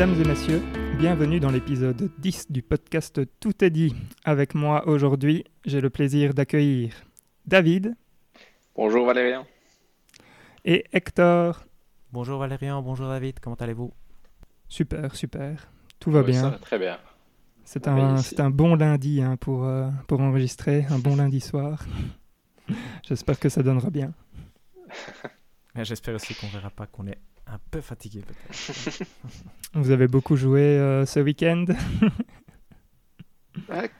Mesdames et messieurs, bienvenue dans l'épisode 10 du podcast Tout est dit. Avec moi aujourd'hui, j'ai le plaisir d'accueillir David. Bonjour Valérien. Et Hector. Bonjour Valérien, bonjour David, comment allez-vous? Super, super. Tout va bien. très bien. C'est un, un, bon lundi hein, pour, euh, pour enregistrer, un bon lundi soir. J'espère que ça donnera bien. J'espère aussi qu'on verra pas qu'on est un peu fatigué peut-être. Vous avez beaucoup joué euh, ce week-end?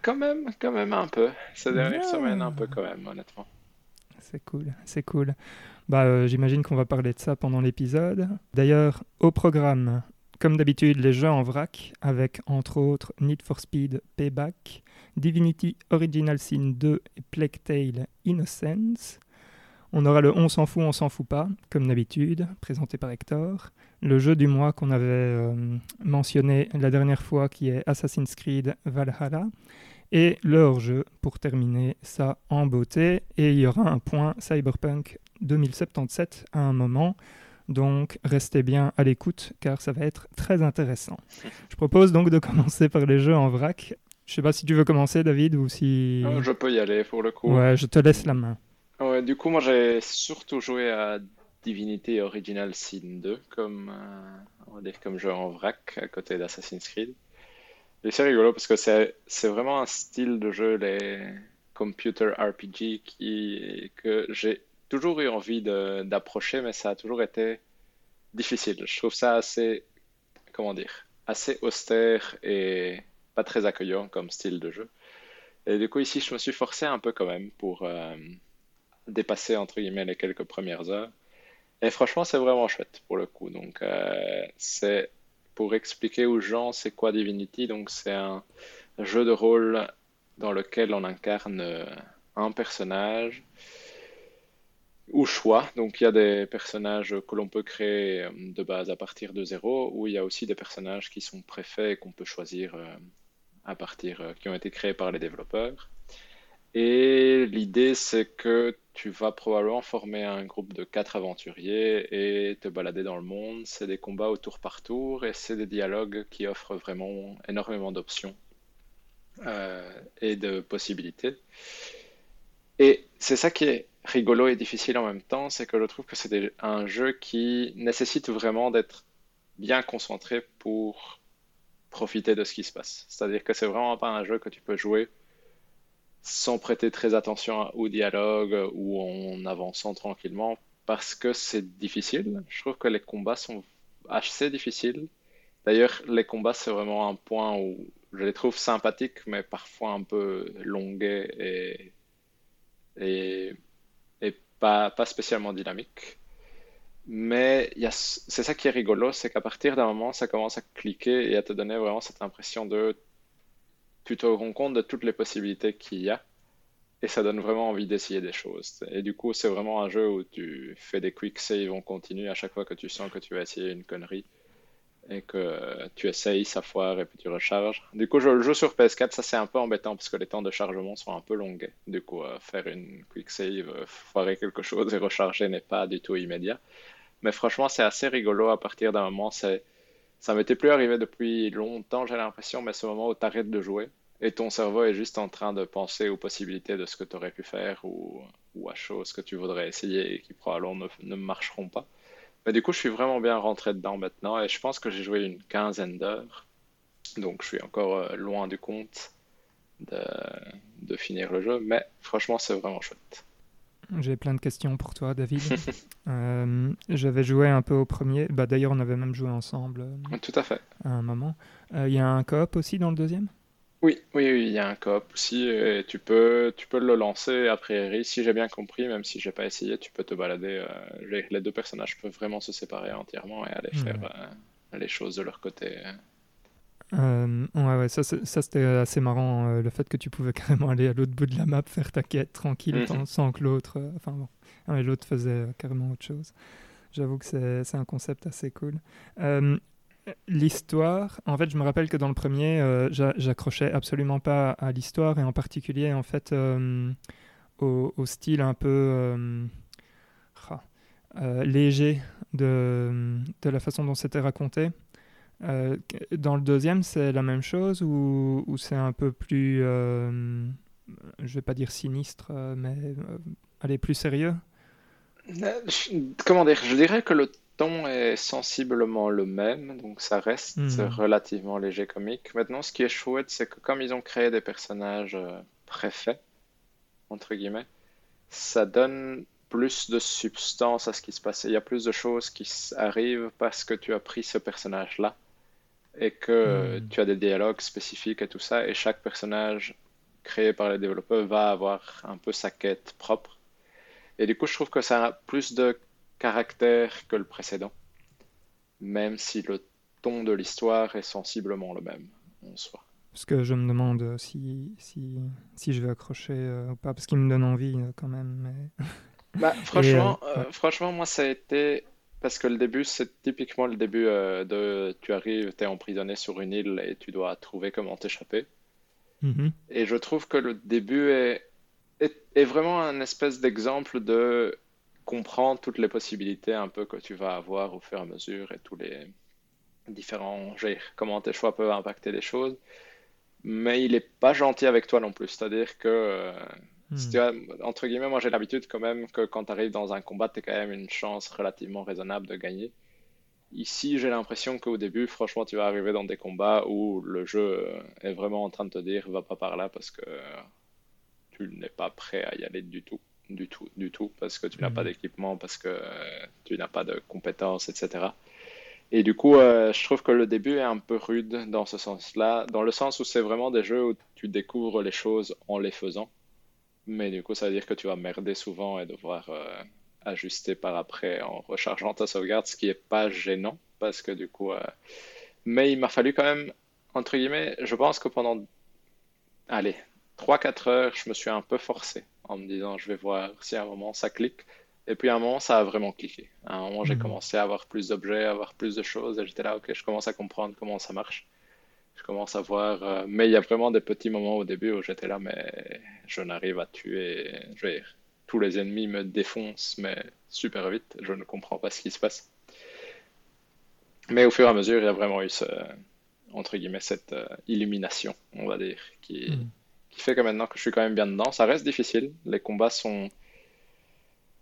Quand même, quand même un peu. Ces dernières semaines, un peu quand même, honnêtement. C'est cool, c'est cool. Bah, euh, J'imagine qu'on va parler de ça pendant l'épisode. D'ailleurs, au programme, comme d'habitude, les jeux en vrac, avec entre autres Need for Speed Payback, Divinity Original Sin 2 et Plague Tale Innocence. On aura le On s'en fout, on s'en fout pas, comme d'habitude, présenté par Hector. Le jeu du mois qu'on avait euh, mentionné la dernière fois, qui est Assassin's Creed Valhalla. Et leur jeu pour terminer ça en beauté. Et il y aura un point Cyberpunk 2077 à un moment. Donc restez bien à l'écoute car ça va être très intéressant. Je propose donc de commencer par les jeux en vrac. Je sais pas si tu veux commencer David ou si... Je peux y aller pour le coup. Ouais, je te laisse la main. Ouais, du coup moi j'ai surtout joué à Divinity Original Sin 2 comme, euh, on va dire comme jeu en vrac à côté d'Assassin's Creed. Et c'est rigolo parce que c'est vraiment un style de jeu, les computer RPG, qui, que j'ai toujours eu envie d'approcher, mais ça a toujours été difficile. Je trouve ça assez, comment dire, assez austère et pas très accueillant comme style de jeu. Et du coup, ici, je me suis forcé un peu quand même pour euh, dépasser, entre guillemets, les quelques premières heures. Et franchement, c'est vraiment chouette pour le coup. Donc, euh, c'est pour expliquer aux gens c'est quoi Divinity. Donc, c'est un jeu de rôle dans lequel on incarne un personnage ou choix. Donc il y a des personnages que l'on peut créer euh, de base à partir de zéro, ou il y a aussi des personnages qui sont préfaits et qu'on peut choisir euh, à partir, euh, qui ont été créés par les développeurs. Et l'idée c'est que tu vas probablement former un groupe de quatre aventuriers et te balader dans le monde. C'est des combats au tour par tour et c'est des dialogues qui offrent vraiment énormément d'options et de possibilités. Et c'est ça qui est rigolo et difficile en même temps, c'est que je trouve que c'est un jeu qui nécessite vraiment d'être bien concentré pour profiter de ce qui se passe. C'est-à-dire que c'est vraiment pas un jeu que tu peux jouer sans prêter très attention au dialogue ou en avançant tranquillement parce que c'est difficile. Je trouve que les combats sont assez difficiles. D'ailleurs, les combats, c'est vraiment un point où je les trouve sympathiques, mais parfois un peu longués et, et pas, pas spécialement dynamique. Mais c'est ça qui est rigolo, c'est qu'à partir d'un moment, ça commence à cliquer et à te donner vraiment cette impression de... Tu te rends compte de toutes les possibilités qu'il y a et ça donne vraiment envie d'essayer des choses. Et du coup, c'est vraiment un jeu où tu fais des quick saves en continu à chaque fois que tu sens que tu vas essayer une connerie et que tu essayes, ça foire et puis tu recharges. Du coup, je le joue sur PS4, ça c'est un peu embêtant parce que les temps de chargement sont un peu longs. Du coup, euh, faire une quick save, euh, foirer quelque chose et recharger n'est pas du tout immédiat. Mais franchement, c'est assez rigolo à partir d'un moment. C'est... Ça m'était plus arrivé depuis longtemps, j'ai l'impression, mais ce moment où tu arrêtes de jouer et ton cerveau est juste en train de penser aux possibilités de ce que tu aurais pu faire ou, ou à choses que tu voudrais essayer et qui probablement ne, ne marcheront pas. Mais du coup, je suis vraiment bien rentré dedans maintenant et je pense que j'ai joué une quinzaine d'heures. Donc, je suis encore euh, loin du compte de, de finir le jeu, mais franchement, c'est vraiment chouette. J'ai plein de questions pour toi, David. euh, J'avais joué un peu au premier. Bah, D'ailleurs, on avait même joué ensemble. Euh, Tout à fait. À un moment. Euh, il y a un coop aussi dans le deuxième? Oui, oui, il y a un coop aussi et tu peux, tu peux le lancer a priori, si j'ai bien compris, même si j'ai pas essayé, tu peux te balader. Euh, les, deux personnages peuvent vraiment se séparer entièrement et aller faire euh, les choses de leur côté. Euh, ouais, ouais, ça, ça c'était assez marrant, le fait que tu pouvais carrément aller à l'autre bout de la map, faire ta quête tranquille, mhm. sans que l'autre. enfin bon, l'autre faisait carrément autre chose. J'avoue que c'est un concept assez cool l'histoire, en fait, je me rappelle que dans le premier, euh, j'accrochais absolument pas à l'histoire et en particulier, en fait, euh, au, style un peu euh, léger de, de, la façon dont c'était raconté. Dans le deuxième, c'est la même chose ou, c'est un peu plus, je vais pas dire sinistre, mais allez, plus sérieux? Comment dire? Je dirais que le ton est sensiblement le même, donc ça reste Hmm. relativement léger comique. Maintenant, ce qui est chouette, c'est que comme ils ont créé des personnages euh, préfaits, entre guillemets, ça donne plus de substance à ce qui se passe. Il y a plus de choses qui arrivent parce que tu as pris ce personnage-là et que Hmm. tu as des dialogues spécifiques et tout ça, et chaque personnage créé par les développeurs va avoir un peu sa quête propre. Et du coup, je trouve que ça a plus de caractère que le précédent, même si le ton de l'histoire est sensiblement le même en soi. Parce que je me demande si, si, si je vais accrocher euh, ou pas, parce qu'il me donne envie euh, quand même. Mais... Bah, franchement, euh, ouais. franchement, moi, ça a été... Parce que le début, c'est typiquement le début de... Tu arrives, tu es emprisonné sur une île et tu dois trouver comment t'échapper. Mhm. Et je trouve que le début est, est, est vraiment un espèce d'exemple de comprendre toutes les possibilités un peu que tu vas avoir au fur et à mesure et tous les différents, comment tes choix peuvent impacter les choses. Mais il est pas gentil avec toi non plus. C'est-à-dire que, euh, si Hmm. tu as, entre guillemets, moi j'ai l'habitude quand même que quand tu arrives dans un combat, tu as quand même une chance relativement raisonnable de gagner. Ici, j'ai l'impression qu'au début, franchement, tu vas arriver dans des combats où le jeu euh, est vraiment en train de te dire va pas par là parce que euh, tu n'es pas prêt à y aller du tout, du tout, du tout, parce que tu n'as pas Mhm. d'équipement, parce que euh, tu n'as pas de compétences, etc. Et du coup, euh, je trouve que le début est un peu rude dans ce sens-là, dans le sens où c'est vraiment des jeux où tu découvres les choses en les faisant. Mais du coup, ça veut dire que tu vas merder souvent et devoir euh, ajuster par après en rechargeant ta sauvegarde, ce qui est pas gênant, parce que du coup... Mais il m'a fallu quand même, entre guillemets, je pense que pendant, allez, trois quatre heures, je me suis un peu forcé en me disant, je vais voir si à un moment ça clique. Et puis à un moment, ça a vraiment cliqué. À un moment, j'ai Mhm. commencé à avoir plus d'objets, à avoir plus de choses, et j'étais là, ok, je commence à comprendre comment ça marche. Je commence à voir, euh, mais il y a vraiment des petits moments au début où j'étais là, mais je n'arrive à tuer, je veux dire, tous les ennemis me défoncent, mais super vite, je ne comprends pas ce qui se passe. Mais au fur et à mesure, il y a vraiment eu ce, entre guillemets, cette euh, illumination, on va dire, qui. Qui fait que maintenant que je suis quand même bien dedans, ça reste difficile. Les combats sont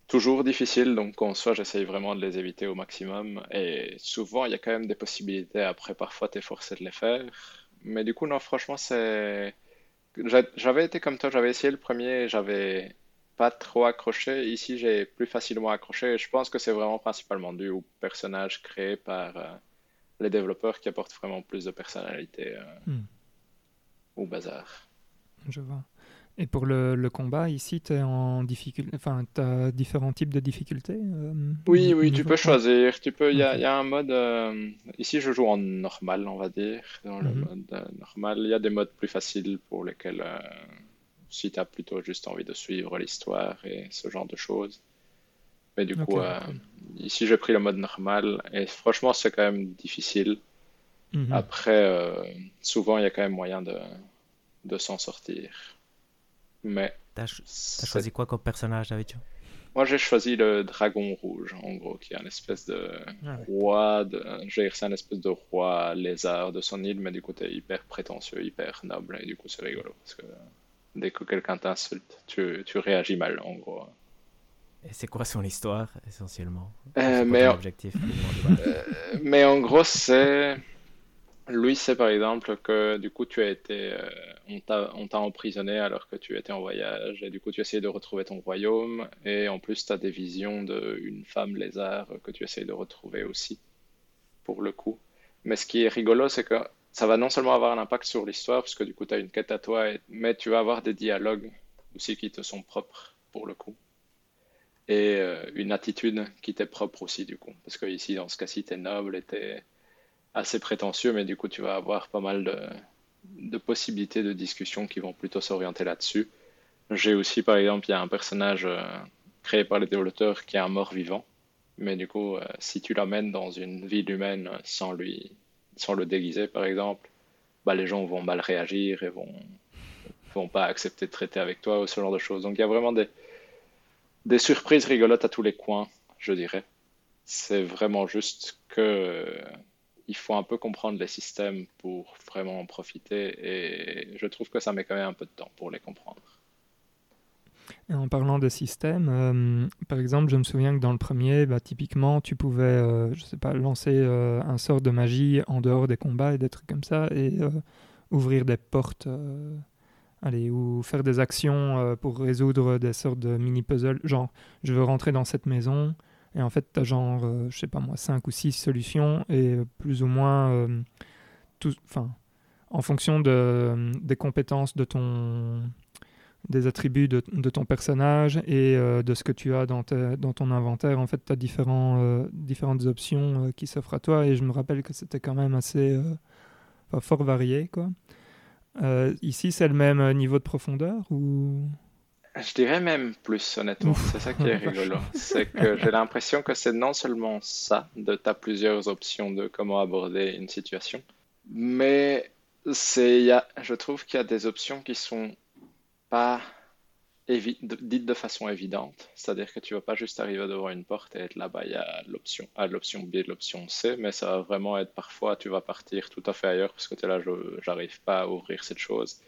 toujours difficiles, donc en soi, j'essaye vraiment de les éviter au maximum. Et souvent, il y a quand même des possibilités. Après, parfois, t'es forcé de les faire. Mais du coup, non, franchement, c'est... j'a- J'avais été comme toi, j'avais essayé le premier, j'avais pas trop accroché. Ici, j'ai plus facilement accroché. Et je pense que c'est vraiment principalement dû aux personnages créés par euh, les développeurs qui apportent vraiment plus de personnalité euh, Hmm. au bazar. Je vois. Et pour le, le combat, ici, tu es en difficulté. Enfin, tu as différents types de difficultés euh, Oui, oui, tu peux choisir. Tu peux, il y a, y un mode. euh, ici, je joue en normal, on va dire. Dans le Mhm. mode euh, normal, il y a des modes plus faciles pour lesquels, si tu as plutôt juste envie de suivre l'histoire et ce genre de choses. Mais du coup, ici, j'ai pris le mode normal et franchement, c'est quand même difficile. Mhm. Après, souvent, il y a quand même moyen de, de s'en sortir. Mais T'as choisi quoi comme personnage d'habitude moi, j'ai choisi le dragon rouge, en gros, qui est un espèce de Ah ouais. roi, de... je veux dire, c'est un espèce de roi lézard de son île, mais du coup, t'es hyper prétentieux, hyper noble, et du coup, c'est rigolo, parce que dès que quelqu'un t'insulte, tu, tu réagis mal, en gros. Et c'est quoi son histoire, essentiellement? Euh, mais en- Euh, mais en gros, c'est... Lui, c'est par exemple que du coup, tu as été... euh, on t'a, on t'a emprisonné alors que tu étais en voyage, et du coup, tu essayes de retrouver ton royaume, et en plus, tu as des visions d'une femme lézard que tu essayes de retrouver aussi, pour le coup. Mais ce qui est rigolo, c'est que ça va non seulement avoir un impact sur l'histoire, parce que du coup, tu as une quête à toi, et- mais tu vas avoir des dialogues aussi qui te sont propres, pour le coup. Et euh, une attitude qui t'est propre aussi, du coup. Parce que ici, dans ce cas-ci, t'es noble et t'es assez prétentieux, mais du coup, tu vas avoir pas mal de, possibilités de discussion qui vont plutôt s'orienter là-dessus. J'ai aussi, par exemple, il y a un personnage euh, créé par les développeurs qui est un mort-vivant. Mais du coup, euh, si tu l'amènes dans une ville humaine sans lui, sans le déguiser, par exemple, bah, les gens vont mal réagir et vont, vont pas accepter de traiter avec toi ou ce genre de choses. Donc il y a vraiment des, des surprises rigolotes à tous les coins, je dirais. C'est vraiment juste que il faut un peu comprendre les systèmes pour vraiment en profiter. Et je trouve que ça met quand même un peu de temps pour les comprendre. En parlant de systèmes, euh, par exemple, je me souviens que dans le premier, bah, typiquement, tu pouvais, euh, je sais pas, lancer euh, un sort de magie en dehors des combats et des trucs comme ça, et ouvrir des portes, allez, ou faire des actions pour résoudre des sortes de mini-puzzles. Genre, je veux rentrer dans cette maison, et en fait, tu as genre, je sais pas moi, 5 ou 6 solutions, et plus ou moins, tout, en fonction de, des compétences de ton des attributs de, ton personnage et euh, de ce que tu as dans, ton inventaire. En fait, tu as différents, euh, différentes options euh, qui s'offrent à toi et je me rappelle que c'était quand même assez fort varié. Quoi. ici, c'est le même niveau de profondeur ou... Je dirais même plus, honnêtement. C'est ça qui est rigolo. C'est que j'ai l'impression que c'est non seulement ça, de tu as plusieurs options de comment aborder une situation, mais c'est, y a, je trouve qu'il y a des options qui sont pas dite de façon évidente. C'est-à-dire que tu vas pas juste arriver devant une porte et être là-bas, il y a l'option A, l'option B, l'option C, mais ça va vraiment être parfois, tu vas partir tout à fait ailleurs parce que tu es là, je j'arrive pas à ouvrir cette chose.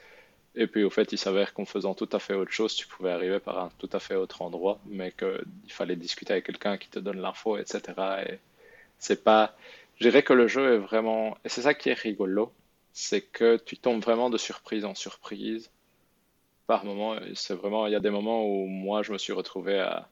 Et puis au fait, il s'avère qu'en faisant tout à fait autre chose, tu pouvais arriver par un tout à fait autre endroit, mais qu'il fallait discuter avec quelqu'un qui te donne l'info, etc. Et c'est pas. Je dirais que le jeu est vraiment. Et c'est ça qui est rigolo, c'est que tu tombes vraiment de surprise en surprise par moment. C'est vraiment, il y a des moments où moi, je me suis retrouvé à,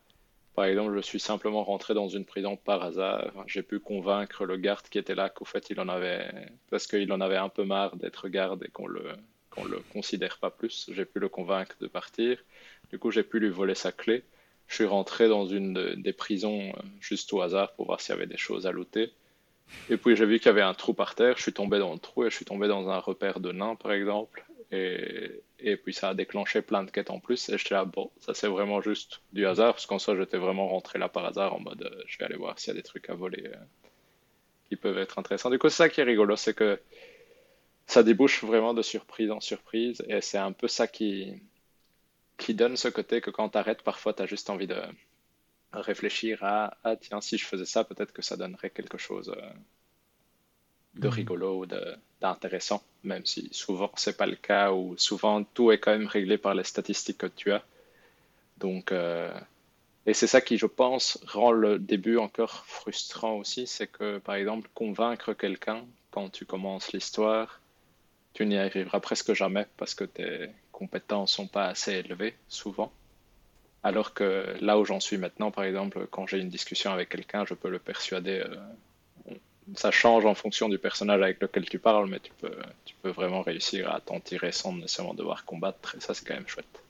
par exemple, je suis simplement rentré dans une prison par hasard. J'ai pu convaincre le garde qui était là qu'au fait, il en avait, parce qu'il en avait un peu marre d'être garde et qu'on le, qu'on le considère pas plus. J'ai pu le convaincre de partir. Du coup, j'ai pu lui voler sa clé. Je suis rentré dans une des prisons euh, juste au hasard pour voir s'il y avait des choses à looter. Et puis j'ai vu qu'il y avait un trou par terre, je suis tombé dans le trou et je suis tombé dans un repère de nains par exemple. Et, et puis ça a déclenché plein de quêtes en plus. Et j'étais là, bon, ça c'est vraiment juste du hasard, parce qu'en soi j'étais vraiment rentré là par hasard en mode, euh, je vais aller voir s'il y a des trucs à voler euh, qui peuvent être intéressants. Du coup, c'est ça qui est rigolo, c'est que ça débouche vraiment de surprise en surprise. Et c'est un peu ça qui, qui donne ce côté que quand t'arrêtes, parfois tu as juste envie de réfléchir à, ah tiens, si je faisais ça, peut-être que ça donnerait quelque chose. Euh, de mhm. rigolo ou d'intéressant, même si souvent c'est pas le cas ou souvent tout est quand même réglé par les statistiques que tu as. Donc, euh, et c'est ça qui, je pense, rend le début encore frustrant aussi, c'est que par exemple, convaincre quelqu'un quand tu commences l'histoire, tu n'y arriveras presque jamais parce que tes compétences sont pas assez élevées souvent. Alors que là où j'en suis maintenant, par exemple, quand j'ai une discussion avec quelqu'un, je peux le persuader euh, ça change en fonction du personnage avec lequel tu parles, mais tu peux, tu peux vraiment réussir à t'en tirer sans nécessairement devoir combattre, et ça c'est quand même chouette.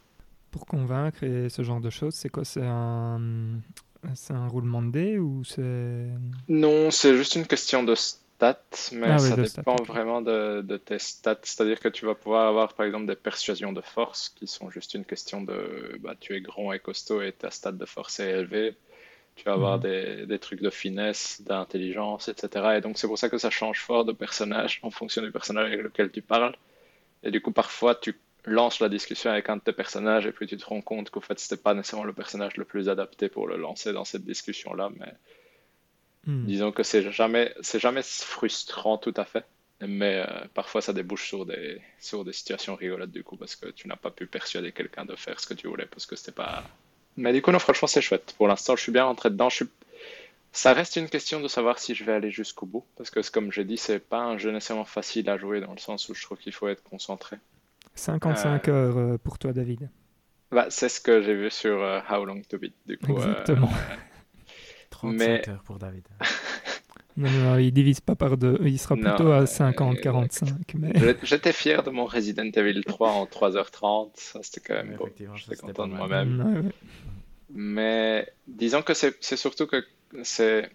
Pour convaincre et ce genre de choses, c'est quoi? C'est un, c'est un roulement de dés ou c'est... Non, c'est juste une question de stats, mais ah ça dépend vraiment de, de, tes stats. C'est-à-dire que tu vas pouvoir avoir par exemple des persuasions de force qui sont juste une question de bah, tu es grand et costaud et ta stat de force est élevée tu vas avoir mhm. des, des, trucs de finesse, d'intelligence, etc. Et donc c'est pour ça que ça change fort de personnage en fonction du personnage avec lequel tu parles. Et du coup, parfois, tu lances la discussion avec un de tes personnages et puis tu te rends compte qu'au fait, c'était pas nécessairement le personnage le plus adapté pour le lancer dans cette discussion-là. Mais hmm. disons que c'est jamais, c'est jamais frustrant tout à fait. Mais euh, parfois, ça débouche sur des, sur des situations rigolotes du coup parce que tu n'as pas pu persuader quelqu'un de faire ce que tu voulais parce que c'était pas mais du coup, non, franchement, c'est chouette. Pour l'instant, je suis bien rentré dedans. Je Ça reste une question de savoir si je vais aller jusqu'au bout. Parce que, comme j'ai dit, c'est pas un jeu nécessairement facile à jouer dans le sens où je trouve qu'il faut être concentré. 55 euh, heures euh, pour toi, David. Bah, c'est ce que j'ai vu sur euh, How Long to Beat. Du coup, Exactement. 35 heures pour David. Non, non, il divise pas par deux. Il sera plutôt à 50-45. Mais... J'étais fier de mon Resident Evil 3 en 3h30. Ça, c'était quand même beau. J'étais content de moi-même. Mais disons que c'est surtout que c'est.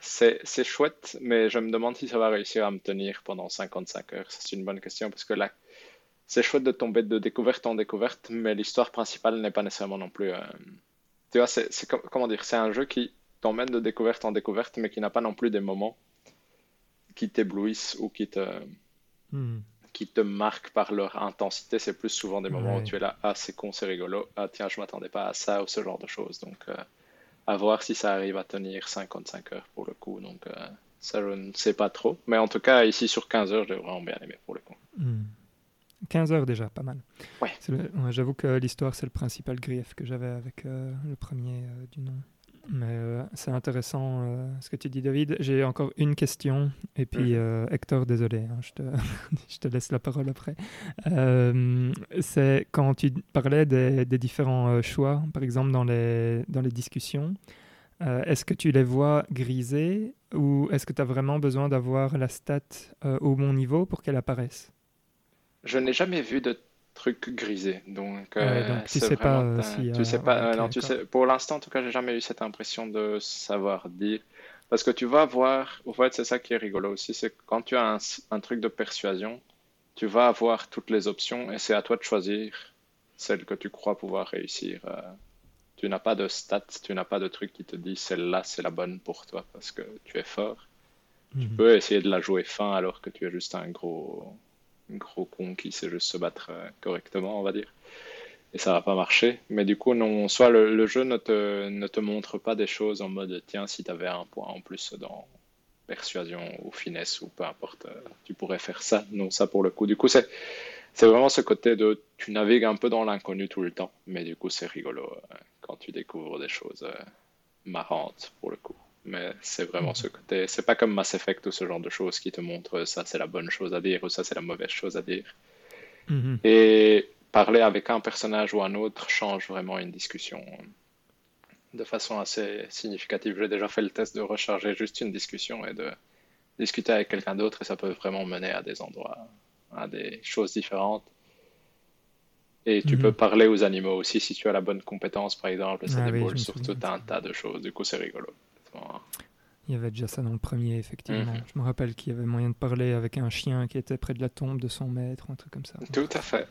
C'est chouette, mais je me demande si ça va réussir à me tenir pendant 55 heures. C'est une bonne question parce que là, c'est chouette de tomber de découverte en découverte, mais l'histoire principale n'est pas nécessairement non plus. Euh, tu vois, c'est comment dire, c'est un jeu qui t'emmène de découverte en découverte, mais qui n'a pas non plus des moments qui t'éblouissent ou qui te, hmm. qui te marquent par leur intensité. C'est plus souvent des moments où tu es là, ah c'est con, c'est rigolo, ah tiens, je m'attendais pas à ça ou ce genre de choses. Donc, euh, à voir si ça arrive à tenir 55 heures pour le coup. Donc, euh, Ça, je ne sais pas trop. Mais en tout cas, ici sur 15 heures, j'ai vraiment bien aimé pour le coup. 15 hmm. heures déjà, pas mal. Ouais. J'avoue que l'histoire, c'est le principal grief que j'avais avec euh, le premier euh, du nom. Mais euh, c'est intéressant ce que tu dis, David. J'ai encore une question. Et puis, mhm. Hector, désolé, hein, je, te je, te laisse la parole après. c'est quand tu parlais des, des différents choix, par exemple dans les, dans les discussions. Euh, est-ce que tu les vois griser ou est-ce que tu as vraiment besoin d'avoir la stat euh, au bon niveau pour qu'elle apparaisse? Je n'ai jamais vu de truc grisé. Donc, euh, tu sais pas si. Tu sais pas. non, tu sais, pour l'instant, en tout cas, j'ai jamais eu cette impression de savoir dire. Parce que tu vas voir, en fait, c'est ça qui est rigolo aussi, c'est quand tu as un, truc de persuasion, tu vas avoir toutes les options et c'est à toi de choisir celle que tu crois pouvoir réussir tu n'as pas de stats, tu n'as pas de truc qui te dit celle-là c'est la bonne pour toi parce que tu es fort. Tu mhm. peux essayer de la jouer fin alors que tu es juste un gros, gros con qui sait juste se battre euh, correctement, on va dire. Et ça va pas marcher. Mais du coup, non, soit le, jeu ne te, ne te, montre pas des choses en mode tiens, si tu avais un point en plus dans persuasion ou finesse ou peu importe, euh, tu pourrais faire ça. Non, ça pour le coup. Du coup, c'est c'est vraiment ce côté de tu navigues un peu dans l'inconnu tout le temps, mais du coup c'est rigolo euh, quand tu découvres des choses marrantes pour le coup. Mais c'est vraiment ce côté, c'est pas comme Mass Effect ou ce genre de choses qui te montrent ça c'est la bonne chose à dire ou ça c'est la mauvaise chose à dire. Mm-hmm. Et parler avec un personnage ou un autre change vraiment une discussion de façon assez significative. J'ai déjà fait le test de recharger juste une discussion et de discuter avec quelqu'un d'autre et ça peut vraiment mener à des endroits à des choses différentes. Et tu mhm. peux parler aux animaux aussi si tu as la bonne compétence, par exemple. Ça ah déboule sur tout un tas de choses. Du coup, c'est rigolo. Il y avait déjà ça dans le premier, effectivement. Mhm. Je me rappelle qu'il y avait moyen de parler avec un chien qui était près de la tombe de son maître, ou un truc comme ça. Tout à fait.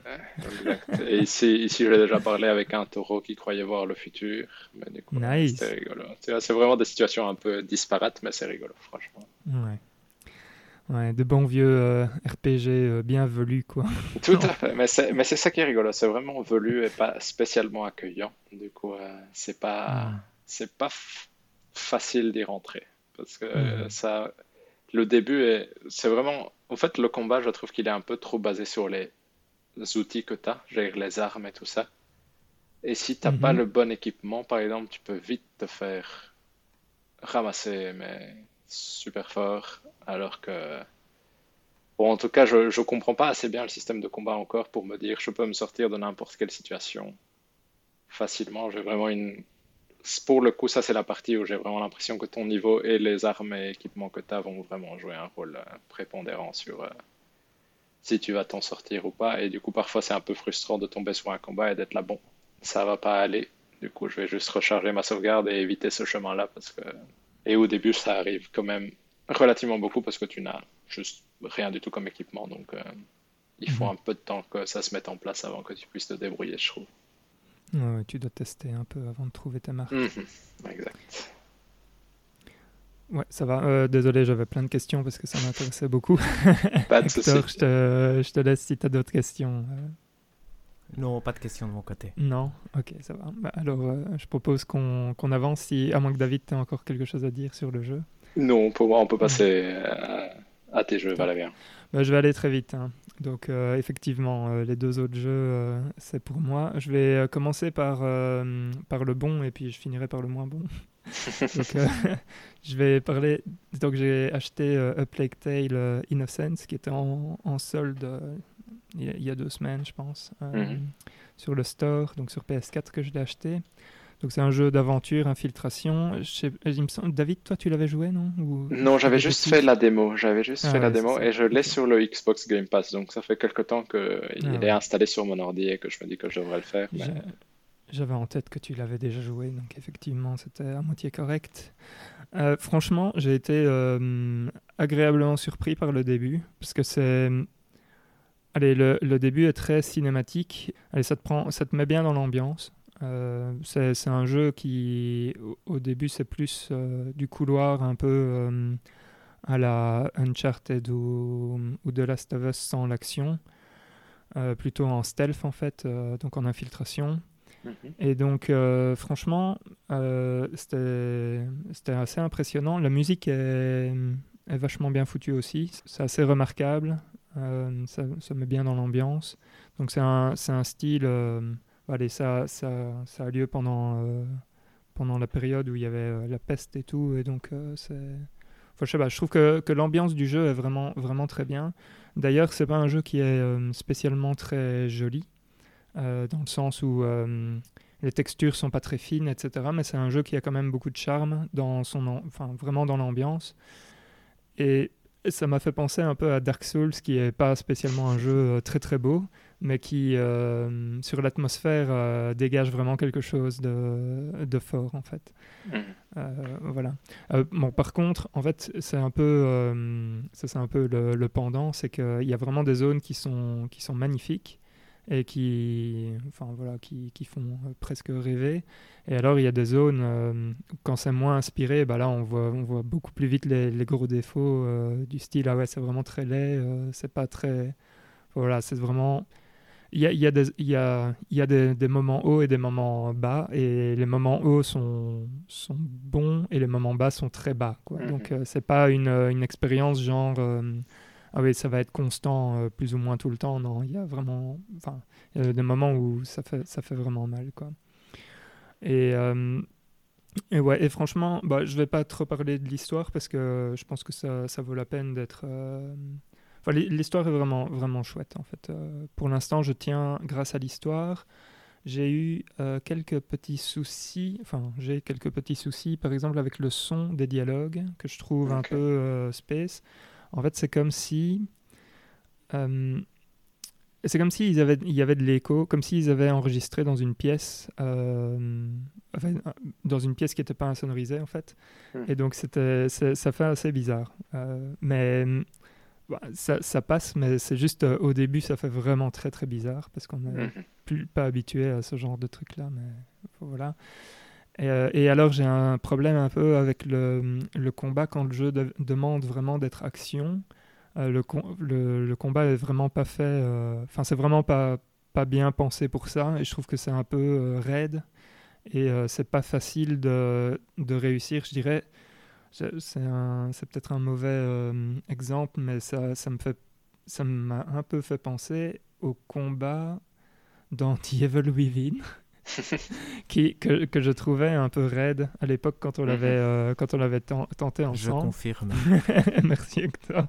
Et ici, ici j'ai déjà parlé avec un taureau qui croyait voir le futur. Mais du coup, nice. c'est rigolo. C'est vraiment des situations un peu disparates, mais c'est rigolo, franchement. Ouais. Ouais, de bons vieux euh, RPG euh, bien velus, quoi. Tout à fait, mais c'est, ça qui est rigolo, c'est vraiment velu et pas spécialement accueillant. Du coup, euh, c'est pas, c'est pas facile d'y rentrer. Parce que ça, le début, est, c'est vraiment. En fait, le combat, je trouve qu'il est un peu trop basé sur les outils que tu as, les armes et tout ça. Et si tu n'as pas mhm. le bon équipement, par exemple, tu peux vite te faire ramasser, mais super fort alors que. Bon, en tout cas, je ne comprends pas assez bien le système de combat encore pour me dire je peux me sortir de n'importe quelle situation facilement. J'ai vraiment une. Pour le coup, ça, c'est la partie où j'ai vraiment l'impression que ton niveau et les armes et équipements que tu as vont vraiment jouer un rôle euh, prépondérant sur euh, si tu vas t'en sortir ou pas. Et du coup, parfois, c'est un peu frustrant de tomber sur un combat et d'être là, bon, ça va pas aller. Du coup, je vais juste recharger ma sauvegarde et éviter ce chemin-là parce que. Et au début, ça arrive quand même relativement beaucoup parce que tu n'as juste rien du tout comme équipement. Donc, euh, il faut mhm. un peu de temps que ça se mette en place avant que tu puisses te débrouiller, je trouve. Ouais, tu dois tester un peu avant de trouver ta marque. Mhm. exact. Ouais, ça va. Euh, désolé, j'avais plein de questions parce que ça m'intéressait beaucoup. Pas de soucis. Je te, je te laisse si tu as d'autres questions. Euh. Non, pas de questions de mon côté. Non, ok, ça va. Bah, alors, je propose qu'on avance, si, à moins que David ait encore quelque chose à dire sur le jeu. Non, pour moi, on peut passer à, tes jeux, Valérien. Bah, je vais aller très vite. Hein. Donc, euh, effectivement, euh, les deux autres jeux, euh, c'est pour moi. Je vais commencer par, par le bon et puis je finirai par le moins bon. donc, je vais parler. Donc, j'ai acheté A Plague Tale Innocence qui était en, en solde il y, a deux semaines, je pense, mhm. sur le store, donc sur PS4 que je l'ai acheté. Donc c'est un jeu d'aventure, infiltration. David, toi tu l'avais joué, non? Non, j'avais juste fait la démo. J'avais juste ah fait la démo et je l'ai sur le Xbox Game Pass. Donc ça fait quelque temps qu'il ah est installé sur mon ordi et que je me dis que je devrais le faire. J'avais en tête que tu l'avais déjà joué, donc effectivement c'était à moitié correct. Euh, franchement, j'ai été euh, agréablement surpris par le début, parce que c'est... Allez, le, le, début est très cinématique. Allez, ça te, prend, ça te met bien dans l'ambiance. Euh, c'est un jeu qui, au, début, c'est plus euh, du couloir, un peu euh, à la Uncharted ou, ou The Last of Us sans l'action, plutôt en stealth en fait, donc en infiltration. Mhm. Et donc, franchement, c'était assez impressionnant. La musique est, est vachement bien foutu aussi. C'est assez remarquable. ça, ça met bien dans l'ambiance. Donc c'est un, un, style. Allez, ça, a lieu pendant, pendant la période où il y avait la peste et tout. Et donc c'est. Enfin, je trouve que, l'ambiance du jeu est vraiment, très bien. D'ailleurs, c'est pas un jeu qui est spécialement très joli, dans le sens où les textures sont pas très fines, etc. Mais c'est un jeu qui a quand même beaucoup de charme dans son, enfin vraiment dans l'ambiance. Et ça m'a fait penser un peu à Dark Souls, qui est pas spécialement un jeu euh, très très beau, mais qui euh, sur l'atmosphère euh, dégage vraiment quelque chose de, de fort en fait. Mmh. voilà. bon, par contre, en fait, c'est un peu, ça c'est un peu le, le pendant, c'est qu'il y a vraiment des zones qui sont qui sont magnifiques et qui, enfin, voilà, qui, qui font euh, presque rêver. Et alors, il y a des zones, euh, quand c'est moins inspiré, bah là, on voit, on voit beaucoup plus vite les, les gros défauts euh, du style. Ah ouais, c'est vraiment très laid, c'est pas très. Voilà, c'est vraiment. Il y a, y a, des, y a, y a des, des, moments hauts et des moments bas, et les moments hauts sont, sont bons et les moments bas sont très bas. Quoi. Mhm. Donc, c'est pas une, une expérience genre ah oui, ça va être constant euh, plus ou moins tout le temps. Non, il y a vraiment, y a des moments où ça fait, ça fait vraiment mal, quoi. Et, euh, et ouais, et franchement, bah, je vais pas trop parler de l'histoire parce que je pense que ça, ça vaut la peine d'être. Euh, enfin, l'histoire est vraiment, vraiment chouette en fait. pour l'instant, je tiens grâce à l'histoire. J'ai eu quelques petits soucis, enfin j'ai quelques petits soucis par exemple avec le son des dialogues que je trouve un peu space. En fait, c'est comme si. Euh, c'est comme s'il il y avait de l'écho, comme s'ils avaient enregistré dans une pièce, euh, dans une pièce qui n'était pas insonorisée en fait. Hmm. Et donc c'était, ça fait assez bizarre. Euh, mais bah, ça, ça, passe, mais c'est juste au début ça fait vraiment très très bizarre parce qu'on n'est hmm. plus pas habitué à ce genre de truc là. Mais voilà. Euh, et, alors j'ai un problème un peu avec le, le combat quand le jeu demande vraiment d'être action. Euh, le, le, le, combat est vraiment pas fait. Euh, enfin, c'est vraiment pas, pas bien pensé pour ça. Et je trouve que c'est un peu raide. Et c'est pas facile de, de, réussir, je dirais. C'est peut-être un mauvais exemple, mais ça, ça me fait ça m'a un peu fait penser au combat dans The Evil Within. qui, que, que, je trouvais un peu raide à l'époque quand on l'avait mhm. euh, quand on l'avait tenté ensemble. Je confirme. Merci Hector.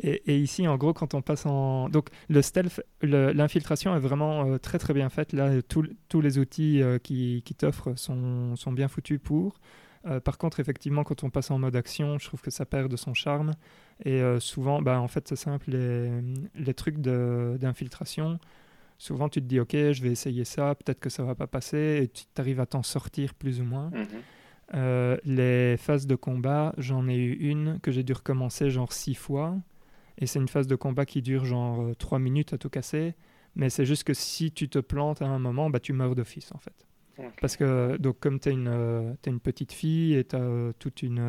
Et, et, ici, en gros, quand on passe en donc le stealth, l'infiltration est vraiment euh, très très bien faite. Là, tous les outils euh, qui, qui t'offrent sont, sont, bien foutus pour. Par contre, effectivement, quand on passe en mode action, je trouve que ça perd de son charme. Et souvent, bah, en fait, c'est simple, les, les trucs d'infiltration, souvent tu te dis ok je vais essayer ça peut-être que ça va pas passer et tu arrives à t'en sortir plus ou moins. Mhm. euh, les phases de combat j'en ai eu une que j'ai dû recommencer genre six fois. Et c'est une phase de combat qui dure genre euh, trois minutes à tout casser. Mais c'est juste que si tu te plantes à un moment bah tu meurs d'office en fait parce que donc comme tu une, euh, une petite fille et tu as toute une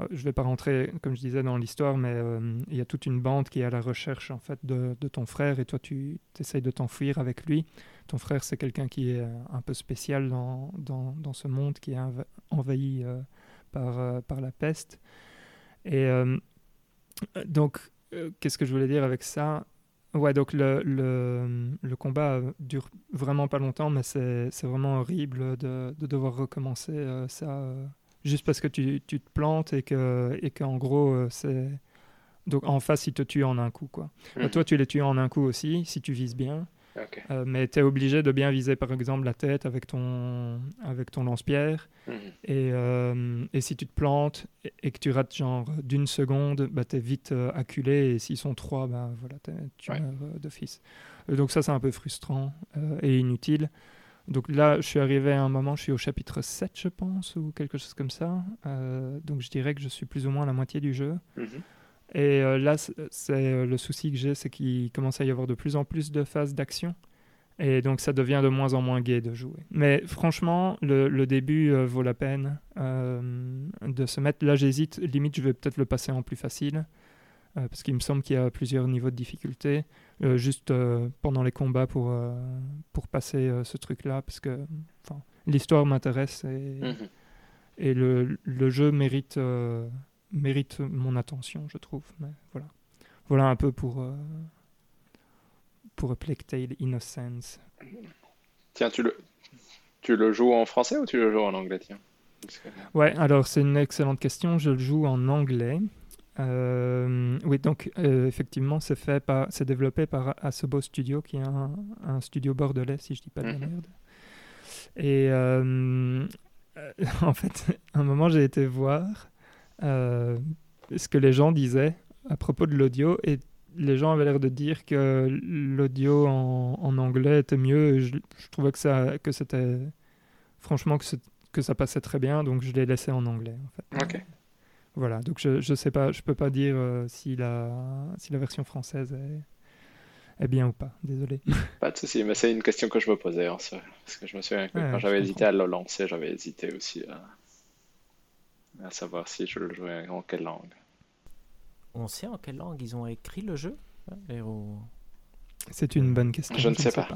euh, je ne vais pas rentrer, comme je disais, dans l'histoire, mais euh, il y a toute une bande qui est à la recherche en fait de, ton frère et toi tu essayes de t'enfuir avec lui. Ton frère, c'est quelqu'un qui est euh, un peu spécial dans, dans, dans ce monde qui est envahi par, par la peste. Et donc, qu'est-ce que je voulais dire avec ça? Ouais, donc le, le, le, combat dure vraiment pas longtemps, mais c'est vraiment horrible de, de devoir recommencer ça juste parce que tu, tu te plantes et que et qu'en gros euh, c'est donc en face il te tue en un coup quoi. Mhm. toi tu les tues en un coup aussi si tu vises bien. Euh, mais tu es obligé de bien viser par exemple la tête avec ton, avec ton lance-pierre. Mhm. Et, euh, et, si tu te plantes et, que tu rates genre d'une seconde, bah, tu es vite acculé. Et s'ils sont trois, bah, voilà, tu meurs d'office. donc ça c'est un peu frustrant et inutile. Donc là, je suis arrivé à un moment, je suis au chapitre 7, je pense, ou quelque chose comme ça. Euh, donc je dirais que je suis plus ou moins à la moitié du jeu. Mhm. Et euh, là, c'est euh, le souci que j'ai, c'est qu'il commence à y avoir de plus en plus de phases d'action. Et donc ça devient de moins en moins gai de jouer. Mais franchement, le, début vaut la peine de se mettre. Là, j'hésite. Limite, je vais peut-être le passer en plus facile. parce qu'il me semble qu'il y a plusieurs niveaux de difficulté. Euh, juste euh, pendant les combats pour, euh, pour passer ce truc-là, parce que l'histoire m'intéresse et, mhm. et le, le, jeu mérite, mérite mon attention, je trouve. Mais voilà, voilà un peu pour euh, pour A Plague Tale Innocence. Tiens, tu le, tu le joues en français ou tu le joues en anglais tiens? Que- Ouais, alors c'est une excellente question. Je le joue en anglais. Euh, oui, donc euh, effectivement, c'est fait par, c'est développé par Asobo Studio, qui est un, un studio bordelais, si je dis pas de Mhm. merde. Et euh, en fait, à un moment, j'ai été voir ce que les gens disaient à propos de l'audio, et les gens avaient l'air de dire que l'audio en, en anglais était mieux. Et je, je trouvais que ça, que c'était, franchement, que, que ça passait très bien, donc je l'ai laissé en anglais. En fait. Ok. Voilà, donc je, je sais pas, je peux pas dire euh, si la si la version française est, est bien ou pas. Désolé. Pas de souci, mais c'est une question que je me posais en soi. Parce que je me souviens que Ouais, quand j'avais hésité à le lancer, j'avais hésité aussi à, à savoir si je le jouais en quelle langue. On sait en quelle langue ils ont écrit le jeu hein, C'est une bonne question. Je ne sais pas.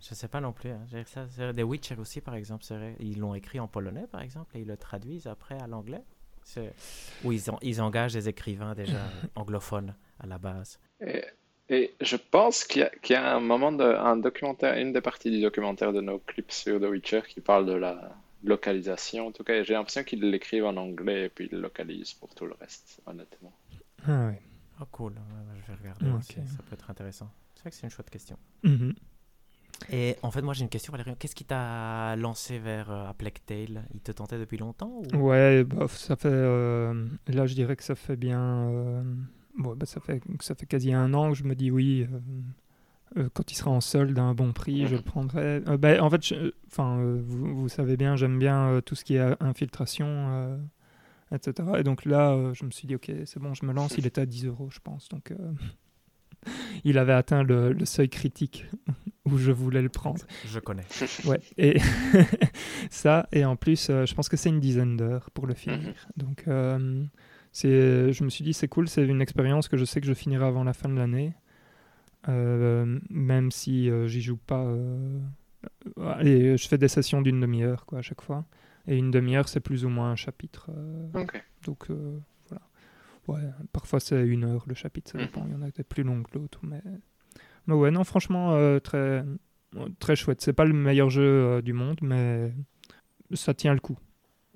Je sais pas non plus. Hein. Ça, c'est- The Witcher aussi, par exemple. Ils l'ont écrit en polonais, par exemple, et ils le traduisent après à l'anglais. Ou ils, en- ils engagent des écrivains déjà anglophones à la base. Et, et je pense qu'il y a, qu'il y a un moment de, un documentaire, une des parties du documentaire de nos clips sur The Witcher qui parle de la localisation. En tout cas, j'ai l'impression qu'ils l'écrivent en anglais et puis ils le localisent pour tout le reste, honnêtement. Ah ouais. Oh cool, je vais regarder aussi, ça peut être intéressant. C'est vrai que c'est une chouette question. Mhm. Et en fait, moi j'ai une question, Valérie. Qu'est-ce qui t'a lancé vers euh, A Plague Tale? Il te tentait depuis longtemps ou... Ouais, bof, ça fait. euh, là, je dirais que ça fait bien. euh, bon, bah, ça fait ça fait quasi un an que je me dis oui. Euh, quand il sera en solde à un bon prix, je le prendrai. Euh, bah, en fait, je- enfin, euh, vous, vous savez bien, j'aime bien euh, tout ce qui est infiltration, euh, etc. Et donc là, euh, je me suis dit, ok, c'est bon, je me lance. Il était à 10 euros, je pense. Donc, euh, il avait atteint le, le seuil critique où je voulais le prendre. Je connais. Ouais, et ça, et en plus, euh, je pense que c'est une dizaine d'heures pour le finir. Mhm. Donc, euh, c'est, je me suis dit, c'est cool, c'est une expérience que je sais que je finirai avant la fin de l'année, même si euh, j'y joue pas. euh, Allez, je fais des sessions d'une demi-heure, quoi, à chaque fois. Et une demi-heure, c'est plus ou moins un chapitre. euh, donc, euh, voilà. Ouais, parfois c'est une heure le chapitre, ça Mhm. dépend. Il y en a des plus longs que l'autre. Mais... mais ouais, non, franchement, euh, très, très chouette. C'est pas le meilleur jeu euh, du monde, mais ça tient le coup.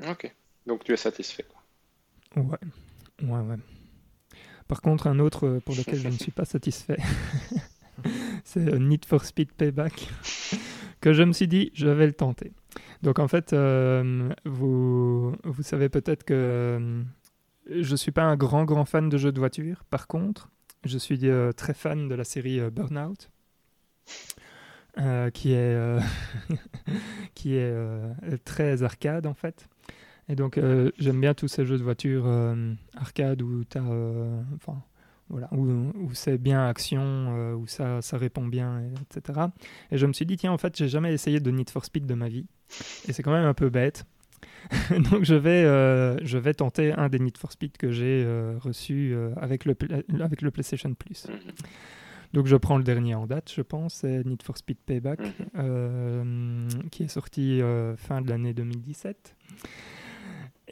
Ok. Donc tu es satisfait. quoi. Ouais, ouais, ouais. Par contre, un autre euh, pour lequel je ne suis pas satisfait, c'est euh, Need for Speed Payback, que je me suis dit, je vais le tenter. Donc en fait, euh, vous, vous savez peut-être que euh, je suis pas un grand, grand fan de jeux de voiture. Par contre, je suis euh, très fan de la série Burnout. qui est, qui est très arcade en fait. Et donc, euh, j'aime bien tous ces jeux de voiture euh, arcade où euh, enfin, voilà, où, où c'est bien action, où ça, ça répond bien, et- etc. Et je me suis dit, tiens, en fait, j'ai jamais essayé de Need for Speed de ma vie. Et c'est quand même un peu bête. donc, je vais, euh, je vais tenter un des Need for Speed que j'ai euh, reçu euh, avec, le, avec le PlayStation Plus. Mhm. Donc, je prends le dernier en date, je pense, c'est Need for Speed Payback, Mhm. euh, qui est sorti fin de l'année 2017.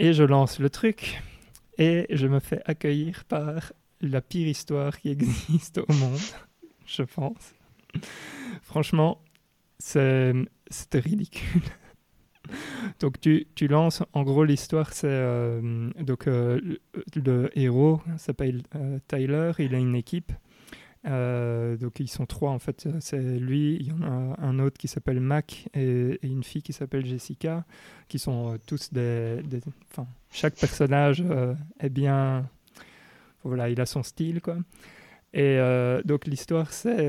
Et je lance le truc et je me fais accueillir par la pire histoire qui existe au monde, je pense. Franchement, c'était ridicule. Donc tu, tu lances, en gros l'histoire c'est euh, donc euh, le, le héros s'appelle euh, Tyler, il a une équipe. Euh, donc ils sont trois en fait, c'est lui, il y en a un autre qui s'appelle Mac et, une fille qui s'appelle Jessica, qui sont euh, tous des, des- chaque personnage euh, est bien, voilà, il a son style quoi. Et donc l'histoire c'est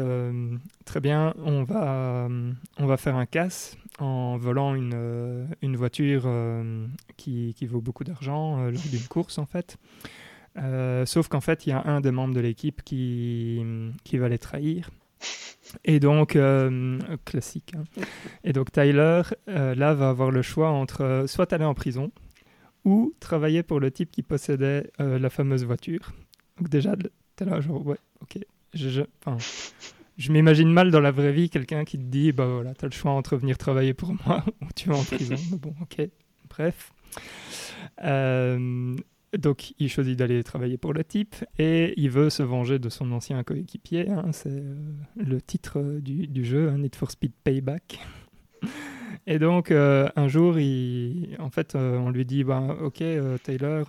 très bien, on va on va faire un casse en volant une, une voiture qui, qui vaut beaucoup d'argent lors d'une course en fait. Euh, sauf qu'en fait, il y a un des membres de l'équipe qui, qui va les trahir. Et donc, euh, classique. hein. Et donc, Tyler, euh, là, va avoir le choix entre soit aller en prison ou travailler pour le type qui possédait la fameuse voiture. Donc, déjà, t'es là, ouais, ok. Je, je, je m'imagine mal dans la vraie vie quelqu'un qui te dit, bah voilà, t'as le choix entre venir travailler pour moi ou tu vas en prison. Mais bon, ok. Bref. Euh, donc, il choisit d'aller travailler pour le type et il veut se venger de son ancien coéquipier. hein, c'est euh, le titre euh, du, jeu, hein, Need for Speed Payback. Et donc, euh, un jour, il, en fait, on lui dit bah, Ok, Taylor,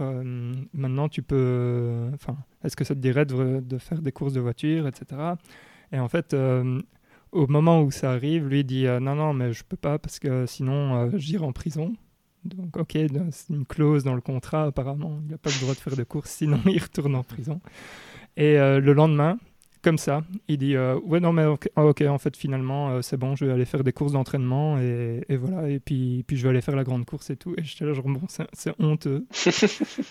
maintenant tu peux. Enfin, est-ce que ça te dirait de, de faire des courses de voiture, etc. Et en fait, au moment où ça arrive, lui dit Non, non, mais je peux pas parce que sinon j'irai en prison. Donc, ok, c'est une clause dans le contrat, apparemment. Il n'a pas le droit de faire de courses, sinon il retourne en prison. Et euh, le lendemain, comme ça, il dit euh, Ouais, non, mais ok, ah, en fait, finalement, euh, c'est bon, je vais aller faire des courses d'entraînement et, et voilà. Et puis, puis je vais aller faire la grande course et tout. Et j'étais là, genre, bon, c'est c'est honteux.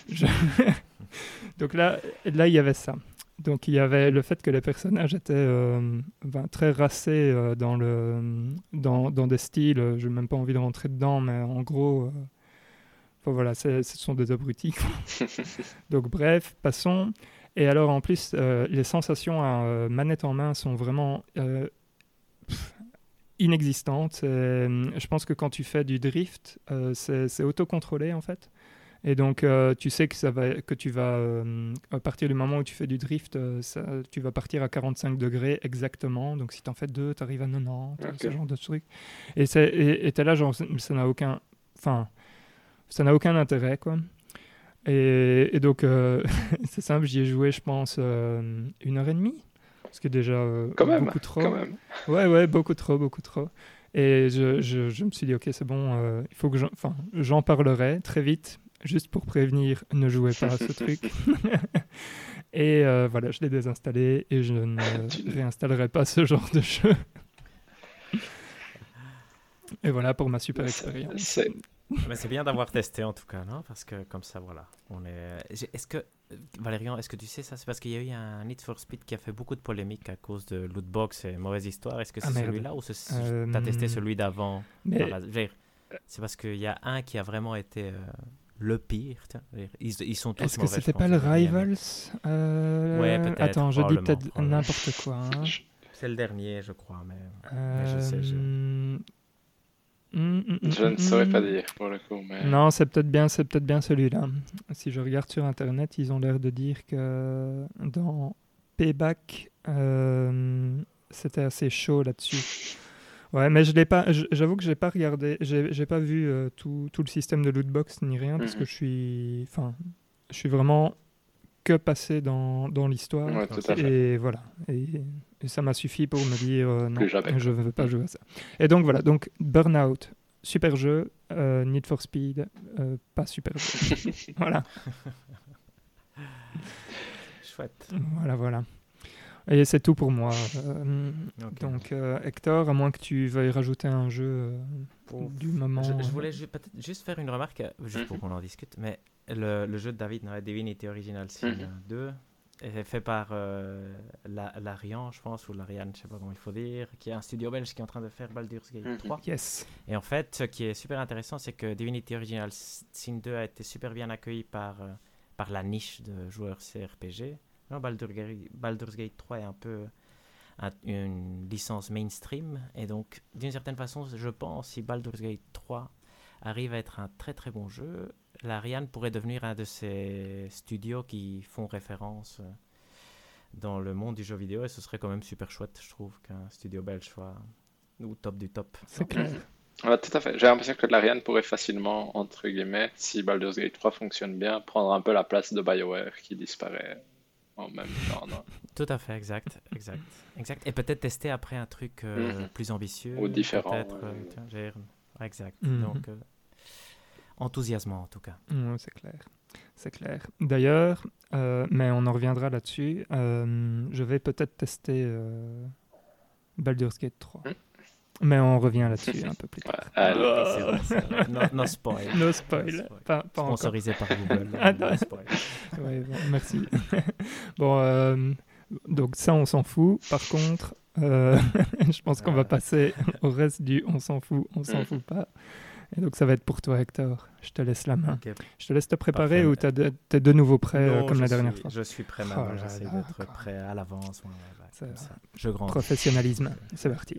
Je- Donc là, là, il y avait ça. Donc il y avait le fait que les personnages étaient euh, ben, très racés euh, dans, le, dans, dans des styles, euh, je n'ai même pas envie de rentrer dedans, mais en gros, euh, enfin, voilà, ce sont des abrutis. Donc bref, passons. Et alors en plus, les sensations à manette en main sont vraiment pff, inexistantes. Et, euh, je pense que quand tu fais du drift, c'est c'est autocontrôlé en fait. Et donc, euh, tu sais que, ça va, que tu vas, euh, à partir du moment où tu fais du drift, euh, ça- tu vas partir à 45 degrés exactement. Donc, si tu en fais deux, tu arrives à 90, Ok. ce genre de truc. Et tu es là, genre, ça n'a aucun, enfin, ça n'a aucun intérêt, quoi. Et, et donc, c'est simple, j'y ai joué, je pense, une heure et demie. Ce qui est déjà même, beaucoup trop. quand même. Ouais, ouais, beaucoup trop, beaucoup trop. Et je, je, je me suis dit, ok, c'est bon, il faut que j'en parlerai très vite, juste pour prévenir, ne jouez pas à ce truc. et euh, voilà, je l'ai désinstallé et je ne réinstallerai pas ce genre de jeu. et voilà pour ma super expérience. C'est- Mais c'est bien d'avoir testé en tout cas, non? Parce que comme ça, voilà. On est. Est-ce que Valérian, est-ce que tu sais ça? C'est parce qu'il y a eu un Need for Speed qui a fait beaucoup de polémiques à cause de lootbox et mauvaise histoire. Est-ce que Ah, c'est celui-là ou c'est Euh, t'as testé celui d'avant? Mais la- C'est parce qu'il y a un qui a vraiment été euh, le pire. Ils, ils sont tous est-ce que c'était pas le Rivals Euh, Ouais, peut-être, Attends, je dis peut-être n'importe quoi. hein. C'est le dernier, je crois. Mais Euh, je sais, je- hum, hum, hum, Je ne saurais pas dire pour le coup, mais Non, c'est peut-être bien, c'est peut-être bien celui-là. Si je regarde sur internet, ils ont l'air de dire que dans Payback, euh, c'était assez chaud là-dessus. Ouais, mais je l'ai pas. J'avoue que j'ai pas regardé, j'ai j'ai pas vu euh, tout, tout le système de lootbox ni rien parce que Mhm. je suis, enfin, je suis vraiment que passé dans, dans l'histoire. Ouais, tout à fait. Et voilà. Et, et ça m'a suffi pour me dire euh, non, je ne veux pas jouer à ça. Et donc voilà, donc Burnout, super jeu, euh, Need for Speed, euh, pas super jeu. voilà, chouette. voilà, voilà. Et c'est tout pour moi. Euh, donc euh, Hector, à moins que tu veuilles rajouter un jeu euh, du moment. Je, je voulais ju- peut-être juste faire une remarque, juste pour Mhm. qu'on en discute, mais le, le jeu de David, Divinity Original Sin Mhm. 2, est fait par euh, la, l'Arian, je pense, ou l'Ariane, je sais pas comment il faut dire, qui est un studio belge qui est en train de faire Baldur's Gate Mhm. 3. Yes. Et en fait, ce qui est super intéressant, c'est que Divinity Original Sin 2 a été super bien accueilli par, euh, par la niche de joueurs CRPG. Non, Ga- Baldur's Gate 3 est un peu un- une licence mainstream. Et donc, d'une certaine façon, je pense, si Baldur's Gate 3 arrive à être un très très bon jeu, l'Ariane pourrait devenir un de ces studios qui font référence euh, dans le monde du jeu vidéo. Et ce serait quand même super chouette, je trouve, qu'un studio belge soit au top du top. C'est clair. Ouais, tout à fait. J'ai l'impression que l'Ariane pourrait facilement, entre guillemets, si Baldur's Gate 3 fonctionne bien, prendre un peu la place de BioWare qui disparaît en même temps. non? Tout à fait, exact, exact, exact. Et peut-être tester après un truc euh, Mhm. plus ambitieux. Ou différent, peut-être, ouais, euh, ouais. exact. Mhm. Donc, euh, enthousiasmant en tout cas. Ouais, c'est clair. C'est clair. D'ailleurs, euh, mais on en reviendra là-dessus, euh, je vais peut-être tester euh, Baldur's Gate 3. Mais on revient là-dessus un peu plus tard. allez. C'est vrai, c'est vrai. No, no spoil. No spoil. No spoil. Pas, pas encore. Sponsorisé par Google. Ah, no non. spoil. Ouais, bon, merci. bon, euh, donc ça, on s'en fout. Par contre, euh, je pense qu'on va Ah. passer au reste du on s'en fout, on s'en Mhm. fout pas. Et donc ça va être pour toi, Hector. Je te laisse la main. Je te laisse te préparer Parfait. ou t'as de- t'es de nouveau prêt euh, Non, comme la dernière suis- fois? Je suis prêt Oh maintenant. là J'essaie d'être prêt à l'avance. ouais, ouais, ouais, Ça comme va. ça. Je grandis. Professionnalisme, c'est parti.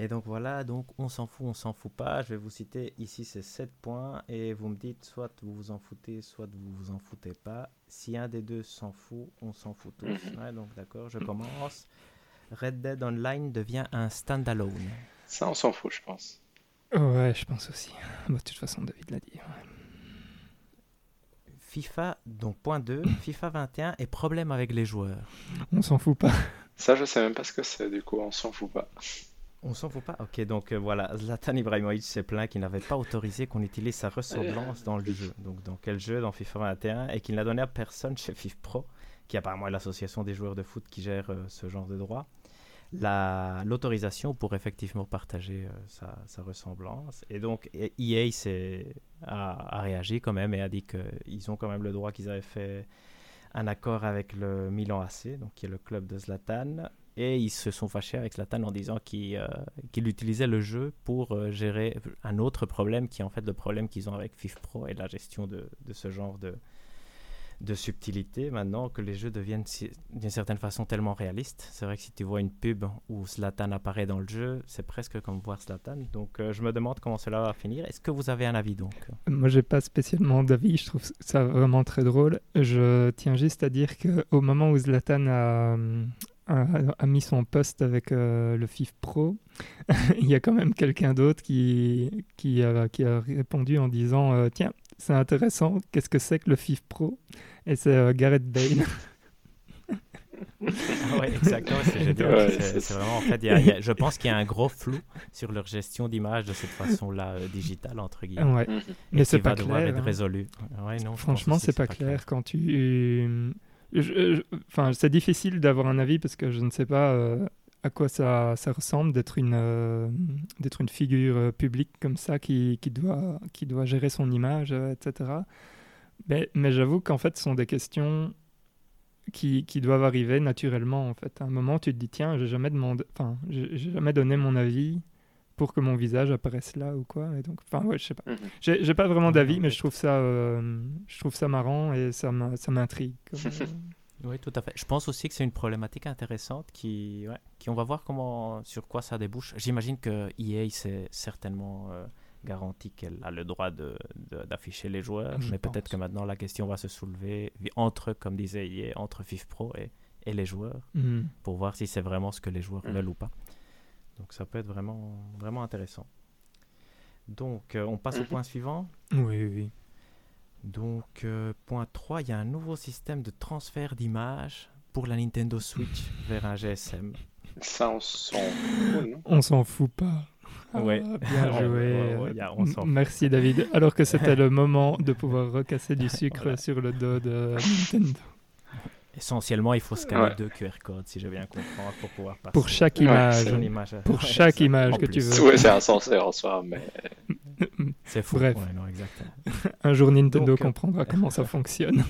Et donc voilà, donc on s'en fout, on s'en fout pas. Je vais vous citer ici ces 7 points et vous me dites soit vous vous en foutez, soit vous vous en foutez pas. Si un des deux s'en fout, on s'en fout tous. Ouais, donc d'accord, je commence. Red Dead Online devient un standalone. Ça, on s'en fout, je pense. Ouais, je pense aussi. Bah, de toute façon, David l'a dit. ouais. FIFA, donc point 2, FIFA 21 et problème avec les joueurs. On s'en fout pas. Ça, je sais même pas ce que c'est, du coup, on s'en fout pas. On s'en fout pas. Ok, donc euh, voilà, Zlatan Ibrahimovic s'est plaint qu'il n'avait pas autorisé qu'on utilise sa ressemblance dans le jeu. Donc dans quel jeu? Dans FIFA 21 et qu'il n'a donné à personne chez FIFPro, qui apparemment est l'association des joueurs de foot qui gère euh, ce genre de droit, la- l'autorisation pour effectivement partager euh, sa, sa ressemblance. Et donc E- EA s'est- a, a réagi quand même et a dit qu'ils ont quand même le droit qu'ils avaient fait un accord avec le Milan AC, donc qui est le club de Zlatan, et ils se sont fâchés avec Zlatan en disant qu'il euh, qu'il utilisait le jeu pour euh, gérer un autre problème qui est en fait le problème qu'ils ont avec FIFPro et la gestion de, ce genre de, subtilité. Maintenant que les jeux deviennent d'une certaine façon tellement réalistes, c'est vrai que si tu vois une pub où Zlatan apparaît dans le jeu, c'est presque comme voir Zlatan. Donc euh, je me demande comment cela va finir. Est-ce que vous avez un avis donc? Moi, j'ai pas spécialement d'avis. Je trouve ça vraiment très drôle. Je tiens juste à dire qu'au moment où Zlatan a, a, a mis son poste avec euh, le FIF Pro, il y a quand même quelqu'un d'autre qui, qui, a, qui a répondu en disant euh, Tiens, c'est intéressant, qu'est-ce que c'est que le FIF Pro? Et c'est euh, Gareth Bale. Ah ouais, exactement, c'est. Ouais, vraiment, en fait, il y a- y a- je pense qu'il y a un gros flou sur leur gestion d'image de cette façon-là euh, digitale, entre guillemets. ouais. Mhm. Mais et c'est qui va pas devoir clair. être hein. résolu. Ouais, non, Franchement, c'est que pas, clair. Quand tu. Je- Enfin, c'est difficile d'avoir un avis parce que je ne sais pas euh, à quoi ça, ressemble d'être une, euh, une figure euh, publique comme ça qui, doit, qui doit gérer son image, euh, etc. Mais, j'avoue qu'en fait, ce sont des questions qui, doivent arriver naturellement. En fait, à un moment, tu te dis tiens, j'ai jamais demandé, enfin, j'ai jamais donné mon avis pour que mon visage apparaisse là ou quoi. Et donc, enfin, ouais, je sais pas. Mhm. J'ai pas vraiment d'avis, mais je trouve ça, euh, je trouve ça marrant et ça m'intrigue. Oui, tout à fait. Je pense aussi que c'est une problématique intéressante qui, ouais, qui on va voir comment, sur quoi ça débouche. J'imagine que EA s'est certainement euh, garanti qu'elle a le droit de- de- d'afficher les joueurs, Je mais peut-être que maintenant la question va se soulever entre, comme disait EA, entre FIFPro et, et les joueurs, hmm. pour voir si c'est vraiment ce que les joueurs Mhm. veulent ou pas. Donc ça peut être vraiment, vraiment intéressant. Donc euh, on passe au Mhm. point suivant. Oui, oui. Donc, euh, point 3, il y a un nouveau système de transfert d'images pour la Nintendo Switch vers un GSM. Ça, on s'en fout, non? On s'en fout pas. Ah, Ouais. Bien joué. ouais, ouais, y a- on s'en fout. Merci David. Alors que c'était le moment de pouvoir recasser du sucre Voilà. sur le dos de Nintendo. Essentiellement, il faut scanner Ouais. deux QR codes, si je viens comprendre, pour pouvoir passer Pour chaque image. Pour Ouais, chaque ça, image en que tu plus. veux. Ouais, c'est insensé en soi, mais C'est fou. Bref. Ouais, non, exactement. Un jour Nintendo Donc, euh, comprendra comment ça fonctionne.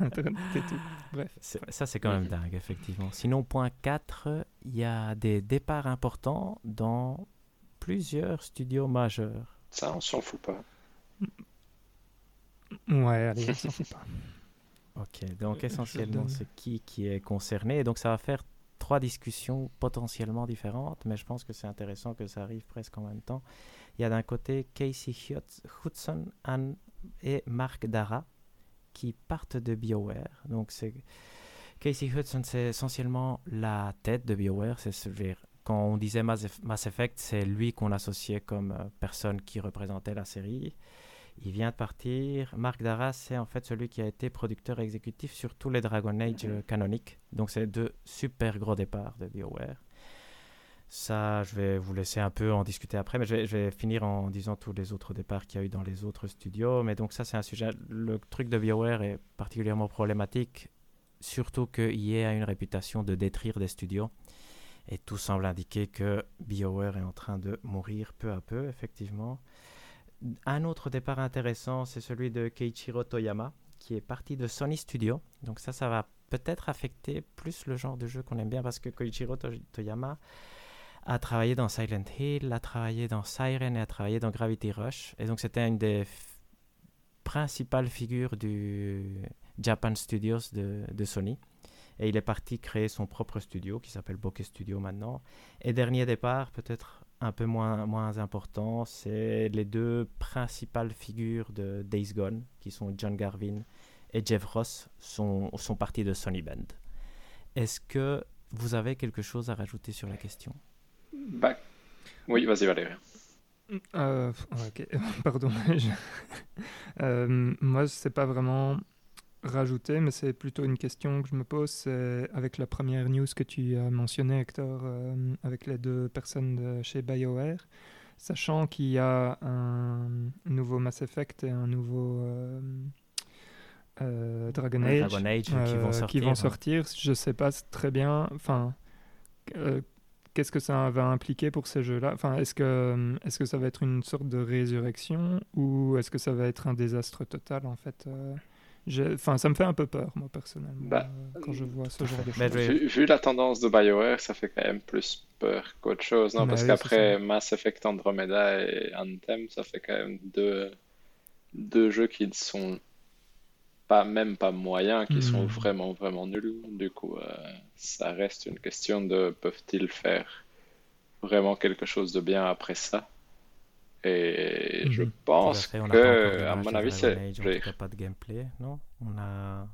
Internet et tout. Bref. C'est- Ça, c'est quand même dingue, effectivement. Sinon, point 4, il y a des départs importants dans plusieurs studios majeurs. ça, on s'en fout pas. Ouais, allez, on s'en fout pas. Ok, donc je essentiellement, c'est qui qui est concerné. Et donc, ça va faire trois discussions potentiellement différentes, mais je pense que c'est intéressant que ça arrive presque en même temps. Il y a d'un côté Casey Hudson et Mark Dara qui partent de BioWare. Donc, c'est Casey Hudson, c'est essentiellement la tête de BioWare. C'est quand on disait Mass Effect, c'est lui qu'on associait comme euh, personne qui représentait la série. Il vient de partir. Mark Dara, c'est en fait celui qui a été producteur exécutif sur tous les Dragon Age euh, canoniques. Donc, c'est deux super gros départs de BioWare. Ça, je vais vous laisser un peu en discuter après, mais je vais, je vais finir en disant tous les autres départs qu'il y a eu dans les autres studios. Mais donc, ça, c'est un sujet. Le truc de BioWare est particulièrement problématique, surtout que EA a une réputation de détruire des studios. Et tout semble indiquer que BioWare est en train de mourir peu à peu, effectivement. Un autre départ intéressant, c'est celui de Keiichiro Toyama, qui est parti de Sony Studio. Donc ça, ça va peut-être affecter plus le genre de jeu qu'on aime bien, parce que Koichiro To- Toyama a travaillé dans Silent Hill, a travaillé dans Siren et a travaillé dans Gravity Rush. Et donc c'était une des principales figures du Japan Studios de, de Sony. Et il est parti créer son propre studio qui s'appelle Bokeh Studio maintenant. Et dernier départ, peut-être un peu moins, moins important, c'est les deux principales figures de Days Gone, qui sont John Garvin et Jeff Ross, sont, sont partis de Sony Band. Est-ce que vous avez quelque chose à rajouter sur la question? Bah, Oui, vas-y Valérie. Euh, ok, pardon. euh, moi, c'est pas vraiment rajouter, mais c'est plutôt une question que je me pose. C'est avec la première news que tu as mentionnée, Hector, euh, avec les deux personnes de chez BioWare, sachant qu'il y a un nouveau Mass Effect et un nouveau euh, euh, Dragon Age, Dragon Age qui vont sortir. qui vont sortir. Je sais pas très bien. Enfin qu'est-ce que ça va impliquer pour ces jeux-là? Enfin, Est-ce que, est que ça va être une sorte de résurrection ou est-ce que ça va être un désastre total en fait Enfin, ça me fait un peu peur, moi, personnellement, bah, euh, quand je vois ce genre de choses. Vu, vu, la tendance de BioWare, ça fait quand même plus peur qu'autre chose, non? Parce oui, qu'après Mass Effect Andromeda et Anthem, ça fait quand même deux, deux jeux qui ne sont pas, même pas moyens, qui sont Hmm. vraiment, vraiment nuls. Du coup, euh, ça reste une question de peuvent-ils faire vraiment quelque chose de bien après ça? Et je Mhm. pense Tout à fait, que, à mon de avis, c'est. Je pas de gameplay, non? On a...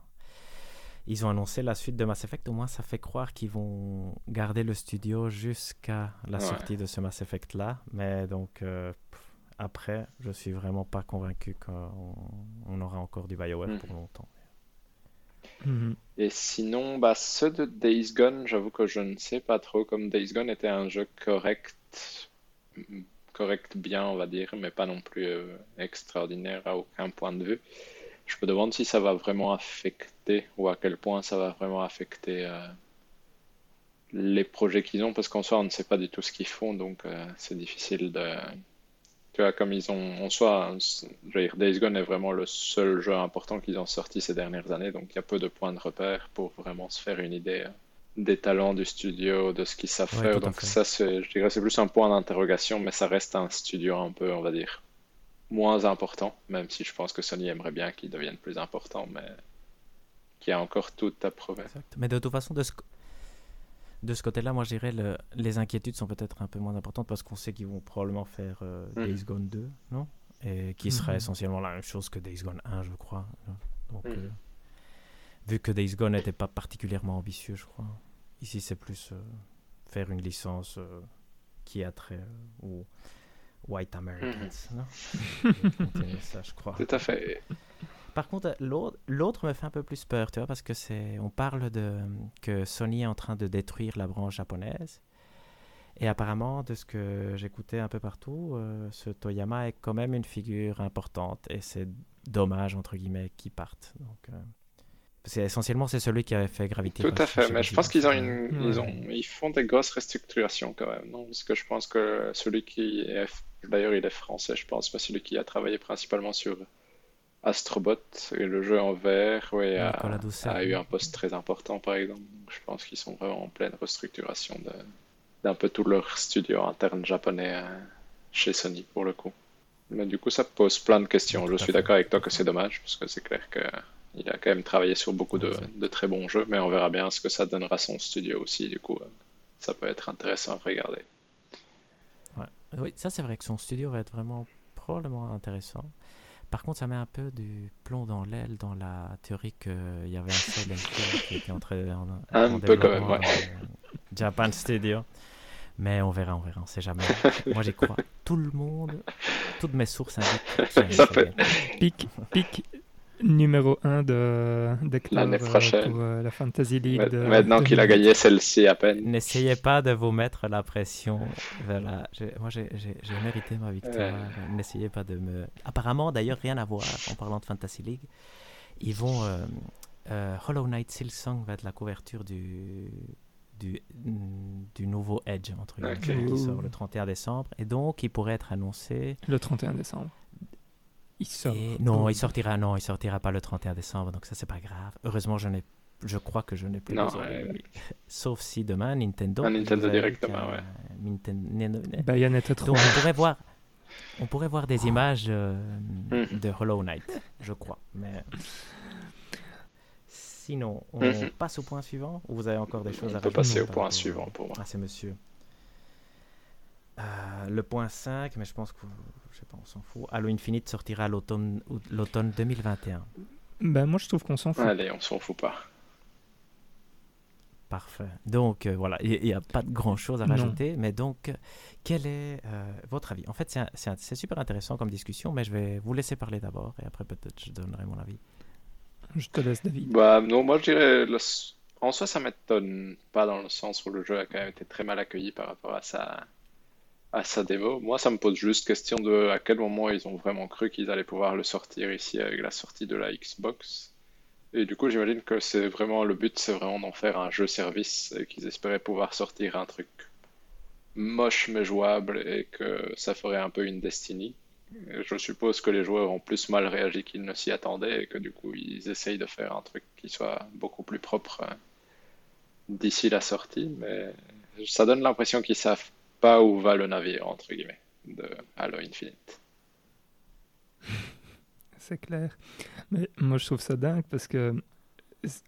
Ils ont annoncé la suite de Mass Effect, au moins ça fait croire qu'ils vont garder le studio jusqu'à la Ouais. sortie de ce Mass Effect-là, mais donc euh, pff, après, je suis vraiment pas convaincu qu'on on aura encore du BioWare Mhm. pour longtemps. Mhm. Et sinon, bah, ceux de Days Gone, j'avoue que je ne sais pas trop. Comme Days Gone était un jeu correct, correct bien, on va dire, mais pas non plus euh, extraordinaire à aucun point de vue. Je me demande si ça va vraiment affecter ou à quel point ça va vraiment affecter euh, les projets qu'ils ont, parce qu'en soi, on ne sait pas du tout ce qu'ils font, donc euh, c'est difficile de. Tu vois, comme ils ont, en soi, dire, Days Gone est vraiment le seul jeu important qu'ils ont sorti ces dernières années, donc il y a peu de points de repère pour vraiment se faire une idée des talents du studio, de ce qu'ils savent Ouais, faire. Donc ça, c'est, je dirais, c'est plus un point d'interrogation, mais ça reste un studio un peu, on va dire, moins important, même si je pense que Sony aimerait bien qu'il devienne plus important, mais qui a encore tout à prouver. Exact. Mais de toute façon, de ce, de ce côté-là, moi je dirais le, les inquiétudes sont peut-être un peu moins importantes parce qu'on sait qu'ils vont probablement faire euh, Mhm. Days Gone 2, non? Et qui sera Mhm. essentiellement la même chose que Days Gone 1, je crois. Donc, Mhm. euh, vu que Days Gone n'était pas particulièrement ambitieux, je crois. Ici, c'est plus euh, faire une licence euh, qui a trait euh, aux White Americans, continuer ça, je crois. Tout à fait. Par contre, l'autre, l'autre me fait un peu plus peur, tu vois, parce que c'est, on parle de que Sony est en train de détruire la branche japonaise. Et apparemment, de ce que j'écoutais un peu partout, euh, ce Toyama est quand même une figure importante. Et c'est dommage, entre guillemets, qu'il parte. Donc, euh, c'est, essentiellement, c'est celui qui avait fait Gravity Tout à fait, mais je pense qu'ils ont une, ils ont, ils font des grosses restructurations quand même, non? Parce que je pense que celui qui est, d'ailleurs, il est français, je pense, mais celui qui a travaillé principalement sur Astrobot et le jeu en VR, ouais, a, a eu un poste très important, par exemple. Je pense qu'ils sont vraiment en pleine restructuration d'un peu tout leur studio interne japonais euh, chez Sony, pour le coup. Mais du coup, ça pose plein de questions. Je suis d'accord avec toi que c'est dommage, parce que c'est clair que il a quand même travaillé sur beaucoup de, très bons jeux, mais on verra bien ce que ça donnera son studio aussi. Du coup, euh, ça peut être intéressant à regarder. Ouais. Oui, ça c'est vrai que son studio va être vraiment probablement intéressant. Par contre, ça met un peu du plomb dans l'aile dans la théorie qu'il y avait un Hill qui était en train Un en peu quand même, dans le Japan Studio. Mais on verra, on verra, on sait jamais. Moi j'y crois. Tout le monde, toutes mes sources indiquent Ça fait-. Pic, pic numéro 1 de d'Hector L'année euh, prochaine. pour euh, la Fantasy League. Ma- de Maintenant qu'il a 2020. gagné celle-ci à peine. N'essayez pas de vous mettre la pression. Voilà. Moi, j'ai mérité ma victoire. N'essayez pas de me. Apparemment, d'ailleurs, rien à voir en parlant de Fantasy League. Ils vont. euh, euh, Hollow Knight Silksong va être la couverture du. Du, du nouveau Edge, entre guillemets, qui sort le 31 décembre. Et donc, il pourrait être annoncé. Le 31 décembre. Il sort. Et- non, il sortira, non, il sortira pas le 31 décembre, donc ça, c'est pas grave. Heureusement, je n'ai. Je crois que je n'ai plus Non. Sauf si demain, Nintendo. Un Nintendo vous avez Direct qu'un demain, ouais. Ninten- Bayonetta 3. Donc on pourrait voir, on pourrait voir des images euh, Hmm. de Hollow Knight, je crois. Mais Sinon, on Mhm. passe au point suivant ou vous avez encore des choses On à peut rajouter passer au point suivant pour moi. Ah, c'est monsieur. Euh, le point 5, mais je pense que je sais pas, on s'en fout. Halo Infinite sortira à l'automne ou- l'automne 2021. Ben, moi, je trouve qu'on s'en fout. Allez, on s'en fout pas. Parfait. Donc euh, voilà, il n'y a pas de grand chose à Non. rajouter, mais donc quel est euh, votre avis? En fait, c'est un- c'est un- c'est super intéressant comme discussion, mais je vais vous laisser parler d'abord et après peut-être je donnerai mon avis. Je te laisse, David. Bah, non, moi je dirais, le- en soi, ça m'étonne pas dans le sens où le jeu a quand même été très mal accueilli par rapport à sa, à sa démo. Moi, ça me pose juste question de à quel moment ils ont vraiment cru qu'ils allaient pouvoir le sortir ici avec la sortie de la Xbox. Et du coup, j'imagine que c'est vraiment le but, c'est vraiment d'en faire un jeu service et qu'ils espéraient pouvoir sortir un truc moche mais jouable et que ça ferait un peu une Destiny. Je suppose que les joueurs ont plus mal réagi qu'ils ne s'y attendaient et que du coup ils essayent de faire un truc qui soit beaucoup plus propre euh, d'ici la sortie, mais ça donne l'impression qu'ils savent pas où va le navire, entre guillemets, de Halo Infinite. C'est clair. Mais moi, je trouve ça dingue parce que,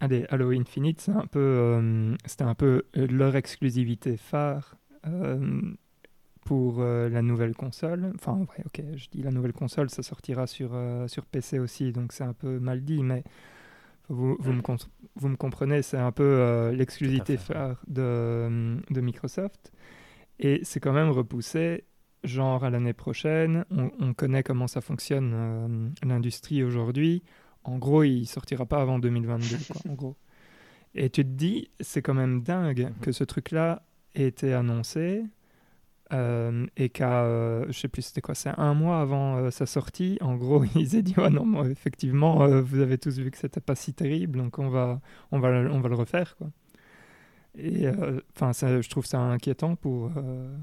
allez, Halo Infinite, c'est un peu, euh, c'était un peu leur exclusivité phare euh, pour euh, la nouvelle console. Enfin, ouais, ok, je dis la nouvelle console, ça sortira sur, euh, sur PC aussi, donc c'est un peu mal dit, mais vous, vous, me, vous me comprenez, c'est un peu euh, l'exclusivité phare de, de Microsoft. Et c'est quand même repoussé, genre à l'année prochaine. On, on connaît comment ça fonctionne euh, l'industrie aujourd'hui. En gros, il sortira pas avant 2022, quoi, en gros. Et tu te dis, c'est quand même dingue que ce truc-là ait été annoncé euh, et qu'à, euh, je sais plus, c'était quoi, c'est un mois avant euh, sa sortie. En gros, ils aient dit, ouais, non, effectivement, vous avez tous vu que c'était pas si terrible, donc on va, on va, on va le refaire. Et euh, enfin, ça, je trouve ça inquiétant pour, euh,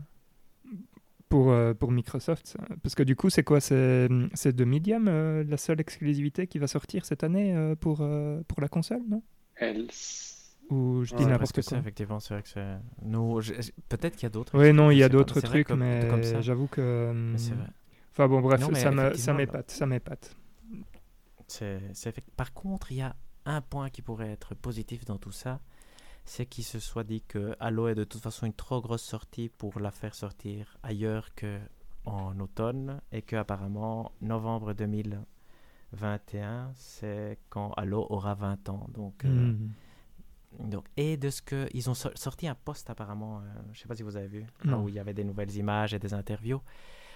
pour, euh, pour Microsoft. ça. Parce que du coup, c'est quoi? C'est c'est de Medium euh, la seule exclusivité qui va sortir cette année euh, pour, euh, pour la console, non? Else. Ou je dis n'importe quoi effectivement, c'est vrai que c'est. Je- peut-être qu'il y a d'autres. Oui, non, il y a d'autres trucs, mais comme ça. j'avoue que. Mais c'est vrai. Enfin bon, bref, Non, ça m'épate, ça m'épate. C'est, c'est effect- Par contre, il y a un point qui pourrait être positif dans tout ça, c'est qu'il se soit dit que Halo est de toute façon une trop grosse sortie pour la faire sortir ailleurs que en automne et que apparemment novembre 2021 c'est quand Halo aura 20 ans. Donc, euh, Hmm. donc et de ce que ils ont so- sorti un post apparemment, euh, je sais pas si vous avez vu, où il y avait des nouvelles images et des interviews.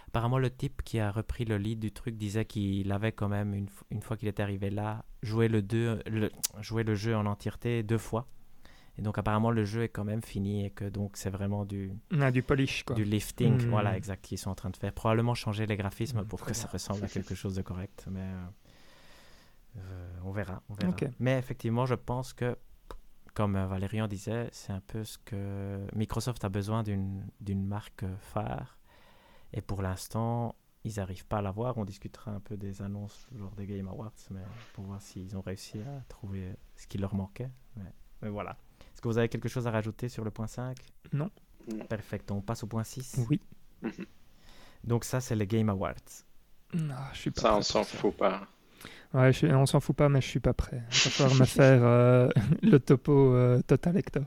Apparemment, le type qui a repris le lead du truc disait qu'il avait quand même, une, une fois qu'il était arrivé là, joué le, deux, le, joué le jeu en entièreté deux fois. Et donc, apparemment, le jeu est quand même fini et que donc c'est vraiment du, Ah, du polish, quoi. du lifting, Hmm. voilà, exact, qu'ils sont en train de faire. Probablement changer les graphismes Hmm, pour que ça ressemble à quelque chose de correct, mais euh, euh, on verra, on verra. Mais effectivement, je pense que, comme euh, Valérian disait, c'est un peu ce que Microsoft a besoin d'une d'une marque phare. Et pour l'instant, ils n'arrivent pas à l'avoir. On discutera un peu des annonces lors des Game Awards, mais pour voir s'ils ont réussi à trouver ce qui leur manquait. Mais, mais voilà. Est-ce que vous avez quelque chose à rajouter sur le point 5 Non. Non. Perfect. On passe au point 6. Oui. Donc ça, c'est les Game Awards. Ah, je suis pas Ça, prêt on s'en fout pas. Ouais, je suis- on s'en fout pas, mais je suis pas prêt. Il va falloir me faire euh, le topo euh, Total Hector.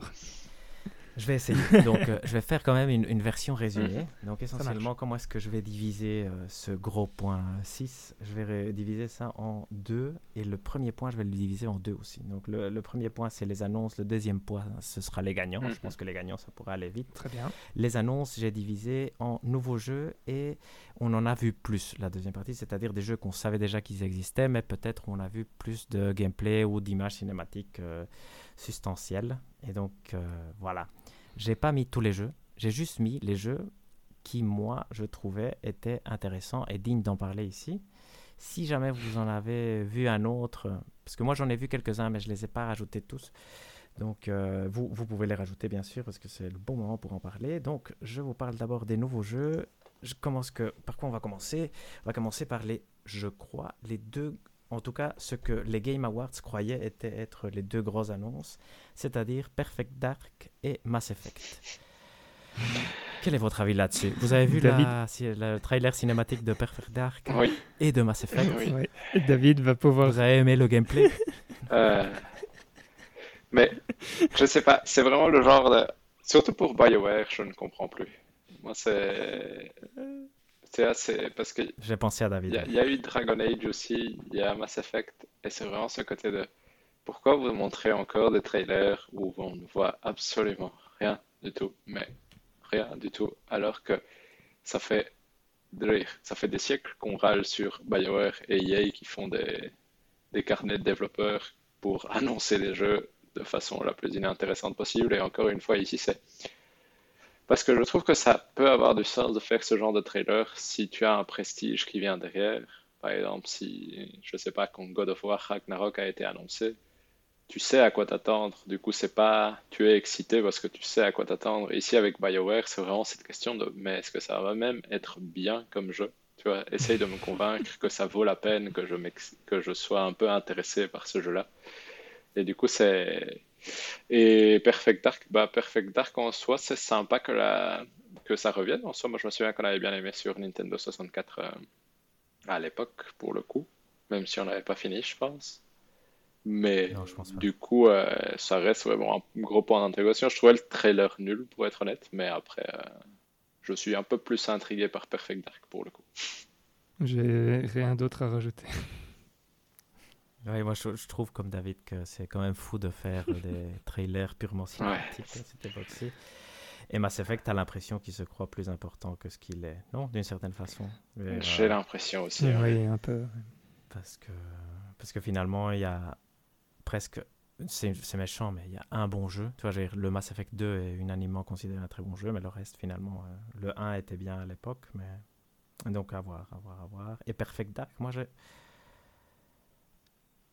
Je vais essayer. Donc, euh, je vais faire quand même une, une version résumée. Donc, marche. essentiellement, comment est-ce que je vais diviser euh, ce gros point 6 Je vais diviser ça en deux. Et le premier point, je vais le diviser en deux aussi. Donc, le, le premier point, c'est les annonces. Le deuxième point, ce sera les gagnants. Je Mhm. pense que les gagnants, ça pourra aller vite. Très bien. Les annonces, j'ai divisé en nouveaux jeux et on en a vu plus la deuxième partie, c'est-à-dire des jeux qu'on savait déjà qu'ils existaient, mais peut-être on a vu plus de gameplay ou d'images cinématiques euh, substantielles. Et donc voilà, j'ai pas mis tous les jeux, j'ai juste mis les jeux qui moi je trouvais étaient intéressants et dignes d'en parler ici. Si jamais vous en avez vu un autre, parce que moi j'en ai vu quelques-uns, mais je les ai pas rajoutés tous. Donc, euh, vous, vous pouvez les rajouter, bien sûr, parce que c'est le bon moment pour en parler. Donc, je vous parle d'abord des nouveaux jeux. Je commence que, par quoi on va commencer? On va commencer par les, je crois, les deux, en tout cas, ce que les Game Awards croyaient étaient être les deux grosses annonces, c'est-à-dire Perfect Dark et Mass Effect. Quel est votre avis là-dessus? Vous avez vu David la, le trailer cinématique de Perfect Dark Oui. et de Mass Effect? Oui. David va pouvoir. Vous avez aimé le gameplay? Euh, Mais je sais pas, c'est vraiment le genre de. Surtout pour BioWare, je ne comprends plus. Moi, c'est. C'est. Parce que. J'ai pensé à David. Il y, a eu Dragon Age aussi, il y a Mass Effect, et c'est vraiment ce côté de. Pourquoi vous montrez encore des trailers où on ne voit absolument rien du tout, mais rien du tout, alors que ça fait, ça fait des siècles qu'on râle sur BioWare et EA qui font des, des carnets de développeurs pour annoncer les jeux de façon la plus inintéressante possible. Et encore une fois, ici, c'est parce que je trouve que ça peut avoir du sens de faire ce genre de trailer si tu as un prestige qui vient derrière. Par exemple, si, je sais pas, quand God of War Ragnarok a été annoncé, tu sais à quoi t'attendre. Du coup, c'est pas tu es excité parce que tu sais à quoi t'attendre. Ici, avec BioWare, c'est vraiment cette question de mais est-ce que ça va même être bien comme jeu? Tu vois, essaye de me convaincre que ça vaut la peine que je, que je sois un peu intéressé par ce jeu-là. Et du coup, c'est. Et Perfect Dark, bah, Perfect Dark en soi, c'est sympa que, la... que ça revienne. En soi, moi, je me souviens qu'on avait bien aimé sur Nintendo 64 euh, à l'époque, pour le coup. Même si on n'avait pas fini, je pense. Mais du coup, euh, ça reste vraiment un gros point d'interrogation. Je trouvais le trailer nul, pour être honnête. Mais après, euh, je suis un peu plus intrigué par Perfect Dark, pour le coup. J'ai rien d'autre à rajouter. Oui, moi je, trouve comme David que c'est quand même fou de faire des trailers purement cinématiques à cette époque-ci. Et Mass Effect, t'as l'impression qu'il se croit plus important que ce qu'il est, non D'une certaine façon. J'ai euh, l'impression aussi. Oui, un peu. Parce que, parce que finalement, il y a presque. C'est méchant, mais il y a un bon jeu. Tu vois, le Mass Effect 2 est unanimement considéré un très bon jeu, mais le reste, finalement, euh, le 1 était bien à l'époque, mais. Donc, à voir, à voir, à voir. Et Perfect Dark, moi, j'ai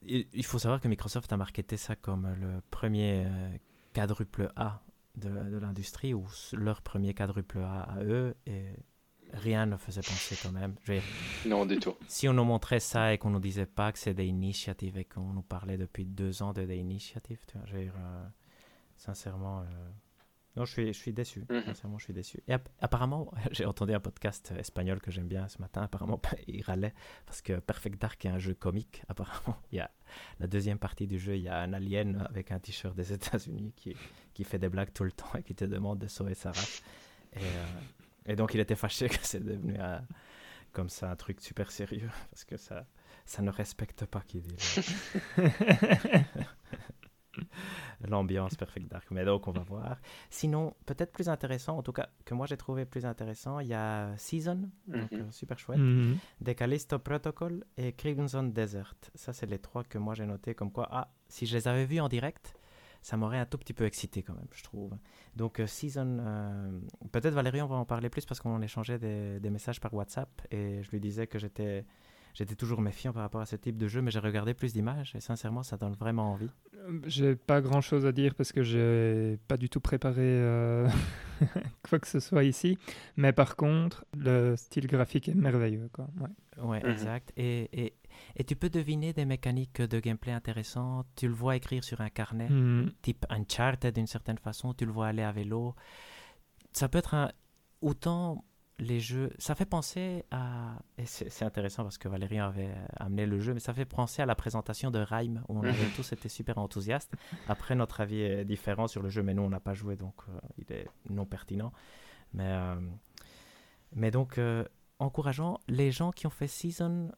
il faut savoir que Microsoft a marketé ça comme le premier euh, quadruple A de, l'industrie, ou leur premier quadruple A à eux, et rien ne faisait penser quand même. non, du tout. Si on nous montrait ça et qu'on nous disait pas que c'est des initiatives et qu'on nous parlait depuis deux ans de des initiatives, tu vois, euh, sincèrement, euh, non, je suis, je suis déçu. Mhm. Sincèrement, je suis déçu. Et apparemment, j'ai entendu un podcast espagnol que j'aime bien ce matin. Apparemment, il râlait parce que Perfect Dark est un jeu comique. Apparemment, il y a la deuxième partie du jeu, il y a un alien avec un t-shirt des États-Unis qui, qui fait des blagues tout le temps et qui te demande de sauver sa race. Et, euh, et donc, il était fâché que c'est devenu comme ça un truc super sérieux parce que ça, ça ne respecte pas qui dit. l'ambiance Perfect Dark. Mais donc, on va voir. Sinon, peut-être plus intéressant, en tout cas, que moi j'ai trouvé plus intéressant, il y a Season, donc, mhm. euh, super chouette, mm Protocol et Crimson Desert. Ça, c'est les trois que moi j'ai noté comme quoi, ah, si je les avais vus en direct, ça m'aurait un tout petit peu excité quand même, je trouve. Donc, euh, Season, euh, peut-être Valérie, on va en parler plus parce qu'on échangeait des, des messages par WhatsApp et je lui disais que j'étais j'étais toujours méfiant par rapport à ce type de jeu, mais j'ai regardé plus d'images et sincèrement, ça donne vraiment envie. Euh, j'ai pas grand chose à dire parce que j'ai pas du tout préparé euh, quoi que ce soit ici, mais par contre, le style graphique est merveilleux. Quoi. Ouais, ouais mhm. exact. Et, et, et, tu peux deviner des mécaniques de gameplay intéressantes. Tu le vois écrire sur un carnet, mhm. type Uncharted d'une certaine façon, tu le vois aller à vélo. Ça peut être un, autant les jeux, ça fait penser à, et c'est intéressant parce que Valérie avait amené le jeu, mais ça fait penser à la présentation de Rime où on avait tous été super enthousiastes. Après, notre avis est différent sur le jeu, mais nous, on n'a pas joué, donc euh, il est non pertinent. Mais, euh, mais donc, euh, encourageant, les gens qui ont fait Season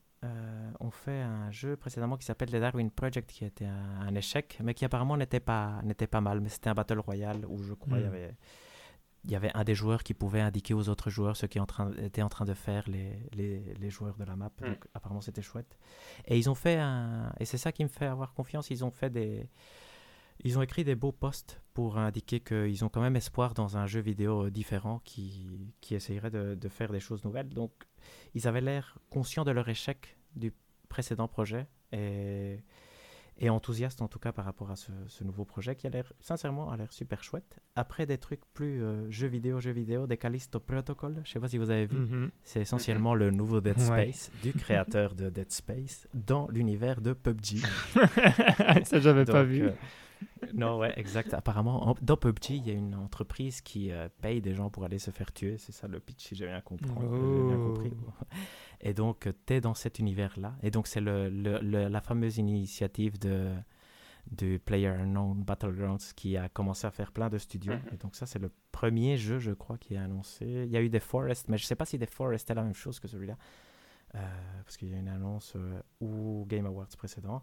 ont fait un jeu précédemment qui s'appelle The Darwin Project, qui était un, échec, mais qui apparemment n'était pas, pas mal, mais c'était un Battle Royale où je crois il y mhm. avait il y avait un des joueurs qui pouvait indiquer aux autres joueurs ce qu'étaient en, étaient en train de faire les, les, les joueurs de la map. Mm. Donc apparemment c'était chouette. Et ils ont fait un... Et c'est ça qui me fait avoir confiance. Ils ont fait des... Ils ont écrit des beaux posts pour indiquer qu'ils ont quand même espoir dans un jeu vidéo différent qui, qui essayerait de, de faire des choses nouvelles. Donc ils avaient l'air conscients de leur échec du précédent projet. Et et enthousiaste en tout cas par rapport à ce, nouveau projet qui a l'air sincèrement a l'air super chouette. Après des trucs plus euh, jeux vidéo, jeux vidéo, des Callisto Protocol, je sais pas si vous avez vu, mhm. c'est essentiellement le nouveau Dead Space du créateur de Dead Space dans l'univers de PUBG. Ça j'avais pas vu. Euh, non, ouais, exact. Apparemment, dans PUBG, il y a une entreprise qui euh, paye des gens pour aller se faire tuer. C'est ça le pitch, si j'ai bien, compris. Oh. Et donc, tu es dans cet univers-là. Et donc, c'est le, la fameuse initiative de, du Player Unknown Battlegrounds qui a commencé à faire plein de studios. Mhm. Et donc ça, c'est le premier jeu, je crois, qui est annoncé. Il y a eu des Forest, mais je sais pas si des Forest est la même chose que celui-là. Euh, parce qu'il y a une annonce euh, ou Game Awards précédent.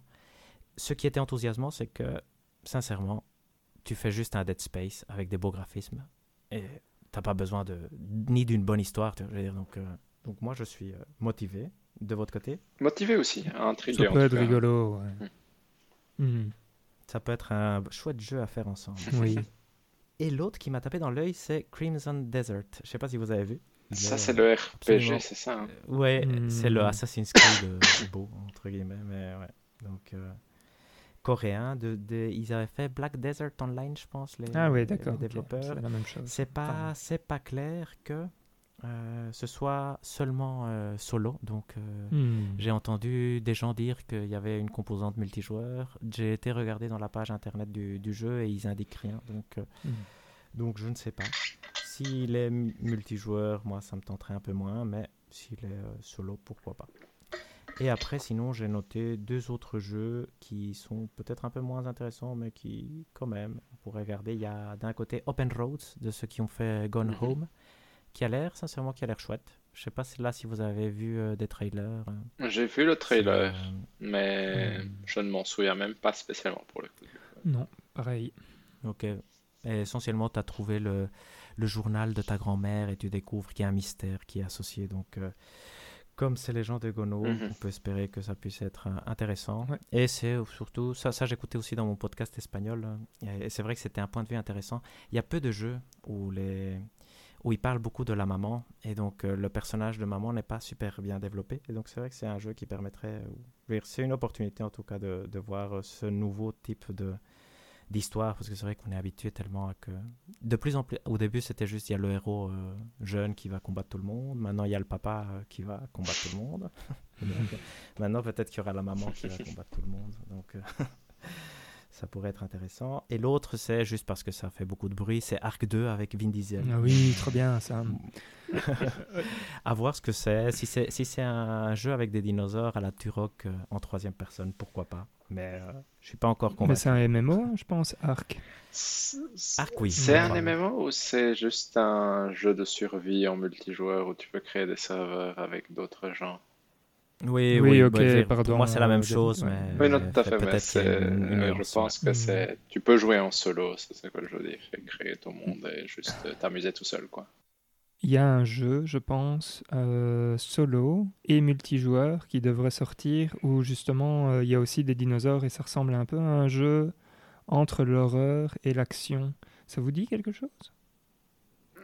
Ce qui était enthousiasmant, c'est que, sincèrement, tu fais juste un Dead Space avec des beaux graphismes. Et t'as pas besoin de ni d'une bonne histoire. tu vois, je veux dire, donc, euh, donc moi, je suis euh, motivé. De votre côté, Motivé aussi, intrigué Ça en peut tout être rigolo. ouais. Mhm. ça peut être un chouette jeu à faire ensemble. Oui. Et l'autre qui m'a tapé dans l'œil, c'est Crimson Desert. Je sais pas si vous avez vu. Ça, c'est le RPG, c'est ça. hein. Ouais, c'est le Assassin's Creed euh, beau, entre guillemets. Mais ouais. Donc, euh, coréen. De, de- ils avaient fait Black Desert Online, je pense, les, Ah oui, les d'accord. ok. développeurs. C'est la même chose. C'est pas, Enfin, c'est pas clair que euh, ce soit seulement euh, solo. Donc, euh, hmm. j'ai entendu des gens dire qu'il y avait une composante multijoueur. J'ai été regarder dans la page internet du, du jeu et ils indiquent rien. Donc, Hmm. donc je ne sais pas. S'il est mu- multijoueur, moi, ça me tenterait un peu moins. Mais s'il est solo, pourquoi pas. Et après, sinon, j'ai noté deux autres jeux qui sont peut-être un peu moins intéressants, mais qui, quand même, on pourrait regarder. Il y a d'un côté Open Roads, de ceux qui ont fait Gone Mhm. Home, qui a l'air, sincèrement, qui a l'air chouette. Je sais pas si là, si vous avez vu euh, des trailers. euh, J'ai vu le trailer, euh, mais je ne m'en souviens même pas spécialement pour le coup. Non, pareil. Ok. Et essentiellement, tu as trouvé le, le journal de ta grand-mère et tu découvres qu'il y a un mystère qui est associé. Donc, euh, comme c'est les gens de Gono, Mhm. on peut espérer que ça puisse être euh, intéressant. Et c'est surtout, ça, ça j'écoutais aussi dans mon podcast espagnol, euh, et c'est vrai que c'était un point de vue intéressant. Il y a peu de jeux où, les, où ils parlent beaucoup de la maman, et donc euh, le personnage de maman n'est pas super bien développé. Et donc, c'est vrai que c'est un jeu qui permettrait, c'est une opportunité en tout cas de, de voir ce nouveau type de d'histoire parce que c'est vrai qu'on est habitué tellement à que de plus en plus au début c'était juste il y a le héros euh, jeune qui va combattre tout le monde. Maintenant il y a le papa euh, qui va combattre tout le monde. Euh, maintenant peut-être qu'il y aura la maman qui va combattre tout le monde. Donc ça pourrait être intéressant et l'autre c'est juste parce que ça fait beaucoup de bruit c'est Arc 2 avec Vin Diesel Ah oui, trop bien ça. à voir ce que c'est si c'est si c'est un jeu avec des dinosaures à la Turok euh, en troisième personne pourquoi pas mais euh, je suis pas encore Mais convaincu c'est un MMO, je pense, Arc. Arc oui C'est un. MMO ou c'est juste un jeu de survie en multijoueur où tu peux créer des serveurs avec d'autres gens? Oui, Oui, oui, ok, bah, pardon, Pour moi, c'est la même euh, chose, ouais. mais Oui, non, tout à fait, mais euh, je pense que c'est, tu peux jouer en solo, c'est ça que je veux dire, créer ton monde et juste euh, t'amuser tout seul, quoi. Il y a un jeu, je pense, euh, solo et multijoueur qui devrait sortir où justement euh, il y a aussi des dinosaures et ça ressemble un peu à un jeu entre l'horreur et l'action. Ça vous dit quelque chose?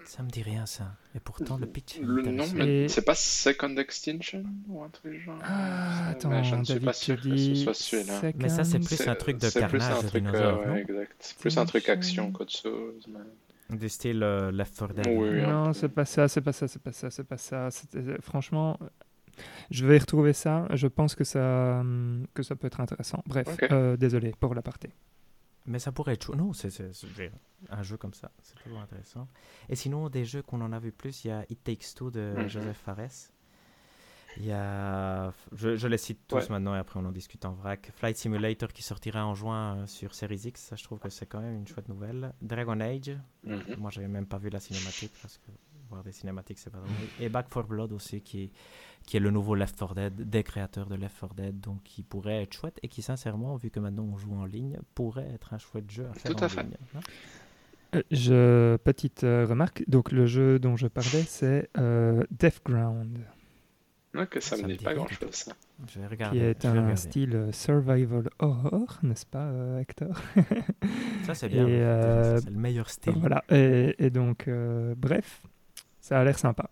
Ça me dit rien, ça. Et pourtant, le pitch Le nom, intéressant. mais Et- c'est pas Second Extinction ou un truc genre? Ah, Ça, mais je attends, ne suis pas sûr que ce soit celui-là. Mais ça, c'est Second- plus un truc de c'est plus carnage un de truc, dinosaures, euh, non ouais, exact. C'est plus un truc action qu'autre chose. mais- Du style euh, Left 4 Dead. Oui, Non, c'est pas ça, c'est pas ça, c'est pas ça, c'est pas ça. C'était- Franchement, je vais retrouver ça. Je pense que ça, hum, que ça peut être intéressant. Bref, euh, désolé pour l'aparté. Mais ça pourrait être chou- Non, c'est un jeu comme ça. C'est toujours intéressant. Et sinon, des jeux qu'on en a vu plus, il y a It Takes Two de Mhm. Joseph Fares. Il y a. Je, je les cite tous Ouais. maintenant et après on en discute en vrac. Flight Simulator qui sortira en juin euh, sur Series X. Ça, je trouve que c'est quand même une chouette nouvelle. Dragon Age. Mhm. Moi, j'avais même pas vu la cinématique parce que voir des cinématiques, c'est pas drôle. Et Back 4 Blood aussi, qui est, qui est le nouveau Left 4 Dead, des créateurs de Left 4 Dead, donc qui pourrait être chouette et qui, sincèrement, vu que maintenant on joue en ligne, pourrait être un chouette jeu à faire Tout en à fait. ligne. hein. Euh, je, petite euh, remarque, donc le jeu dont je parlais, c'est euh, Deathground, Ok, ça me Ça me dit pas grand chose, ça. Je vais regarder. qui est un regarder. style euh, survival horror, n'est-ce pas, euh, Hector? Ça, c'est bien. Euh, C'est le meilleur style. Voilà, et, et donc, euh, bref, ça a l'air sympa.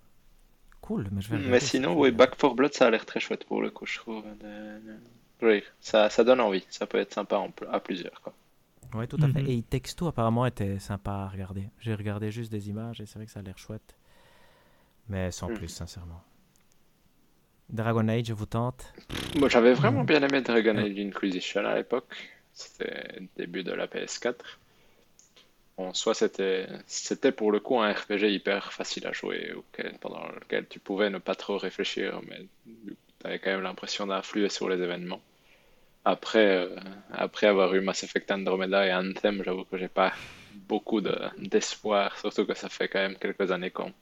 Cool, mais je vais regarder. Mais sinon, je oui, Back 4 Blood, ça a l'air très chouette pour le coup, je trouve. de- de- Oui, ça, ça donne envie. Ça peut être sympa à plusieurs, quoi. Ouais, tout à fait. Mhm. Et Two, apparemment, était sympa à regarder. J'ai regardé juste des images et c'est vrai que ça a l'air chouette. Mais sans Mhm. plus, sincèrement. Dragon Age vous tente? Moi, j'avais vraiment Mhm. bien aimé Dragon Age Inquisition à l'époque. C'était le début de la PS4. En soi, c'était c'était pour le coup un RPG hyper facile à jouer, auquel- pendant lequel tu pouvais ne pas trop réfléchir, mais tu avais quand même l'impression d'influer sur les événements. après, après avoir eu Mass Effect Andromeda et Anthem, j'avoue que j'ai pas beaucoup d'espoir, surtout que ça fait quand même quelques années qu'on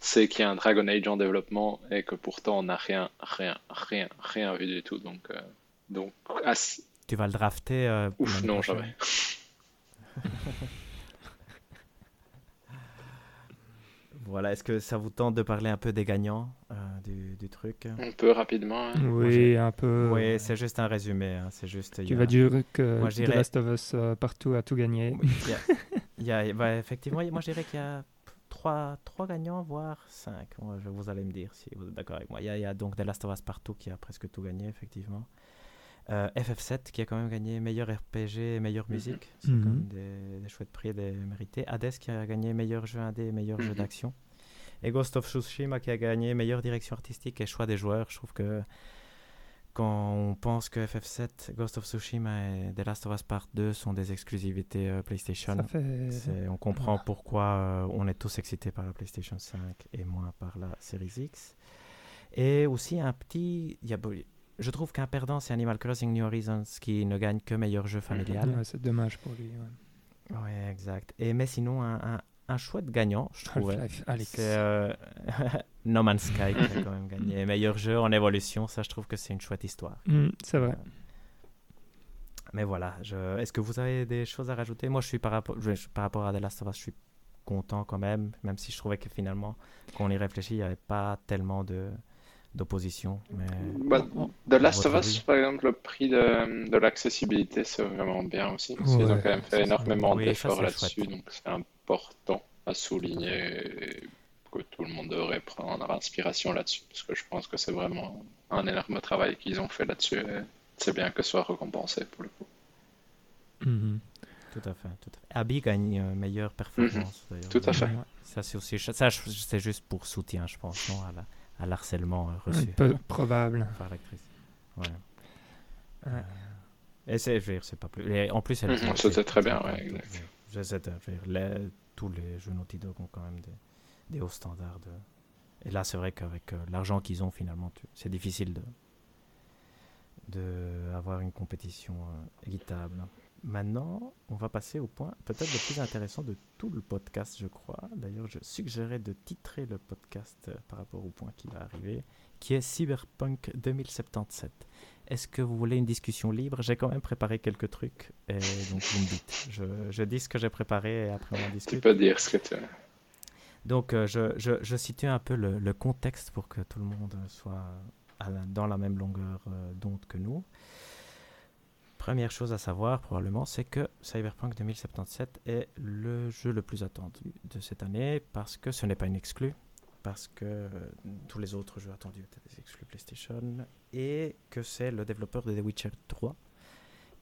sait qu'il y a un Dragon Age en développement et que pourtant on n'a rien, rien, rien, rien vu du tout. Donc, donc tu vas le drafter Ouf, non, jamais. Voilà, est-ce que ça vous tente de parler un peu des gagnants euh, du, truc? Un peu rapidement. Hein. Oui, un peu. Oui, c'est juste un résumé. Hein, c'est juste. Tu vas dire que moi, The Last of Us euh, partout a tout gagné. Il y a, bah, effectivement, moi je dirais qu'il y a trois, trois gagnants, voire cinq. je, vous allez me dire si vous êtes d'accord avec moi. Il y, a, il y, a, donc The Last of Us partout qui a presque tout gagné, effectivement. Euh, FF7 qui a quand même gagné meilleur RPG et meilleure mhm. musique. C'est quand même mhm. des, chouettes prix et des mérités. Hades qui a gagné meilleur jeu indé et meilleur jeu mhm. d'action. Et Ghost of Tsushima qui a gagné meilleure direction artistique et choix des joueurs. Je trouve que quand on pense que FF7, Ghost of Tsushima et The Last of Us Part 2 sont des exclusivités euh, PlayStation, on comprend pourquoi euh, on est tous excités par la PlayStation 5 et moins par la Series X. Et aussi un petit je trouve qu'un perdant, c'est Animal Crossing New Horizons qui ne gagne que meilleur jeu familial. c'est dommage pour lui. Oui, exact. Et, mais sinon, un, un, chouette gagnant, je trouve. C'est euh, No Man's Sky qui a quand même gagné meilleur jeu en évolution. Ça, je trouve que c'est une chouette histoire. Mm, c'est vrai. Euh, mais voilà, je... est-ce que vous avez des choses à rajouter? Moi, je suis par rapport, par rapport à The Last of Us, je suis content quand même, même si je trouvais que finalement, quand on y réfléchit, il n'y avait pas tellement de d'opposition. Mais... Bah, de Last of Us, par exemple, le prix de, de l'accessibilité, c'est vraiment bien aussi. Ils ont quand même fait énormément d'efforts là-dessus, donc c'est important à souligner que tout le monde devrait prendre inspiration là-dessus, parce que je pense que c'est vraiment un énorme travail qu'ils ont fait là-dessus. C'est bien que ce soit récompensé pour le coup. Mhm. Tout à fait. Tout à fait. Abby gagne euh, meilleure performance. Mhm. Tout à fait. Ça, c'est aussi. Ça, c'est juste pour soutien, je pense, non, à la, à l'harcèlement euh, reçu. Peu probable. Par l'actrice. Ouais. Euh, et c'est, je veux dire, c'est pas plus. en plus, elle. Mm C'était très bien, ouais, exact. Je, sais, les, tous les jeux Naughty Dog ont quand même des, des hauts standards. De... Et là, c'est vrai qu'avec euh, l'argent qu'ils ont, finalement, c'est difficile de, de avoir une compétition équitable. Maintenant, on va passer au point peut-être le plus intéressant de tout le podcast, je crois. D'ailleurs, je suggérais de titrer le podcast euh, par rapport au point qui va arriver, qui est Cyberpunk 2077. Est-ce que vous voulez une discussion libre? J'ai quand même préparé quelques trucs, et donc vous me dites. Je, dis ce que j'ai préparé et après on en discute. Tu peux dire ce que tu as. Donc, euh, je, je, situe un peu le, contexte pour que tout le monde soit dans la même longueur euh, d'onde que nous. Première chose à savoir probablement, c'est que Cyberpunk 2077 est le jeu le plus attendu de cette année parce que ce n'est pas une exclu, parce que euh, tous les autres jeux attendus étaient des exclus PlayStation et que c'est le développeur de The Witcher 3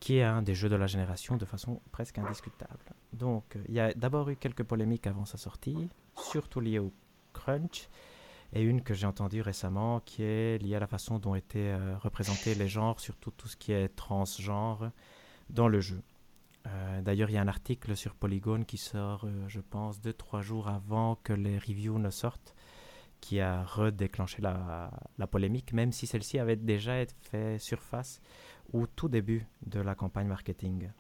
qui est un des jeux de la génération de façon presque indiscutable. Donc il y a d'abord eu quelques polémiques avant sa sortie, surtout liées au crunch et une que j'ai entendue récemment qui est liée à la façon dont étaient euh, représentés les genres, surtout tout ce qui est transgenre dans le jeu. Euh, d'ailleurs, il y a un article sur Polygon qui sort, euh, je pense, deux, trois jours avant que les reviews ne sortent, qui a redéclenché la, la polémique, même si celle-ci avait déjà fait surface au tout début de la campagne marketing.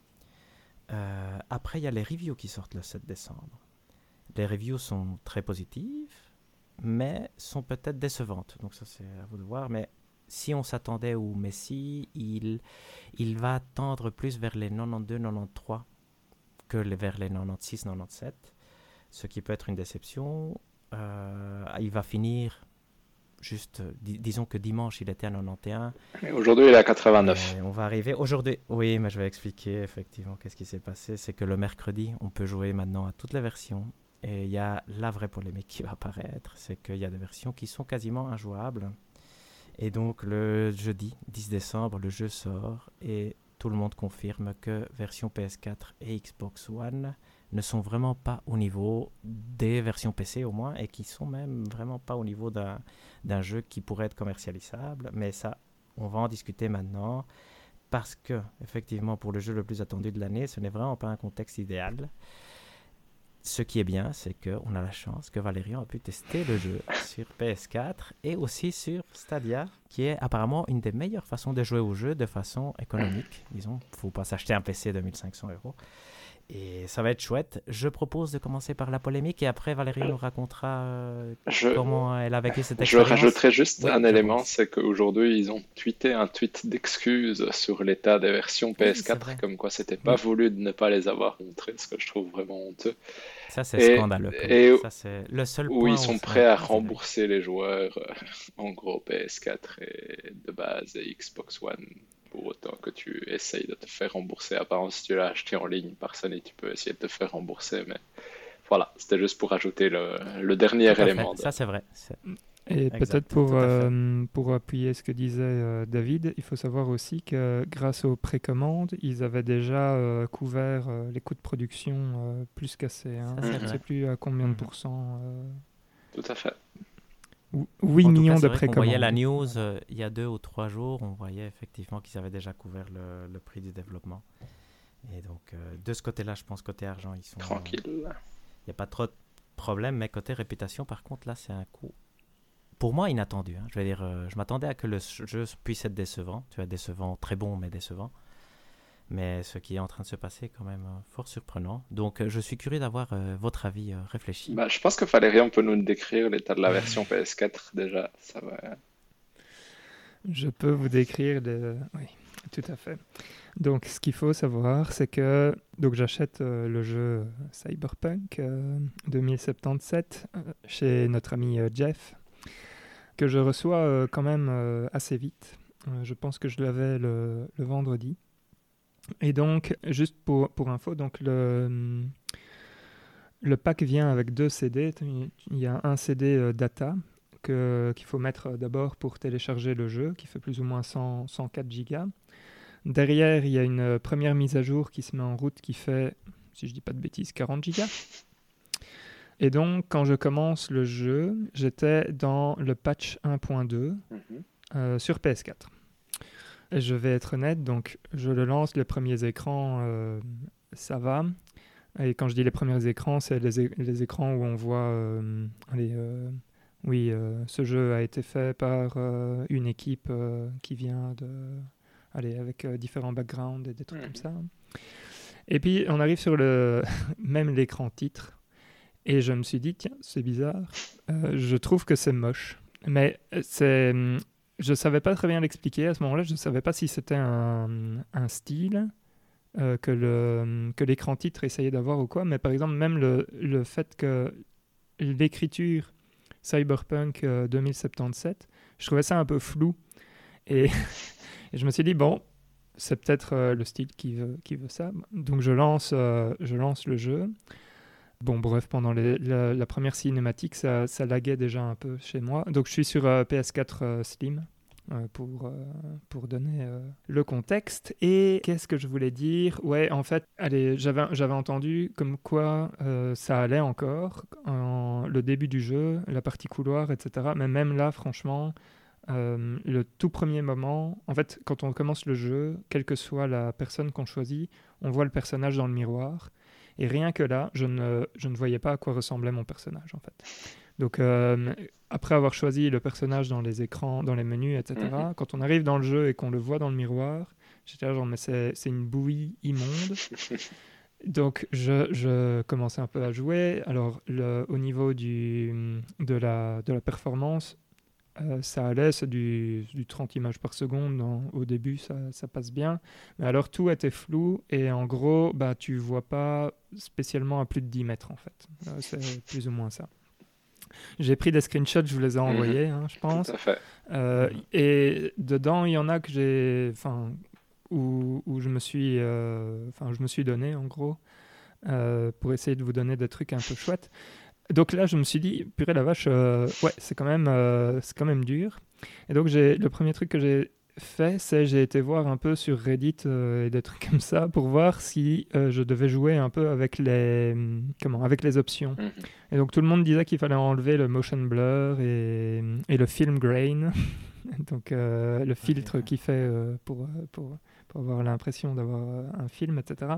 après, il y a les reviews qui sortent le 7 décembre. Les reviews sont très positives, mais sont peut-être décevantes. Donc ça, c'est à vous de voir. Mais si on s'attendait au Messi, il, il va tendre plus vers les 92-93 que vers les 96-97, ce qui peut être une déception. Euh, il va finir juste, disons que dimanche il était à 91. Aujourd'hui il est à 89. on va arriver aujourd'hui. Oui, mais je vais expliquer effectivement qu'est-ce qui s'est passé. C'est que le mercredi, on peut jouer maintenant à toutes les versions et il y a la vraie polémique qui va apparaître, c'est qu'il y a des versions qui sont quasiment injouables. Et donc le jeudi 10 décembre, le jeu sort et tout le monde confirme que version PS4 et Xbox One ne sont vraiment pas au niveau des versions PC au moins et qui sont même vraiment pas au niveau d'un jeu qui pourrait être commercialisable. Mais ça, on va en discuter maintenant parce que effectivement pour le jeu le plus attendu de l'année, ce n'est vraiment pas un contexte idéal ce qui est bien, c'est qu'on a la chance que Valérian a pu tester le jeu sur PS4 et aussi sur Stadia, qui est apparemment une des meilleures façons de jouer au jeu de façon économique. Disons, il ne faut pas s'acheter un PC de 1500 euros. Et ça va être chouette. Je propose de commencer par la polémique et après Valérie nous racontera euh, comment elle a vécu cette expérience. Je rajouterai juste un élément, c'est qu'aujourd'hui ils ont tweeté un tweet d'excuses sur l'état des versions PS4, comme quoi c'était pas voulu de ne pas les avoir montrées, ce que je trouve vraiment honteux. Ça c'est scandaleux. Et ça, c'est le seul où ils sont prêts à rembourser les joueurs, euh, en gros PS4 et de base et Xbox One pour autant que tu essayes de te faire rembourser. Apparemment, si tu l'as acheté en ligne par Sony, tu peux essayer de te faire rembourser. Mais voilà, c'était juste pour ajouter le, dernier élément. Ça, c'est vrai. Et peut-être pour, euh, pour appuyer ce que disait euh, David, il faut savoir aussi que grâce aux précommandes, ils avaient déjà euh, couvert les coûts de production plus qu'assez. Hein. Je ne sais plus à combien de mhm. pourcents. Tout à fait. 8 millions de précommandes. On voyait la news euh, il y a deux ou trois jours, on voyait effectivement qu'ils avaient déjà couvert le, prix du développement. Et donc, euh, de ce côté-là, je pense côté argent, ils sont. Tranquille. Il n'y a pas trop de problème, mais côté réputation, par contre, là, c'est un coup. Pour moi, inattendu. Hein. Je vais dire, euh, je m'attendais à que le jeu puisse être décevant. Tu vois, décevant, très bon, mais décevant. Mais ce qui est en train de se passer est quand même euh, fort surprenant. Donc euh, je suis curieux d'avoir euh, votre avis réfléchi. Bah, je pense que Valérie, on peut nous décrire l'état de la version PS4 déjà. Ça va. Je peux vous décrire de... Oui, tout à fait. Donc ce qu'il faut savoir, c'est que donc j'achète le jeu Cyberpunk 2077 chez notre ami Jeff, que je reçois quand même assez vite. je pense que je l'avais le, le vendredi. Et donc, juste pour, pour info, donc le, le pack vient avec deux CD. Il y a un CD euh, data qu'il faut mettre d'abord pour télécharger le jeu, qui fait plus ou moins 100, 104 gigas. Derrière, il y a une première mise à jour qui se met en route qui fait, si je dis pas de bêtises, 40 gigas. Et donc, quand je commence le jeu, j'étais dans le patch 1.2 mhm. euh, sur PS4. Je vais être honnête, donc je le lance, les premiers écrans, euh, ça va. Et quand je dis les premiers écrans, c'est les, écrans où on voit, euh, euh, oui, ce jeu a été fait par une équipe qui vient de, allez, avec différents backgrounds et des trucs comme ça. Et puis on arrive sur le même l'écran titre, et je me suis dit tiens, c'est bizarre. je trouve que c'est moche, mais c'est je savais pas très bien l'expliquer à ce moment-là. Je ne savais pas si c'était un, style euh, que, l'écran titre essayait d'avoir ou quoi. Mais par exemple, même le, fait que l'écriture Cyberpunk 2077, euh, je trouvais ça un peu flou. Et, je me suis dit, bon, c'est peut-être euh, le style qui veut, ça. Donc je lance, je lance le jeu. Bon, bref, pendant la, première cinématique, ça, laguait déjà un peu chez moi. Donc, je suis sur euh, PS4 euh, Slim pour, pour donner le contexte. Et qu'est-ce que je voulais dire? Ouais, en fait, allez, j'avais entendu comme quoi ça allait encore, en, le début du jeu, la partie couloir, etc. Mais même là, franchement, le tout premier moment, en fait, quand on commence le jeu, quelle que soit la personne qu'on choisit, on voit le personnage dans le miroir. Et rien que là, je ne, je ne voyais pas à quoi ressemblait mon personnage, en fait. Donc, euh, après avoir choisi le personnage dans les écrans, dans les menus, etc., mhm. quand on arrive dans le jeu et qu'on le voit dans le miroir, j'étais là genre, mais c'est une bouillie immonde. Donc, je, je, commençais un peu à jouer. Alors, le, au niveau du, de, la, de la performance, euh, ça allait, c'est du, du, 30 images par seconde. au début, ça, ça, passe bien. Mais alors, tout était flou et en gros, bah, tu vois pas spécialement à plus de 10 mètres en fait. Euh, c'est plus ou moins ça. J'ai pris des screenshots, je vous les ai mhm. envoyés, hein, je pense. Tout à fait. Euh, et dedans, il y en a que j'ai, enfin, où, où, je me suis, enfin, je me suis donné en gros pour essayer de vous donner des trucs un peu chouettes. Donc là, je me suis dit, purée la vache, euh, ouais, c'est quand, même, euh, c'est quand même dur. Et donc, le premier truc que j'ai fait, c'est j'ai été voir un peu sur Reddit euh, et des trucs comme ça pour voir si je devais jouer un peu avec les, comment, avec les options. Mhm. Et donc, tout le monde disait qu'il fallait enlever le motion blur et, et le film grain, donc le filtre qui fait pour, pour, pour avoir l'impression d'avoir un film, etc.,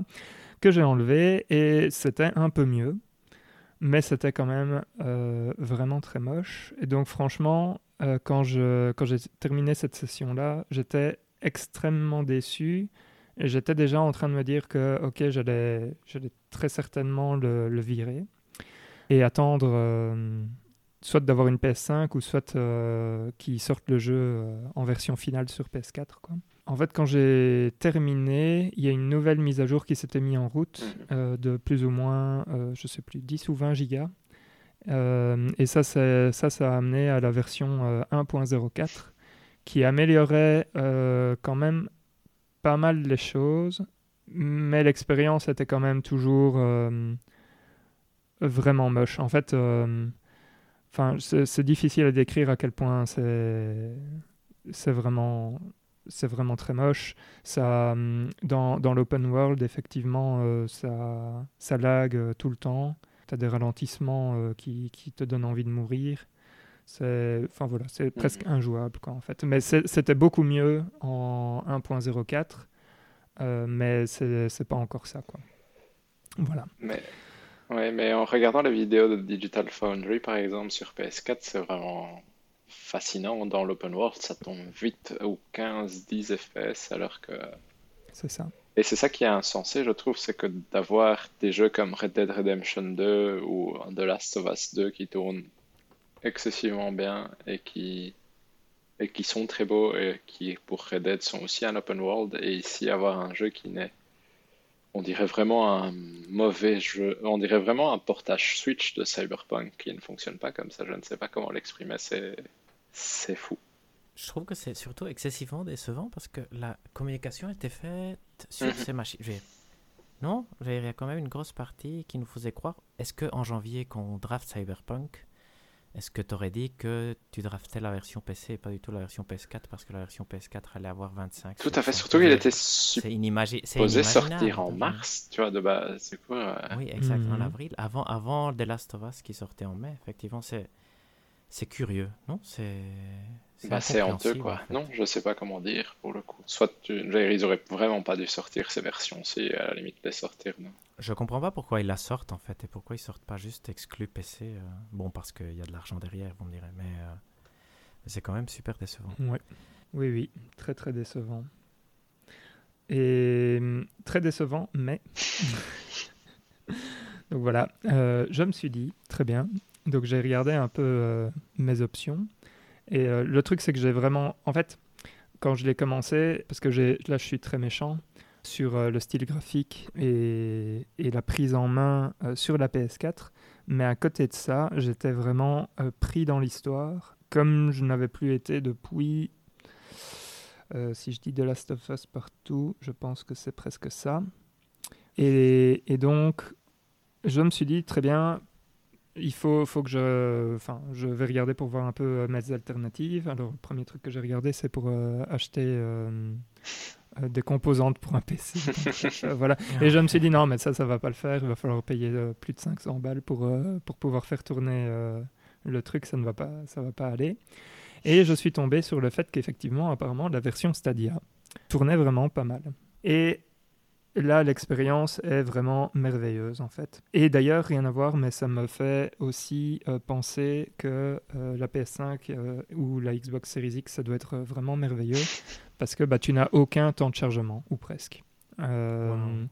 que j'ai enlevé et c'était un peu mieux. mais c'était quand même euh, vraiment très moche. Et donc franchement, euh, quand je quand j'ai terminé cette session-là, j'étais extrêmement déçu. Et j'étais déjà en train de me dire que, ok, j'allais, j'allais très certainement le, le virer et attendre euh, soit d'avoir une PS5 ou soit euh, qu'ils sortent le jeu euh, en version finale sur PS4. Quoi. En fait, quand j'ai terminé, il y a une nouvelle mise à jour qui s'était mise en route euh, de plus ou moins, je sais plus, 10 ou 20 gigas. Euh, et ça, ça, a amené à la version euh, 1.04 qui améliorait euh, quand même pas mal les choses, mais l'expérience était quand même toujours euh, vraiment moche. En fait, euh, c'est difficile à décrire à quel point c'est vraiment très moche. Ça, dans l'open world, effectivement, euh, ça ça lag euh, tout le temps. Tu as des ralentissements euh, qui, qui te donnent envie de mourir. C'est enfin voilà, c'est presque injouable quoi en fait. Mais c'était beaucoup mieux en 1.04, euh, mais c'est pas encore ça quoi. Voilà. Mais, ouais, mais en regardant les vidéos de Digital Foundry, par exemple, sur PS4, c'est vraiment fascinant. Dans l'open world, ça tombe vite aux 15-10 FPS, alors que... C'est ça. Et c'est ça qui est insensé, je trouve, c'est que d'avoir des jeux comme Red Dead Redemption 2 ou The Last of Us 2 qui tournent excessivement bien et qui, et qui sont très beaux et qui, pour Red Dead, sont aussi un open world, et ici avoir un jeu qui n'est on dirait vraiment un mauvais jeu, on dirait vraiment un portage Switch de Cyberpunk qui ne fonctionne pas comme ça, je ne sais pas comment l'exprimer, c'est c'est fou. Je trouve que c'est surtout excessivement décevant parce que la communication était faite sur Mhm. ces machines. Non, il y a quand même une grosse partie qui nous faisait croire. Est-ce que en janvier, quand on draft Cyberpunk, est-ce que tu aurais dit que tu draftais la version PC et pas du tout la version PS4 parce que la version PS4 allait avoir 25 Tout à fait, sur- surtout qu'il était supposé sortir en mars, tu vois, de base, c'est quoi euh, Oui, exact, en Mhm. avril, avant, avant The Last of Us qui sortait en mai, effectivement, c'est c'est curieux, non? C'est Bah, c'est honteux, incompréhensible, quoi. en fait. Non, je sais pas comment dire, pour le coup. Soit tu... ils auraient vraiment pas dû sortir ces versions-ci, à la limite les sortir, non? Je comprends pas pourquoi ils la sortent en fait et pourquoi ils sortent pas juste exclu PC. euh, Bon, parce qu'il y a de l'argent derrière, vous me direz, mais euh, c'est quand même super décevant. Ouais. Oui, oui, très très décevant. Et hum, très décevant, mais. Donc voilà, euh, je me suis dit, très bien. Donc j'ai regardé un peu euh, mes options. Et euh, le truc, c'est que j'ai vraiment. En fait, quand je l'ai commencé, parce que là, je suis très méchant sur euh, le style graphique et, la prise en main sur la PS4. Mais à côté de ça, j'étais vraiment pris dans l'histoire, comme je n'avais plus été depuis. si je dis The Last of Us partout, je pense que c'est presque ça. Et donc, je me suis dit, très bien, il faut, faut que je. Enfin, je vais regarder pour voir un peu euh, mes alternatives. Alors, le premier truc que j'ai regardé, c'est pour euh, acheter euh, euh, des composantes pour un PC. Donc, euh, voilà. Et je me suis dit, non, mais ça, ça va pas le faire. Il va falloir payer euh, plus de 500 balles pour, euh, pour pouvoir faire tourner euh, le truc. Ça ne va pas, ça va pas aller. Et je suis tombé sur le fait qu'effectivement, apparemment, la version Stadia tournait vraiment pas mal. Et là, l'expérience est vraiment merveilleuse, en fait. Et d'ailleurs, rien à voir, mais ça me fait aussi euh, penser que euh, la PS5 euh, ou la Xbox Series X, ça doit être vraiment merveilleux, parce que bah, tu n'as aucun temps de chargement, ou presque. Wow.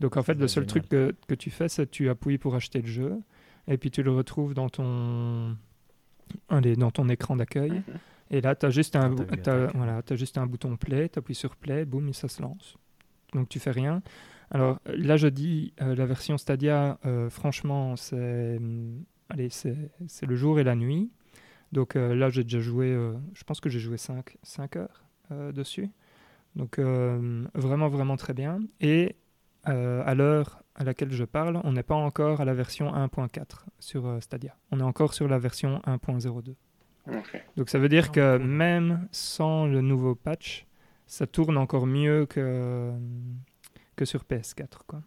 Donc en fait, le seul truc que, que tu fais, c'est que tu appuies pour acheter le jeu, et puis tu le retrouves dans ton, allez, dans ton écran d'accueil. Mhm. Et là, tu as juste un, voilà, t'as juste un bouton play, tu appuies sur play, boum, et ça se lance. Donc tu fais rien. Alors là, je dis, euh, la version Stadia, euh, franchement, c'est allez, c'est c'est le jour et la nuit. Donc euh, là, j'ai déjà joué, euh, je pense que j'ai joué 5, 5 heures euh, dessus. Donc euh, vraiment, vraiment très bien. Et euh, à l'heure à laquelle je parle, on n'est pas encore à la version 1.4 sur euh, Stadia. On est encore sur la version 1.02. Ok. Donc ça veut dire que même sans le nouveau patch, ça tourne encore mieux que, que sur PS4. Quoi.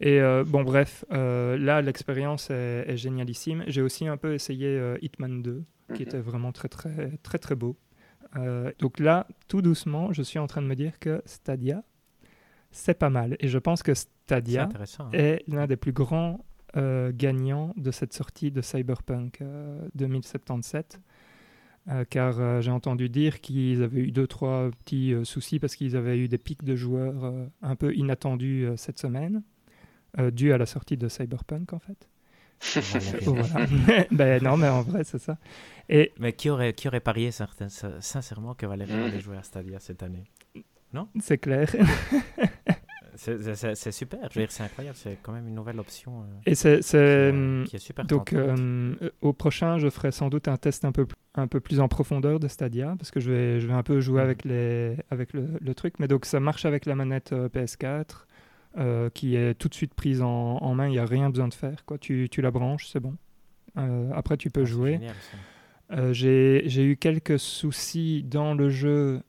Et euh, bon, bref, euh, là, l'expérience est, est génialissime. J'ai aussi un peu essayé euh, Hitman 2, qui était vraiment très, très, très, très beau. Donc là, tout doucement, je suis en train de me dire que Stadia, c'est pas mal. Et je pense que Stadia hein. est l'un des plus grands euh, gagnant de cette sortie de Cyberpunk 2077. Car j'ai entendu dire qu'ils avaient eu deux, trois petits soucis parce qu'ils avaient eu des pics de joueurs un peu inattendus cette semaine, dû à la sortie de Cyberpunk en fait. ben non, mais en vrai, c'est ça. Et... Mais qui aurait, qui aurait parié sincèrement que Valérie mm. allait jouer à Stadia cette année? Non? C'est clair. c'est super, je veux dire, c'est incroyable, c'est quand même une nouvelle option. Euh, et c'est, qui, est super Donc, euh, au prochain, je ferai sans doute un test un peu, un peu plus en profondeur de Stadia, parce que je vais, je vais un peu jouer avec, les, avec le, le, truc. Mais donc, ça marche avec la manette euh, PS4. Euh, qui est tout de suite prise en, main, il n'y a rien besoin de faire. Quoi. Tu, tu la branches, c'est bon. Euh, après, tu peux ah, jouer. Euh, j'ai eu quelques soucis dans le jeu,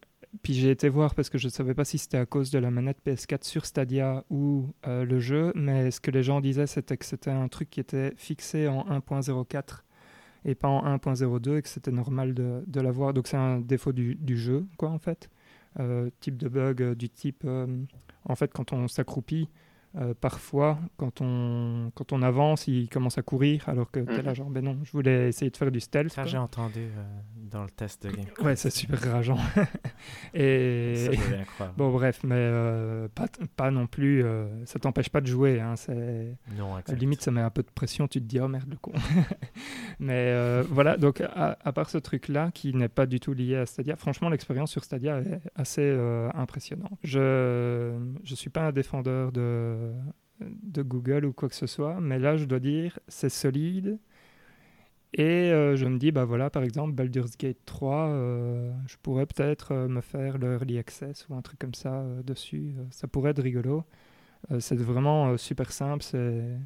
puis j'ai été voir parce que je ne savais pas si c'était à cause de la manette PS4 sur Stadia ou le jeu, mais ce que les gens disaient, c'était que c'était un truc qui était fixé en 1.04 et pas en 1.02 et que c'était normal de, l'avoir. Donc c'est un défaut du, du, jeu, quoi, en fait. type de bug du type en fait, quand on s'accroupit, euh, parfois, quand on, quand on avance, il commence à courir, alors que t'es là, mhm. genre, ben non, je voulais essayer de faire du stealth. Ça, j'ai entendu euh, dans le test de game. Ouais, c'est super rageant. et bon, bref, mais euh, pas, pas non plus, ça t'empêche pas de jouer. Hein, non, limite, ça met un peu de pression, tu te dis, oh merde, le con. mais voilà, donc à, à part ce truc-là, qui n'est pas du tout lié à Stadia, franchement, l'expérience sur Stadia est assez impressionnante. Je ne suis pas un défendeur de de Google ou quoi que ce soit, mais là, je dois dire, c'est solide. Et euh, je me dis, bah voilà, par exemple, Baldur's Gate 3, euh, je pourrais peut-être euh, me faire le Early Access ou un truc comme ça dessus. ça pourrait être rigolo. c'est vraiment super simple. C'est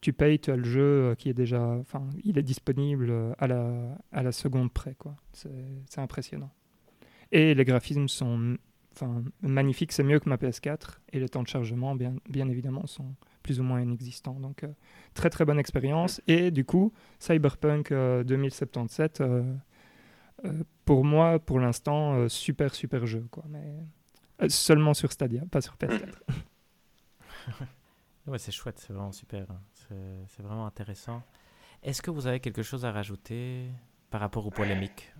tu payes, tu as le jeu qui est déjà, enfin, il est disponible à la, à la seconde près, quoi. C'est impressionnant. Et les graphismes sont enfin, magnifique, c'est mieux que ma PS4 et les temps de chargement, bien, bien évidemment, sont plus ou moins inexistants. Donc, euh, très très bonne expérience. Et du coup, Cyberpunk 2077, euh, euh, pour moi, pour l'instant, super super jeu, quoi. Mais seulement sur Stadia, pas sur PS4. ouais, c'est chouette, c'est vraiment super. Hein. C'est vraiment intéressant. Est-ce que vous avez quelque chose à rajouter? Par rapport aux polémiques.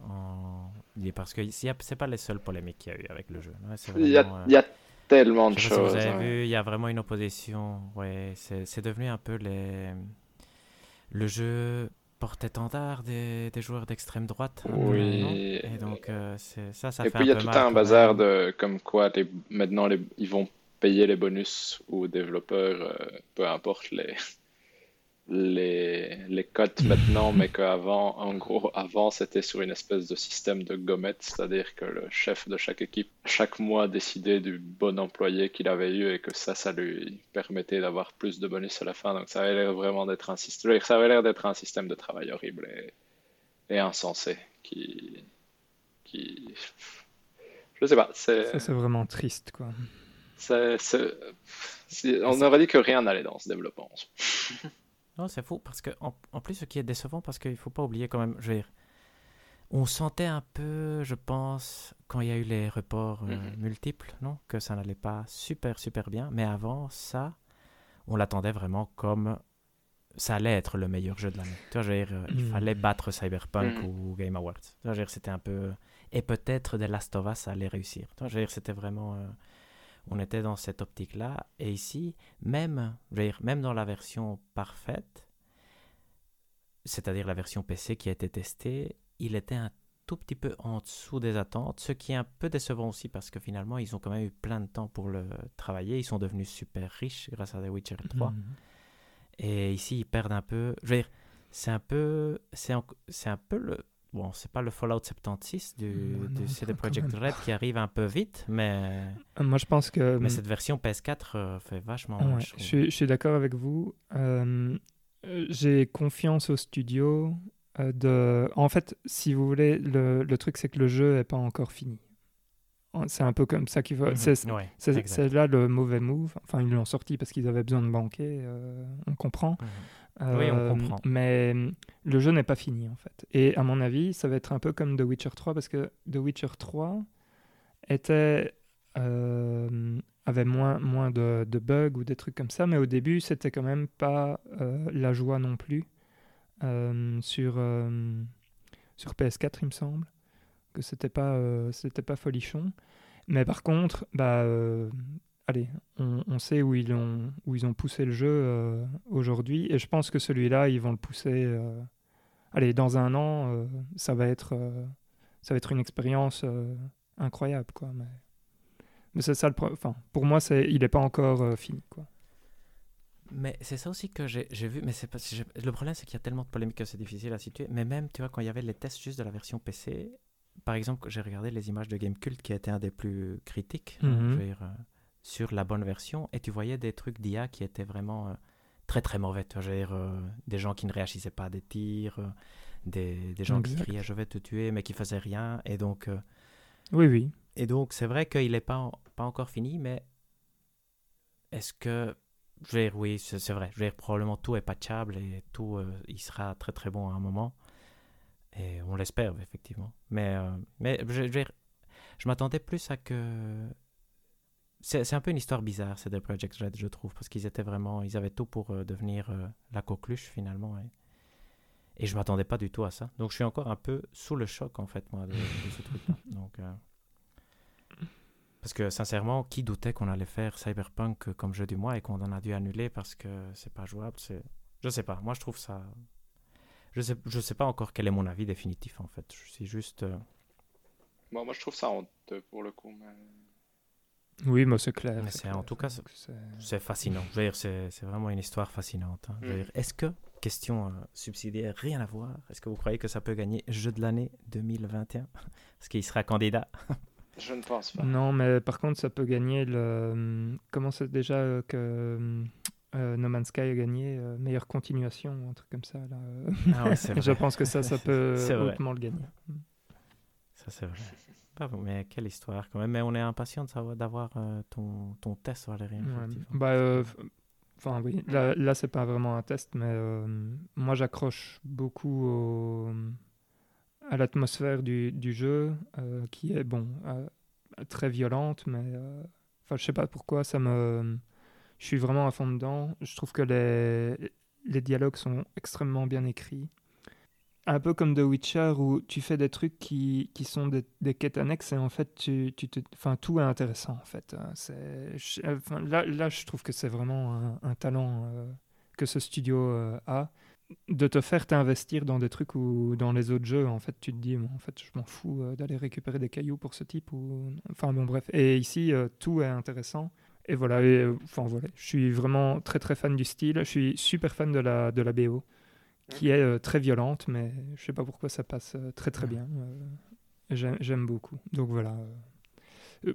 Parce que c'est pas les seules polémiques qu'il y a eu avec le jeu. il, y a, euh, il, y a, tellement de choses. vous avez vu, il y a vraiment une opposition. Ouais, c'est devenu un peu les... le jeu porte-étendard des, des, joueurs d'extrême droite. Oui. et donc, euh, ça, ça et puis il y a tout un bazar de comme quoi les, maintenant les, ils vont payer les bonus aux développeurs, euh, peu importe les, les, les cotes maintenant, mais qu'avant, en gros, avant, c'était sur une espèce de système de gommette, c'est-à-dire que le chef de chaque équipe, chaque mois, décidait du bon employé qu'il avait eu et que ça, ça lui permettait d'avoir plus de bonus à la fin. Donc, ça avait l'air vraiment d'être un système, ça avait l'air d'être un système de travail horrible et, insensé qui, qui, je sais pas, c'est. C'est vraiment triste, quoi. on aurait dit que rien n'allait dans ce développement. Non, c'est faux, parce que en, plus, ce qui est décevant, parce qu'il ne faut pas oublier quand même, je veux dire, on sentait un peu, je pense, quand il y a eu les reports euh, mhm. multiples, non, que ça n'allait pas super, super bien. Mais avant ça, on l'attendait vraiment comme ça allait être le meilleur jeu de l'année. Tu vois, je veux dire, euh, il mhm. fallait battre Cyberpunk mhm. ou Game Awards. Tu vois, je veux dire, c'était un peu... Et peut-être The Last of Us, ça allait réussir. Tu vois, je veux dire, c'était vraiment... Euh, on était dans cette optique-là. Et ici, même, même dans la version parfaite, c'est-à-dire la version PC qui a été testée, il était un tout petit peu en dessous des attentes, ce qui est un peu décevant aussi parce que finalement, ils ont quand même eu plein de temps pour le travailler. Ils sont devenus super riches grâce à The Witcher 3. Mhm. Et ici, ils perdent un peu. Je veux dire, c'est un peu, c'est un peu le, Bon, c'est pas le Fallout 76 du, du CD Projekt Red qui arrive un peu vite, mais. Euh, moi, je pense que. Mais cette version PS4 euh, fait vachement. je, suis, d'accord avec vous. Euh, j'ai confiance au studio. de... En fait, si vous voulez, le, le truc, c'est que le jeu n'est pas encore fini. C'est un peu comme ça qu'il faut. Mhm. C'est là le mauvais move. Enfin, ils l'ont sorti parce qu'ils avaient besoin de banquer, on comprend. Mhm oui, on euh, comprend. Mais le jeu n'est pas fini en fait. Et à mon avis, ça va être un peu comme The Witcher 3 parce que The Witcher 3 était euh, avait moins, moins de, de bugs ou des trucs comme ça, mais au début, c'était quand même pas euh, la joie non plus. Sur, sur PS4, il me semble, que c'était pas, c'était pas folichon. Mais par contre, bah, euh, allez, on, on sait où ils ont, où ils ont poussé le jeu euh, aujourd'hui, et je pense que celui-là, ils vont le pousser. euh, allez, dans un an, euh, ça va être, ça va être une expérience incroyable, quoi. Mais, mais c'est ça le, enfin, pour moi, c'est, il n'est pas encore fini, quoi. Mais c'est ça aussi que j'ai vu. Mais c'est pas, le problème, c'est qu'il y a tellement de polémiques que c'est difficile à situer. Mais même, tu vois, quand il y avait les tests juste de la version PC, par exemple, j'ai regardé les images de Gamecult qui étaient un des plus critiques hein, Mhm. je veux dire, sur la bonne version. Et tu voyais des trucs d'IA qui étaient vraiment euh, très très mauvais. Tu euh, des gens qui ne réagissaient pas à des tirs, euh, des, des gens qui criaient je vais te tuer, mais qui faisaient rien. Et donc. Oui, oui. et donc, c'est vrai qu'il n'est pas, pas encore fini, mais est-ce que. Je veux dire, oui, c'est vrai. Je veux dire, probablement tout est patchable et tout, euh, il sera très très bon à un moment. Et on l'espère, effectivement. Mais, euh, mais je, je je m'attendais plus à que. C'est c'est un peu une histoire bizarre, ces deux Project Red, je trouve, parce qu'ils étaient vraiment. Ils avaient tout pour euh, devenir euh, la coqueluche, finalement. Et, et je m'attendais pas du tout à ça. Donc, je suis encore un peu sous le choc, en fait, moi, de, de ce truc-là. Donc. euh, parce que sincèrement, qui doutait qu'on allait faire Cyberpunk comme jeu du mois et qu'on en a dû annuler parce que c'est pas jouable c'est... Je sais pas, moi je trouve ça... Je sais, je sais pas encore quel est mon avis définitif en fait. Je suis juste... euh, Bon, moi, je trouve ça honteux pour le coup. Mais... Oui, mais c'est clair. Mais c'est en clair. tout cas, c'est- C'est fascinant. Je veux dire, c'est, c'est vraiment une histoire fascinante. hein. Je veux Mm. dire, est-ce que, question euh, subsidiaire, rien à voir, est-ce que vous croyez que ça peut gagner jeu de l'année 2021 Est-ce qu'il sera candidat Je ne pense pas. Non, mais par contre, ça peut gagner le. Comment c'est déjà euh, que euh, No Man's Sky a gagné euh, meilleure continuation ou un truc comme ça là. euh. Ah ouais, c'est Je pense que ça, ça peut hautement le gagner. Ça, c'est vrai. Mais quelle histoire quand même. Mais on est impatient de savoir, d'avoir euh, ton, ton test, Valérien. Ouais. Bah, euh, enfin oui, là, là c'est pas vraiment un test, mais euh, moi j'accroche beaucoup au- à l'atmosphère du, du jeu, qui est bon, très violente, mais enfin je sais pas pourquoi ça me, je suis vraiment à fond dedans. Je trouve que les les dialogues sont extrêmement bien écrits. Un peu comme The Witcher où tu fais des trucs qui, qui sont des, quêtes annexes et en fait tu, tu enfin tout est intéressant en fait. Euh, C'est, là, là je trouve que c'est vraiment un, talent euh, que ce studio euh, a. De te faire t'investir dans des trucs ou dans les autres jeux en fait tu te dis bon, en fait je m'en fous euh, d'aller récupérer des cailloux pour ce type ou enfin bon bref. Et ici tout est intéressant. Et voilà enfin voilà je suis vraiment très très fan du style. Je suis super fan de la de la BO qui est euh, très violente, mais je sais pas pourquoi ça passe euh, très très bien. euh, j'aime, beaucoup. Donc voilà.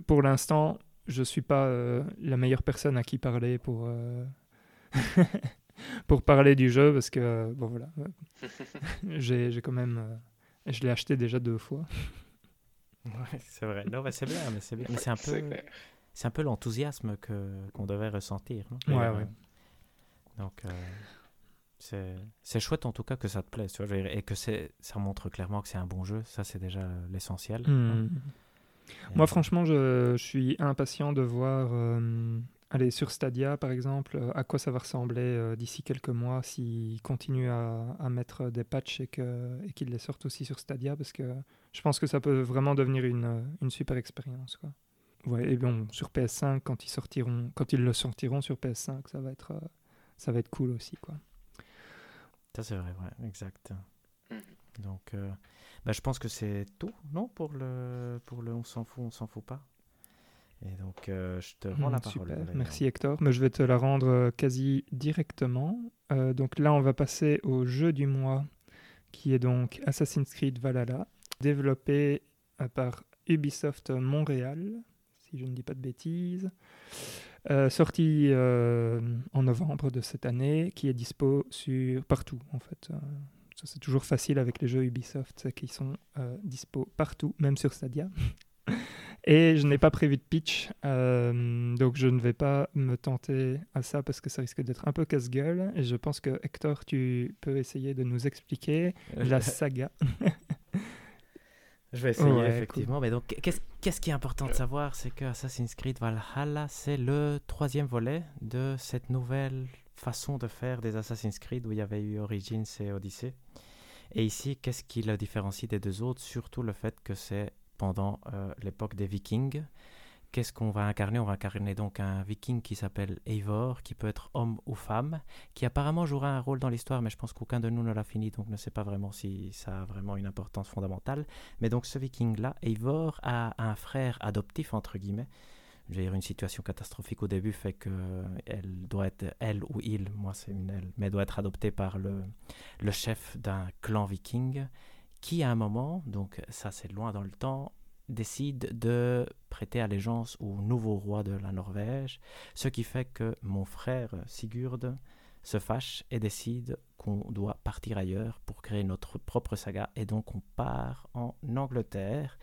Pour l'instant, je suis pas euh, la meilleure personne à qui parler pour euh, pour parler du jeu parce que euh, bon voilà, j'ai, j'ai quand même, euh, je l'ai acheté déjà deux fois. Ouais, c'est vrai. Non, mais c'est bien, mais c'est bien. Mais c'est un peu, c'est un peu l'enthousiasme que qu'on devait ressentir. non Ouais, euh, ouais. Donc, euh, c'est chouette en tout cas que ça te plaise, tu vois, et que ça montre clairement que c'est un bon jeu. Ça, c'est déjà l'essentiel. Hmm. Et- Moi, franchement, je, je suis impatient de voir, euh, allez, sur Stadia, par exemple, euh, à quoi ça va ressembler euh, d'ici quelques mois s'ils continuent à, à mettre des patchs et qu'ils les sortent aussi sur Stadia, parce que je pense que ça peut vraiment devenir une, une super expérience. Quoi. Ouais, et bon, sur PS5, quand ils, sortiront, quand ils le sortiront sur PS5, ça va être, euh, ça va être cool aussi. Quoi. Ça, c'est vrai, ouais, exact. Mhm. Donc, euh, bah, je pense que c'est tout, non Pour le, pour le on s'en fout, on s'en fout pas. Et donc, euh, je te rends la Hmm, parole. Super, merci Hector. Mais je vais te la rendre euh, quasi directement. Euh, donc là, on va passer au jeu du mois, qui est donc Assassin's Creed Valhalla, développé par Ubisoft Montréal, si je ne dis pas de bêtises. Euh, sorti euh, en novembre de cette année, qui est dispo sur partout en fait. Euh, c'est toujours facile avec les jeux Ubisoft, qu'ils sont dispo partout, même sur Stadia. Et je n'ai pas prévu de pitch, donc je ne vais pas me tenter à ça parce que ça risque d'être un peu casse-gueule. Et je pense que Hector, tu peux essayer de nous expliquer la saga. Je vais essayer, effectivement. Mais donc, qu'est-ce qui est important de savoir C'est que Assassin's Creed Valhalla, c'est le troisième volet de cette nouvelle façon de faire des Assassin's Creed où il y avait eu Origins et Odyssey. Et ici, qu'est-ce qui le différencie des deux autres? Surtout le fait que c'est pendant euh, l'époque des Vikings Qu'est-ce qu'on va incarner? On va incarner donc un viking qui s'appelle Eivor, qui peut être homme ou femme, qui apparemment jouera un rôle dans l'histoire, mais je pense qu'aucun de nous ne l'a fini, donc ne sait pas vraiment si ça a vraiment une importance fondamentale. Mais donc ce viking-là, Eivor, a un frère adoptif, entre guillemets. Je veux dire, une situation catastrophique au début fait qu'elle doit être, elle ou il, moi c'est une elle, mais doit être adoptée par le, le chef d'un clan viking qui à un moment, donc ça c'est loin dans le temps, décide de prêter allégeance au nouveau roi de la Norvège, ce qui fait que mon frère Sigurd se fâche et décide qu'on doit partir ailleurs pour créer notre propre saga et donc on part en Angleterre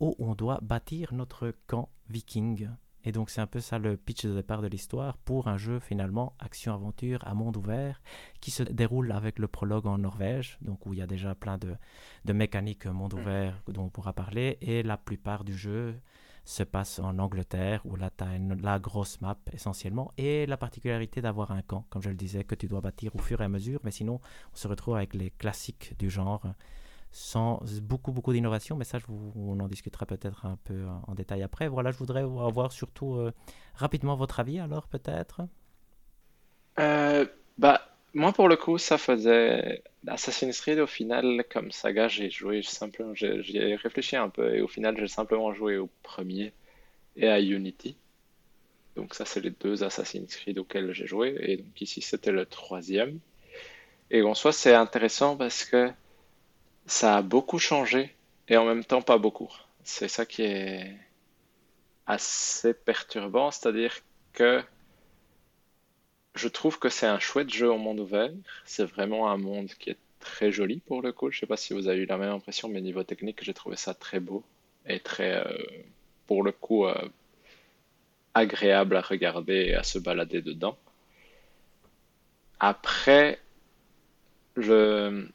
où on doit bâtir notre camp viking et donc c'est un peu ça le pitch de départ de l'histoire pour un jeu finalement action-aventure à monde ouvert qui se déroule avec le prologue en Norvège, donc où il y a déjà plein de, de mécaniques monde mm. ouvert dont on pourra parler, et la plupart du jeu se passe en Angleterre, où là tu as la grosse map essentiellement, et la particularité d'avoir un camp, comme je le disais, que tu dois bâtir au fur et à mesure, mais sinon on se retrouve avec les classiques du genre sans beaucoup, beaucoup d'innovation, mais ça, on en discutera peut-être un peu en détail après. Voilà, je voudrais avoir surtout euh, rapidement votre avis, alors, peut-être euh, Bah, moi, pour le coup, ça faisait Assassin's Creed, au final, comme saga, j'ai joué simplement, j'ai réfléchi un peu, et au final, j'ai simplement joué au premier et à Unity. Donc ça, c'est les deux Assassin's Creed auxquels j'ai joué, et donc ici, c'était le troisième. Et en soi, c'est intéressant parce que ça a beaucoup changé et en même temps pas beaucoup. C'est ça qui est assez perturbant, c'est-à-dire que je trouve que c'est un chouette jeu au monde ouvert. C'est vraiment un monde qui est très joli pour le coup. Je sais pas si vous avez eu la même impression, mais niveau technique, j'ai trouvé ça très beau et très, euh, pour le coup, euh, agréable à regarder et à se balader dedans. Après, je,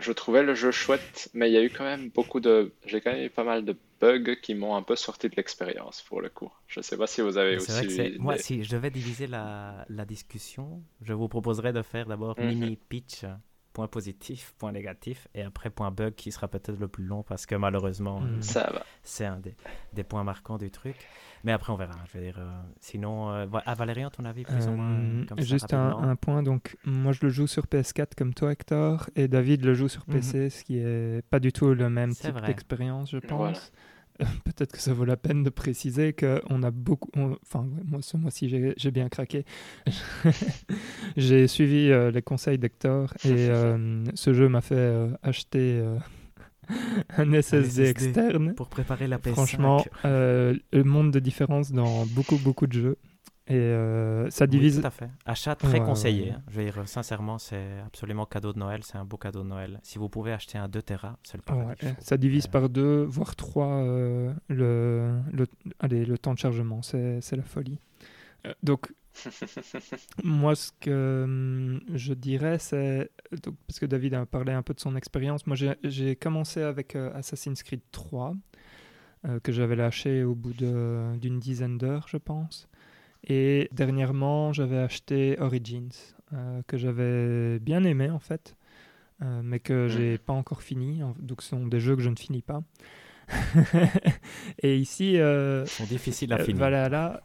je trouvais le jeu chouette, mais il y a eu quand même beaucoup de. J'ai quand même eu pas mal de bugs qui m'ont un peu sorti de l'expérience pour le coup. Je sais pas si vous avez aussi. Moi, si je devais diviser la, la, discussion, je vous proposerais de faire d'abord mhm. mini pitch, point positif, point négatif, et après point bug qui sera peut-être le plus long parce que malheureusement, ça va. C'est un des, des points marquants du truc. Mais après, on verra. Je veux dire, euh, sinon, euh, à Valérian, ton avis, plus ou moins euh, comme Juste un, point. Donc, moi, je le joue sur PS4 comme toi, Hector, et David le joue sur PC, mhm. ce qui est pas du tout le même type d'expérience, je pense. Peut-être que ça vaut la peine de préciser qu'on a beaucoup. Enfin, moi, ce mois-ci, j'ai bien craqué. j'ai suivi les conseils d'Hector et ce jeu m'a fait acheter un SSD, externe. Pour préparer la PS5. Franchement, euh, le monde de différence dans beaucoup, beaucoup de jeux. Et euh, ça divise. tout à fait. Achat très conseillé. Hein. Je veux dire, sincèrement, c'est absolument cadeau de Noël. C'est un beau cadeau de Noël. Si vous pouvez acheter un 2 Tera, c'est le paradis. Ça divise par deux, voire trois euh, le, le, allez, le temps de chargement. C'est la folie. donc, moi, ce que hum, je dirais, c'est. Parce que David a parlé un peu de son expérience. Moi, j'ai commencé avec euh, Assassin's Creed 3, euh, que j'avais lâché au bout d'une dizaine d'heures, je pense. Et dernièrement, j'avais acheté Origins, euh, que j'avais bien aimé, en fait, mais que j'ai pas encore fini. Donc, ce sont des jeux que je ne finis pas. et ici. Ils sont difficiles à finir. Voilà, là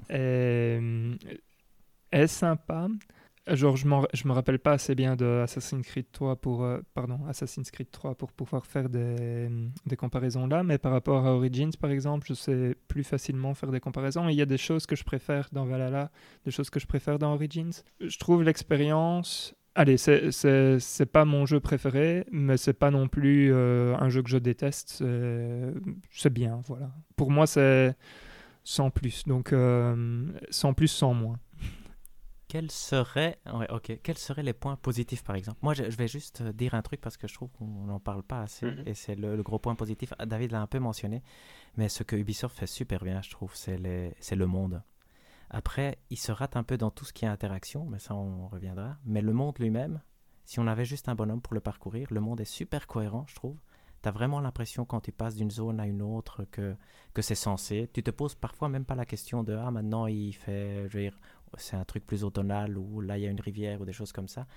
est sympa. Genre, je, je me rappelle pas assez bien de Assassin's Creed 3 pour, euh, pardon, Assassin's Creed 3 pour pouvoir faire des, des, comparaisons là, mais par rapport à Origins, par exemple, je sais plus facilement faire des comparaisons. il y a des choses que je préfère dans Valhalla, des choses que je préfère dans Origins. Je trouve l'expérience. Allez, c'est pas mon jeu préféré, mais c'est pas non plus euh, un jeu que je déteste. C'est bien, voilà. Pour moi, c'est sans plus. Donc, euh, sans plus, sans moins quels seraient, ok, quels seraient les points positifs par exemple? Moi, je, vais juste euh, dire un truc parce que je trouve qu'on n'en parle pas assez mhm. et c'est le, gros point positif. Ah, David l'a un peu mentionné, mais ce que Ubisoft fait super bien, je trouve, c'est le monde. Après, il se rate un peu dans tout ce qui est interaction, mais ça on reviendra. Mais le monde lui-même, si on avait juste un bonhomme pour le parcourir, le monde est super cohérent, je trouve Tu as vraiment l'impression quand tu passes d'une zone à une autre que, que c'est censé. Tu te poses parfois même pas la question de Ah, maintenant il fait, je veux dire, c'est un truc plus automnal ou là il y a une rivière ou des choses comme ça.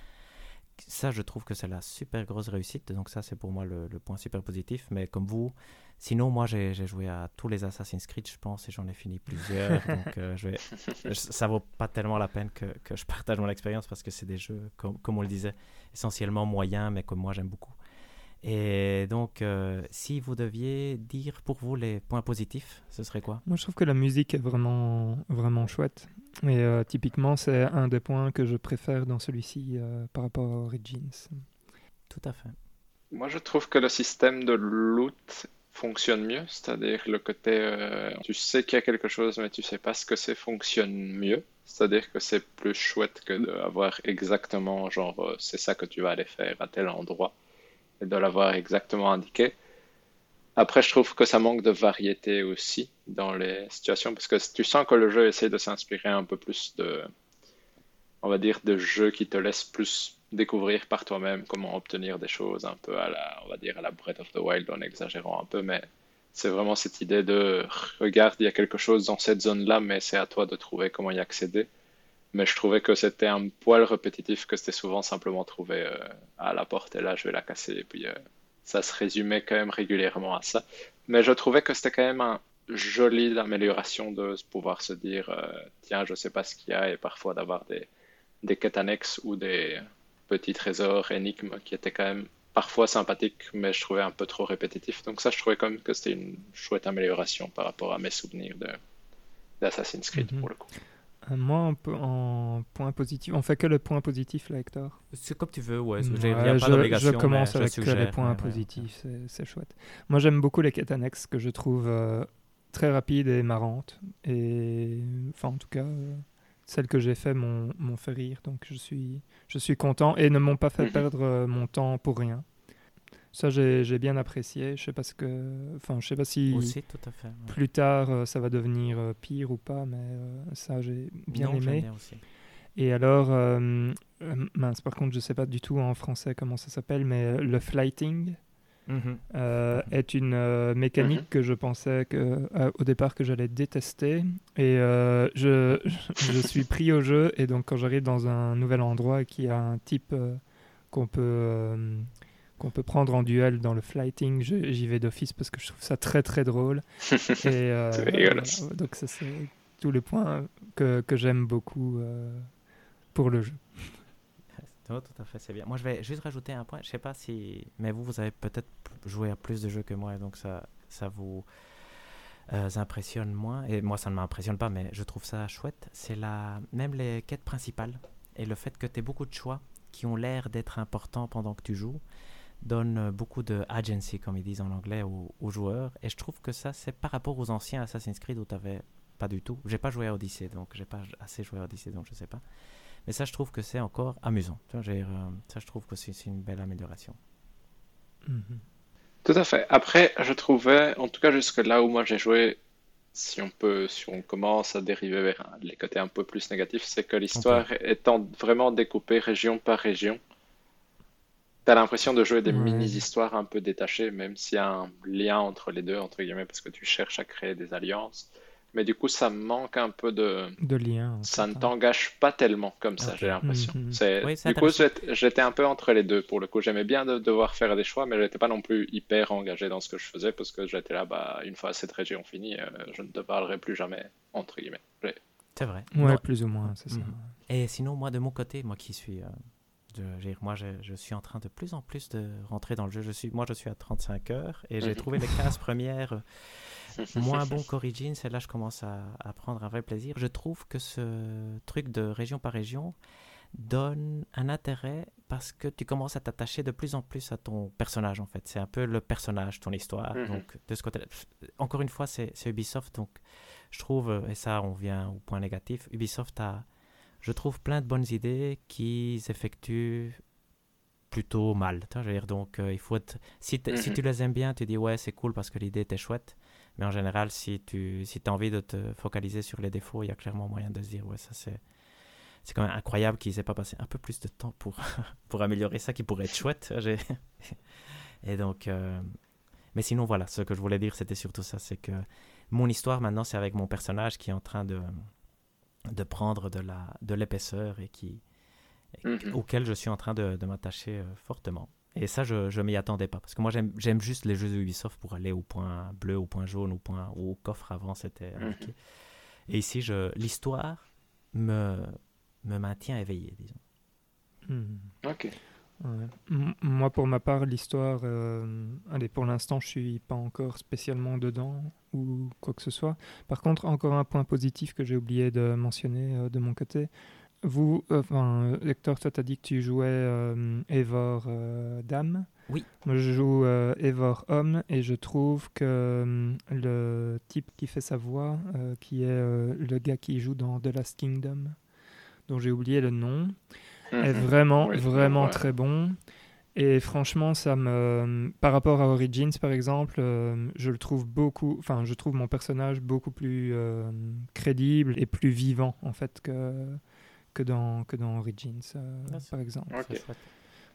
Ça, je trouve que c'est la super grosse réussite. Donc, ça, c'est pour moi le, le, point super positif. Mais comme vous, sinon, moi, j'ai joué à tous les Assassin's Creed, je pense, et j'en ai fini plusieurs. donc, euh, je vais, ça vaut pas tellement la peine que, que je partage mon expérience parce que c'est des jeux, comme, comme on le disait, essentiellement moyens, mais comme moi, j'aime beaucoup. Et donc, euh, si vous deviez dire pour vous les points positifs, ce serait quoi? Moi, je trouve que la musique est vraiment, vraiment chouette. Et euh, typiquement, c'est un des points que je préfère dans celui-ci euh, par rapport à Origins. Tout à fait. Moi, je trouve que le système de loot fonctionne mieux, c'est-à-dire le côté tu sais qu'il y a quelque chose mais tu sais pas ce que c'est fonctionne mieux, c'est-à-dire que c'est plus chouette que d'avoir exactement genre c'est ça que tu vas aller faire à tel endroit et de l'avoir exactement indiqué. Après, je trouve que ça manque de variété aussi dans les situations parce que tu sens que le jeu essaie de s'inspirer un peu plus de, on va dire, de jeux qui te laissent plus découvrir par toi-même comment obtenir des choses un peu à la, on va dire, à la Breath of the Wild en exagérant un peu, mais c'est vraiment cette idée de regarde, il y a quelque chose dans cette zone-là, mais c'est à toi de trouver comment y accéder mais je trouvais que c'était un poil répétitif, que c'était souvent simplement trouvé euh, à la porte et là je vais la casser. Et puis euh, ça se résumait quand même régulièrement à ça. Mais je trouvais que c'était quand même un joli amélioration de pouvoir se dire euh, tiens, je sais pas ce qu'il y a et parfois d'avoir des, des quêtes annexes ou des petits trésors énigmes qui étaient quand même parfois sympathiques, mais je trouvais un peu trop répétitif. Donc ça, je trouvais quand même que c'était une chouette amélioration par rapport à mes souvenirs d'Assassin's Creed Mhm. pour le coup. Euh, Moi, en, en point positif, on fait que le point positif là, Hector. C'est comme tu veux, ouais. Pas je, commence avec je que les points ouais, ouais. positifs, c'est- c'est chouette. Moi, j'aime beaucoup les quêtes annexes que je trouve euh, très rapides et marrantes. Et enfin, en tout cas, euh, celles que j'ai fait m'ont m'ont fait rire, donc je suis, je suis content et ne m'ont pas fait perdre mon temps pour rien. Ça, j'ai j'ai bien apprécié. Je sais pas ce que, enfin, je sais pas si Aussi, tout à fait. ouais. plus tard euh, ça va devenir euh, pire ou pas, mais euh, ça, j'ai bien Non, aimé. bien aussi. Et alors, mince, par contre, je sais pas du tout en français comment ça s'appelle, mais euh, le flighting Mhm. euh, est une euh, mécanique Mhm. que je pensais que, euh, au départ que j'allais détester. Et euh, je, je suis pris au jeu, et donc quand j'arrive dans un nouvel endroit et qu'il y a un type euh, qu'on peut, euh, qu'on peut prendre en duel dans le flighting, j'y vais d'office parce que je trouve ça très très drôle. et euh, voilà, donc ça c'est tous les points que, que j'aime beaucoup euh, pour le jeu. Non, tout à fait, c'est bien. Moi, je vais juste rajouter un point. Je sais pas si. Mais vous, vous avez peut-être joué à plus de jeux que moi, et donc ça, ça vous euh, impressionne moins. Et moi, ça ne m'impressionne pas, mais je trouve ça chouette. C'est la... même les quêtes principales et le fait que tu aies beaucoup de choix qui ont l'air d'être importants pendant que tu joues donne euh, beaucoup de agency, comme ils disent en anglais, aux, aux joueurs. Et je trouve que ça, c'est par rapport aux anciens Assassin's Creed où tu pas du tout. J'ai pas joué à Odyssey, donc j'ai pas assez joué à Odyssey, donc je sais pas. Mais ça, je trouve que c'est encore amusant. Tu vois, j'ai, euh, ça, je trouve que c'est une belle amélioration. Mhm. Tout à fait. Après, je trouvais, en tout cas jusque là où moi j'ai joué, si on peut, si on commence à dériver vers les côtés un peu plus négatifs, c'est que l'histoire étant vraiment découpée région par région, t'as l'impression de jouer des Ouais. mini-histoires un peu détachées, même s'il y a un lien entre les deux, entre guillemets, parce que tu cherches à créer des alliances. Mais du coup, ça manque un peu de, De lien. en ça ne t'engage pas tellement comme ça, j'ai l'impression. Oui, c'est du coup, j'étais un peu entre les deux pour le coup. J'aimais bien de devoir faire des choix, mais j'étais pas non plus hyper engagé dans ce que je faisais parce que j'étais là, bah, une fois cette région finie, euh, je ne te parlerai plus jamais, entre guillemets. J'ai- C'est vrai. Ouais, Non, plus ou moins, c'est ça. Mhm. Et sinon, moi, de mon côté, moi qui suis. euh, je, moi, je, je suis en train de plus en plus de rentrer dans le jeu. Je suis, moi, je suis à 35 heures et j'ai trouvé les 15 premières euh, moins bons qu'Origins. Et là, je commence à, à prendre un vrai plaisir. Je trouve que ce truc de région par région donne un intérêt parce que tu commences à t'attacher de plus en plus à ton personnage en fait. C'est un peu le personnage, ton histoire. Mhm. Donc de ce côté encore une fois, c'est c'est Ubisoft. Donc je trouve, euh, et ça on vient au point négatif, Ubisoft a, je trouve, plein de bonnes idées qu'ils effectuent plutôt mal. Je veux dire, donc euh, il faut être, si, tu les aimes bien, tu dis ouais c'est cool parce que l'idée était chouette. Mais en général, si tu si as envie de te focaliser sur les défauts, il y a clairement moyen de se dire ouais ça c'est c'est quand même incroyable qu'ils aient pas passé un peu plus de temps pour, pour améliorer ça qui pourrait être chouette. Et donc, euh, Mais sinon, voilà, ce que je voulais dire, c'était surtout ça, c'est que mon histoire maintenant, c'est avec mon personnage qui est en train de, de prendre de la de l'épaisseur et qui Mhm. auquel je suis en train de, de m'attacher euh, fortement. Et ça, je ne m'y attendais pas. Parce que moi, j'aime j'aime juste les jeux de Ubisoft pour aller au point bleu, au point jaune, au point au coffre avant, c'était Mhm. Et ici, je l'histoire me, me maintient éveillé, disons. Hmm. Ok. Ouais. Moi, pour ma part, l'histoire, euh, allez, pour l'instant, je suis pas encore spécialement dedans ou quoi que ce soit. Par contre, encore un point positif que j'ai oublié de mentionner euh, de mon côté. Vous, euh, enfin, Hector, toi, t'as dit que tu jouais Eivor euh, Dame. Oui. Moi, je joue euh, Eivor Homme et je trouve que euh, le type qui fait sa voix, euh, qui est le gars qui joue dans The Last Kingdom, dont j'ai oublié le nom, est Mhm. vraiment, vraiment ouais. très bon. Et franchement, ça me, par rapport à Origins, par exemple, euh, je le trouve beaucoup, enfin, je trouve mon personnage beaucoup plus euh, crédible et plus vivant, en fait, que, que, dans, que dans Origins, euh, Ah, par exemple.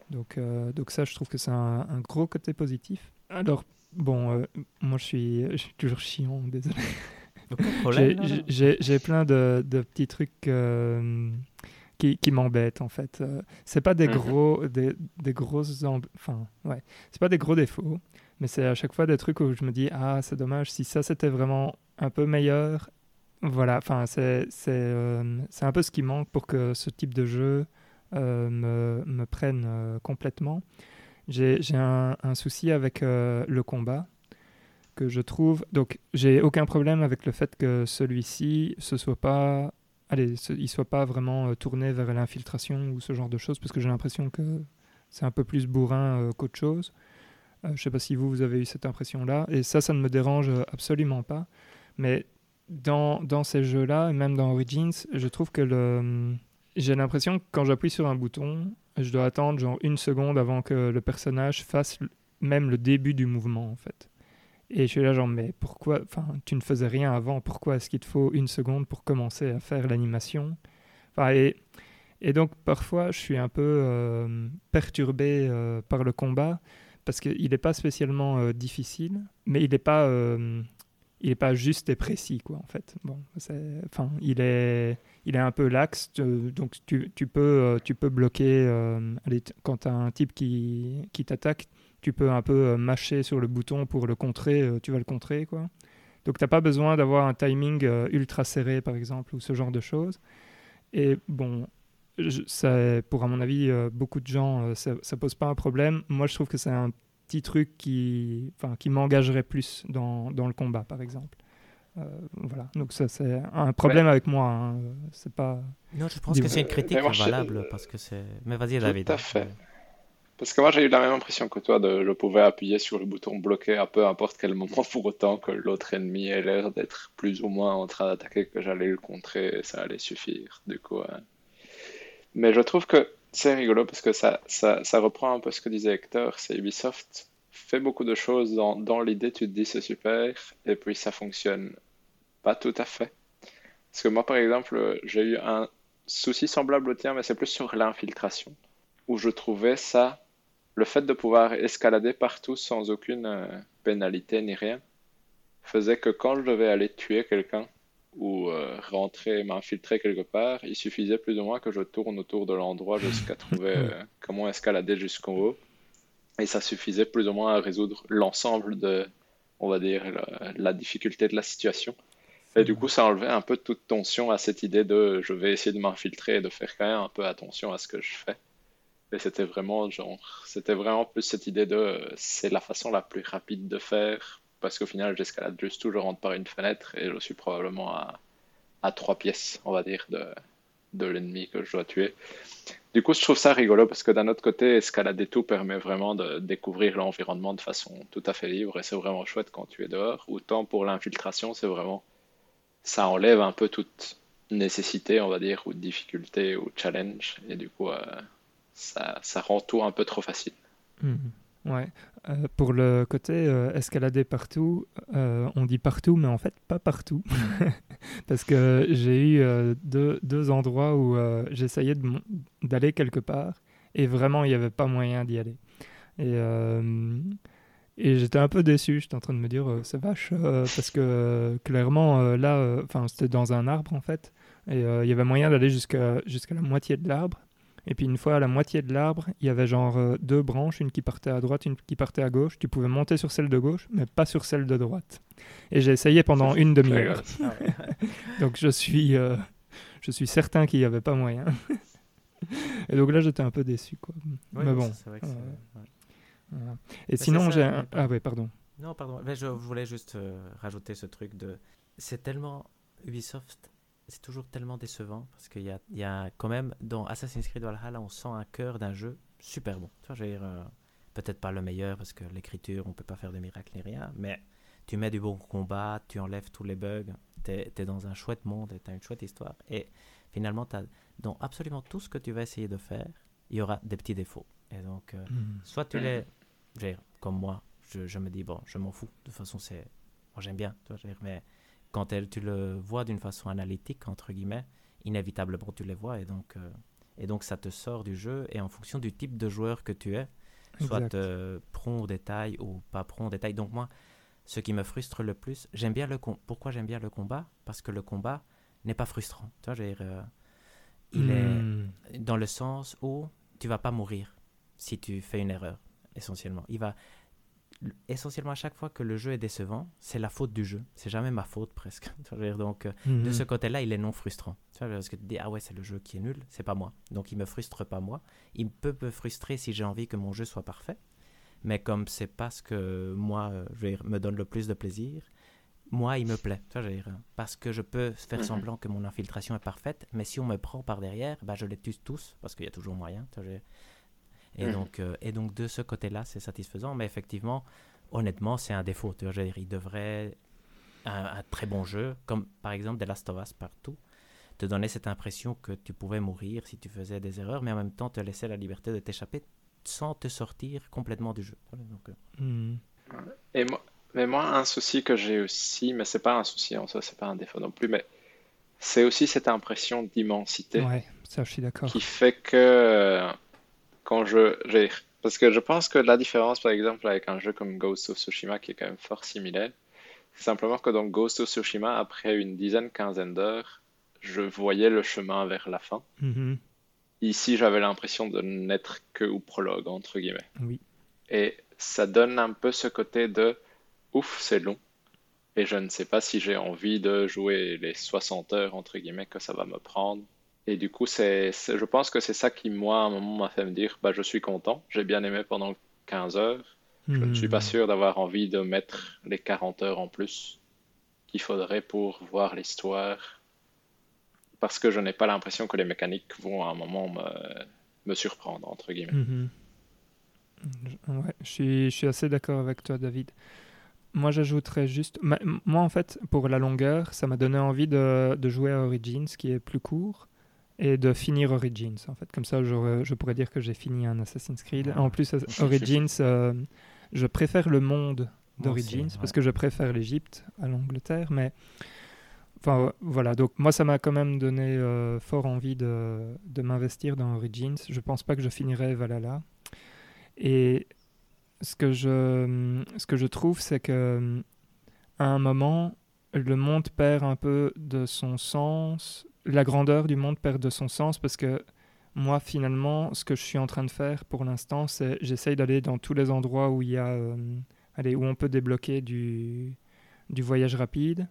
Donc, euh, donc ça, je trouve que c'est un, un gros côté positif. Alors, bon, euh, moi, je suis, je suis toujours chiant, désolé. J'ai- plein de, de petits trucs euh, qui, qui m'embêtent en fait. Euh, c'est pas des Mhm. gros, des, des grosses, enfin ouais, c'est pas des gros défauts, mais c'est à chaque fois des trucs où je me dis ah c'est dommage si ça c'était vraiment un peu meilleur. Voilà, enfin c'est c'est euh, un peu ce qui manque pour que ce type de jeu euh, me, me prenne euh, complètement. J'ai j'ai un, un souci avec le combat que je trouve. Donc, j'ai aucun problème avec le fait que celui-ci ce soit pas, allez, ce- il soit pas vraiment euh, tourné vers l'infiltration ou ce genre de choses, parce que j'ai l'impression que c'est un peu plus bourrin euh, qu'autre chose. Euh, je sais pas si vous vous avez eu cette impression-là, et ça, ça ne me dérange absolument pas. Mais dans, dans ces jeux-là, et même dans Origins, je trouve que le, j'ai l'impression que quand j'appuie sur un bouton, je dois attendre genre une seconde avant que le personnage fasse même le début du mouvement, en fait. Et je suis là genre, mais pourquoi, enfin, tu ne faisais rien avant, pourquoi est-ce qu'il te faut une seconde pour commencer à faire l'animation? Enfin, et, et donc parfois, je suis un peu euh, perturbé euh, par le combat, parce qu'il n'est pas spécialement euh, difficile, mais il n'est pas, euh, il est pas juste et précis, quoi, en fait. Bon, enfin, il est, il est un peu laxe, tu- donc tu, tu peux, tu peux bloquer, quand tu as un type qui, qui t'attaque, tu peux un peu euh, mâcher sur le bouton pour le contrer, euh, tu vas le contrer, quoi. Donc t'as pas besoin d'avoir un timing euh, ultra serré, par exemple, ou ce genre de choses. Et bon, je- ça, pour à mon avis, euh, beaucoup de gens, euh, ça, ça pose pas un problème. Moi, je trouve que c'est un petit truc qui, enfin, qui m'engagerait plus dans, dans le combat, par exemple. Euh, voilà. Donc ça, c'est un problème avec moi. hein. C'est pas. Non, je pense que c'est une critique valable parce que c'est. Mais vas-y, David. à fait. Parce que moi, j'ai eu la même impression que toi, de, je pouvais appuyer sur le bouton bloqué à peu importe quel moment, pour autant que l'autre ennemi ait l'air d'être plus ou moins en train d'attaquer, que j'allais le contrer et ça allait suffire. Du coup. Mais je trouve que c'est rigolo parce que ça, ça, ça reprend un peu ce que disait Hector, c'est Ubisoft fait beaucoup de choses dans, dans l'idée, tu te dis c'est super, et puis ça fonctionne pas tout à fait. Parce que moi, par exemple, j'ai eu un souci semblable au tien, mais c'est plus sur l'infiltration, où je trouvais ça le fait de pouvoir escalader partout sans aucune euh, pénalité ni rien faisait que quand je devais aller tuer quelqu'un ou euh, rentrer, m'infiltrer quelque part, il suffisait plus ou moins que je tourne autour de l'endroit jusqu'à trouver euh, comment escalader jusqu'en haut. Et ça suffisait plus ou moins à résoudre l'ensemble de, on va dire, la, la difficulté de la situation. Et du coup, ça enlevait un peu toute tension à cette idée de je vais essayer de m'infiltrer et de faire quand même un peu attention à ce que je fais. Et c'était vraiment genre, c'était vraiment plus cette idée de euh, c'est la façon la plus rapide de faire parce qu'au final, j'escalade juste tout, je rentre par une fenêtre et je suis probablement à, à trois pièces, on va dire, de, de l'ennemi que je dois tuer. Du coup, je trouve ça rigolo parce que d'un autre côté, escalader tout permet vraiment de découvrir l'environnement de façon tout à fait libre et c'est vraiment chouette quand tu es dehors. Autant pour l'infiltration, c'est vraiment, ça enlève un peu toute nécessité, on va dire, ou difficulté ou challenge et du coup, euh, ça, rend tout un peu trop facile. Mhm. Ouais. Euh, pour le côté euh, escalader partout, euh, on dit partout, mais en fait pas partout. Parce que j'ai eu deux, deux endroits où j'essayais d'aller quelque part et vraiment il n'y avait pas moyen d'y aller. Et, Et j'étais un peu déçu, j'étais en train de me dire, c'est vache, parce que clairement, là, enfin, c'était dans un arbre en fait, et il y avait moyen d'aller jusqu'à jusqu'à la moitié de l'arbre. Et puis une fois à la moitié de l'arbre, il y avait genre euh, deux branches, une qui partait à droite, une qui partait à gauche. Tu pouvais monter sur celle de gauche, mais pas sur celle de droite. Et j'ai essayé pendant une demi-heure. Donc je suis, euh, je suis certain qu'il n'y avait pas moyen. Et donc là, j'étais un peu déçu, quoi. Oui, mais oui, bon. ça, c'est vrai que c'est- euh, ouais. voilà. Et c'est sinon, j'ai oui, un... Ah ouais, pardon. Non, pardon. Mais je voulais juste euh, rajouter ce truc de. C'est tellement. Ubisoft, c'est toujours tellement décevant parce qu'il y a, y a quand même. Dans Assassin's Creed Valhalla, on sent un cœur d'un jeu super bon. Tu vois, je veux dire, euh, peut-être pas le meilleur parce que l'écriture, on peut pas faire de miracles ni rien, mais tu mets du bon combat, tu enlèves tous les bugs, tu es, dans un chouette monde et tu as une chouette histoire. Et finalement, t'as- dans absolument tout ce que tu vas essayer de faire, il y aura des petits défauts. Et donc. euh, Hmm. soit tu les je veux dire, comme moi je, je me dis bon je m'en fous de toute façon c'est moi j'aime bien tu vois, je veux dire, mais quand elle, tu le vois d'une façon analytique entre guillemets inévitablement tu les vois et donc euh, et donc ça te sort du jeu et en fonction du type de joueur que tu es soit euh, prompt au détail ou pas prompt au détail donc moi ce qui me frustre le plus j'aime bien le com- pourquoi j'aime bien le combat? Parce que le combat n'est pas frustrant tu vois dire, euh, il est Hmm. dans le sens où tu vas pas mourir si tu fais une erreur, essentiellement. Il va essentiellement à chaque fois que le jeu est décevant, c'est la faute du jeu. C'est jamais ma faute presque. Donc euh, de Mhm. ce côté-là, il est non frustrant. Parce que tu te dis ah ouais c'est le jeu qui est nul, c'est pas moi. Donc il me frustre pas moi. Il peut me frustrer si j'ai envie que mon jeu soit parfait, mais comme c'est pas ce que moi euh, je veux dire, me donne le plus de plaisir. Moi, il me plaît, dire, parce que je peux faire Mhm. semblant que mon infiltration est parfaite, mais si on me prend par derrière, bah, je les tue tous, parce qu'il y a toujours moyen. dire. Et, Mhm. donc, euh, et donc, de ce côté-là, c'est satisfaisant, mais effectivement, honnêtement, c'est un défaut. Tu vois, je veux dire, il devrait, un, un très bon jeu, comme par exemple The Last of Us partout, te donner cette impression que tu pouvais mourir si tu faisais des erreurs, mais en même temps te laisser la liberté de t'échapper sans te sortir complètement du jeu. Voilà, donc, euh, Hmm. Et moi, mais moi, un souci que j'ai aussi, mais c'est pas un souci en soi, c'est pas un défaut non plus, mais c'est aussi cette impression d'immensité Ouais, ça, je suis d'accord. qui fait que euh, quand je, j'ai- parce que je pense que la différence, par exemple, avec un jeu comme Ghost of Tsushima, qui est quand même fort similaire, c'est simplement que dans Ghost of Tsushima, après une dizaine, quinzaine d'heures, je voyais le chemin vers la fin. Mhm. Ici, j'avais l'impression de n'être que au prologue, entre guillemets. Oui. Et ça donne un peu ce côté de ouf, c'est long. Et je ne sais pas si j'ai envie de jouer les 60 heures, entre guillemets, que ça va me prendre. Et du coup, c'est, je pense que c'est ça qui, moi, à un moment, m'a fait me dire, bah, je suis content, j'ai bien aimé pendant 15 heures. Je ne suis pas Mhm. sûr d'avoir envie de mettre les 40 heures en plus qu'il faudrait pour voir l'histoire. Parce que je n'ai pas l'impression que les mécaniques vont à un moment me, me surprendre, entre guillemets. Mhm. Je- Ouais, je suis, je suis assez d'accord avec toi, David. Moi, j'ajouterais juste. Moi, en fait, pour la longueur, ça m'a donné envie de, de jouer à Origins, qui est plus court, et de finir Origins. En fait, comme ça, j'aurais- je pourrais dire que j'ai fini un Assassin's Creed. En plus, As- Origins, euh, je préfère le monde d'Origins parce que je préfère l'Égypte à l'Angleterre, mais. Enfin, euh, voilà, donc moi, ça m'a quand même donné euh, fort envie de, de m'investir dans Origins. Je pense pas que je finirai Valhalla. Et ce que je, ce que je trouve, c'est que à un moment, le monde perd un peu de son sens. La grandeur du monde perd de son sens parce que moi, finalement, ce que je suis en train de faire pour l'instant, c'est j'essaye d'aller dans tous les endroits où il y a, euh, allez, où on peut débloquer du, voyage rapide.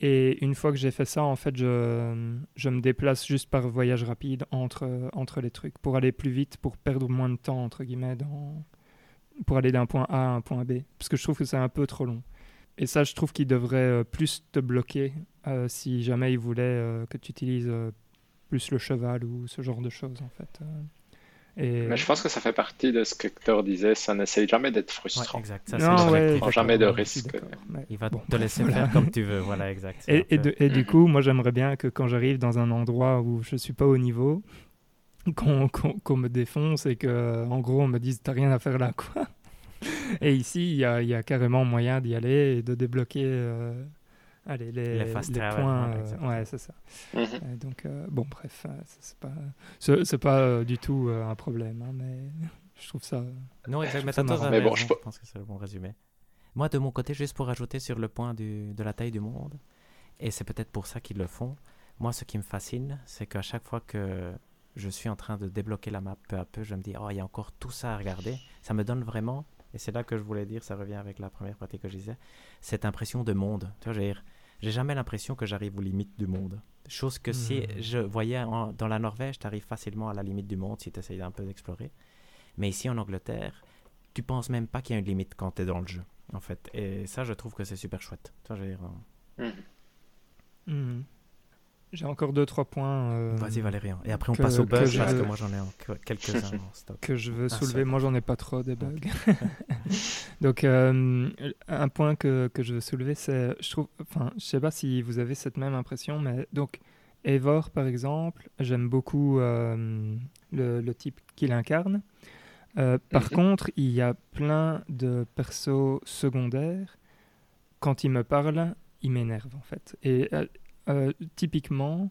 Et une fois que j'ai fait ça, en fait, je, me déplace juste par voyage rapide entre, les trucs pour aller plus vite, pour perdre moins de temps, entre guillemets, pour aller d'un point A à un point B. Parce que je trouve que c'est un peu trop long. Et ça, je trouve qu'il devrait euh, plus te bloquer euh, si jamais il voulait euh, que tu utilises euh, plus le cheval ou ce genre de choses, en fait. euh. Et... Mais je pense que ça fait partie de ce que Hector disait, ça n'essaye jamais d'être ouais, frustrant. exact. Ça, Non, ouais, prend jamais de ouais, risque. mais Il va bon, te laisser voilà. faire comme tu veux. Voilà, exact. Et, un et, peu- de- et du coup, moi, j'aimerais bien que quand j'arrive dans un endroit où je suis pas au niveau, qu'on me défonce et que, en gros, on me dise t'as rien à faire là, quoi. Et ici, il y a, il y a carrément moyen d'y aller et de débloquer euh, allez, les, Les fast les points. euh, ouais, c'est ça. Mhm. Et donc, euh, bon, bref, euh, ça, c'est pas, c'est c'est pas euh, du tout euh, un problème, hein, mais Je trouve ça. Non, exactement. ça marrant. Mais bon, je je pense que c'est le bon résumé. Moi, de mon côté, juste pour ajouter sur le point du, de la taille du monde, et c'est peut-être pour ça qu'ils le font, moi, ce qui me fascine, c'est qu'à chaque fois que je suis en train de débloquer la map peu à peu, je me dis, oh, il y a encore tout ça à regarder. Ça me donne vraiment, et c'est là que je voulais dire, ça revient avec la première partie que je disais, cette impression de monde. Tu vois, je veux dire, j'ai jamais l'impression que j'arrive aux limites du monde. Chose que si Mhm. je voyais en- dans la Norvège, tu arrives facilement à la limite du monde si tu essayes un peu d'explorer. Mais ici en Angleterre, tu penses même pas qu'il y a une limite quand tu es dans le jeu, en fait. Et ça, je trouve que c'est super chouette. Tu vois, je veux dire. J'ai encore deux, trois points. euh, Vas-y, Valérian. Et après, on que- passe au que bug je- parce que moi, j'en ai quelques-uns en stock. que je veux soulever. Moi, j'en ai pas trop des bugs. Donc, euh, un point que, que je veux soulever, c'est, je trouve, enfin, je sais pas si vous avez cette même impression, mais donc, Eivor, par exemple, j'aime beaucoup euh, le, le type qu'il incarne. Euh, par Mhm. contre, il y a plein de persos secondaires. Quand il me parle, il m'énerve en fait. Et typiquement,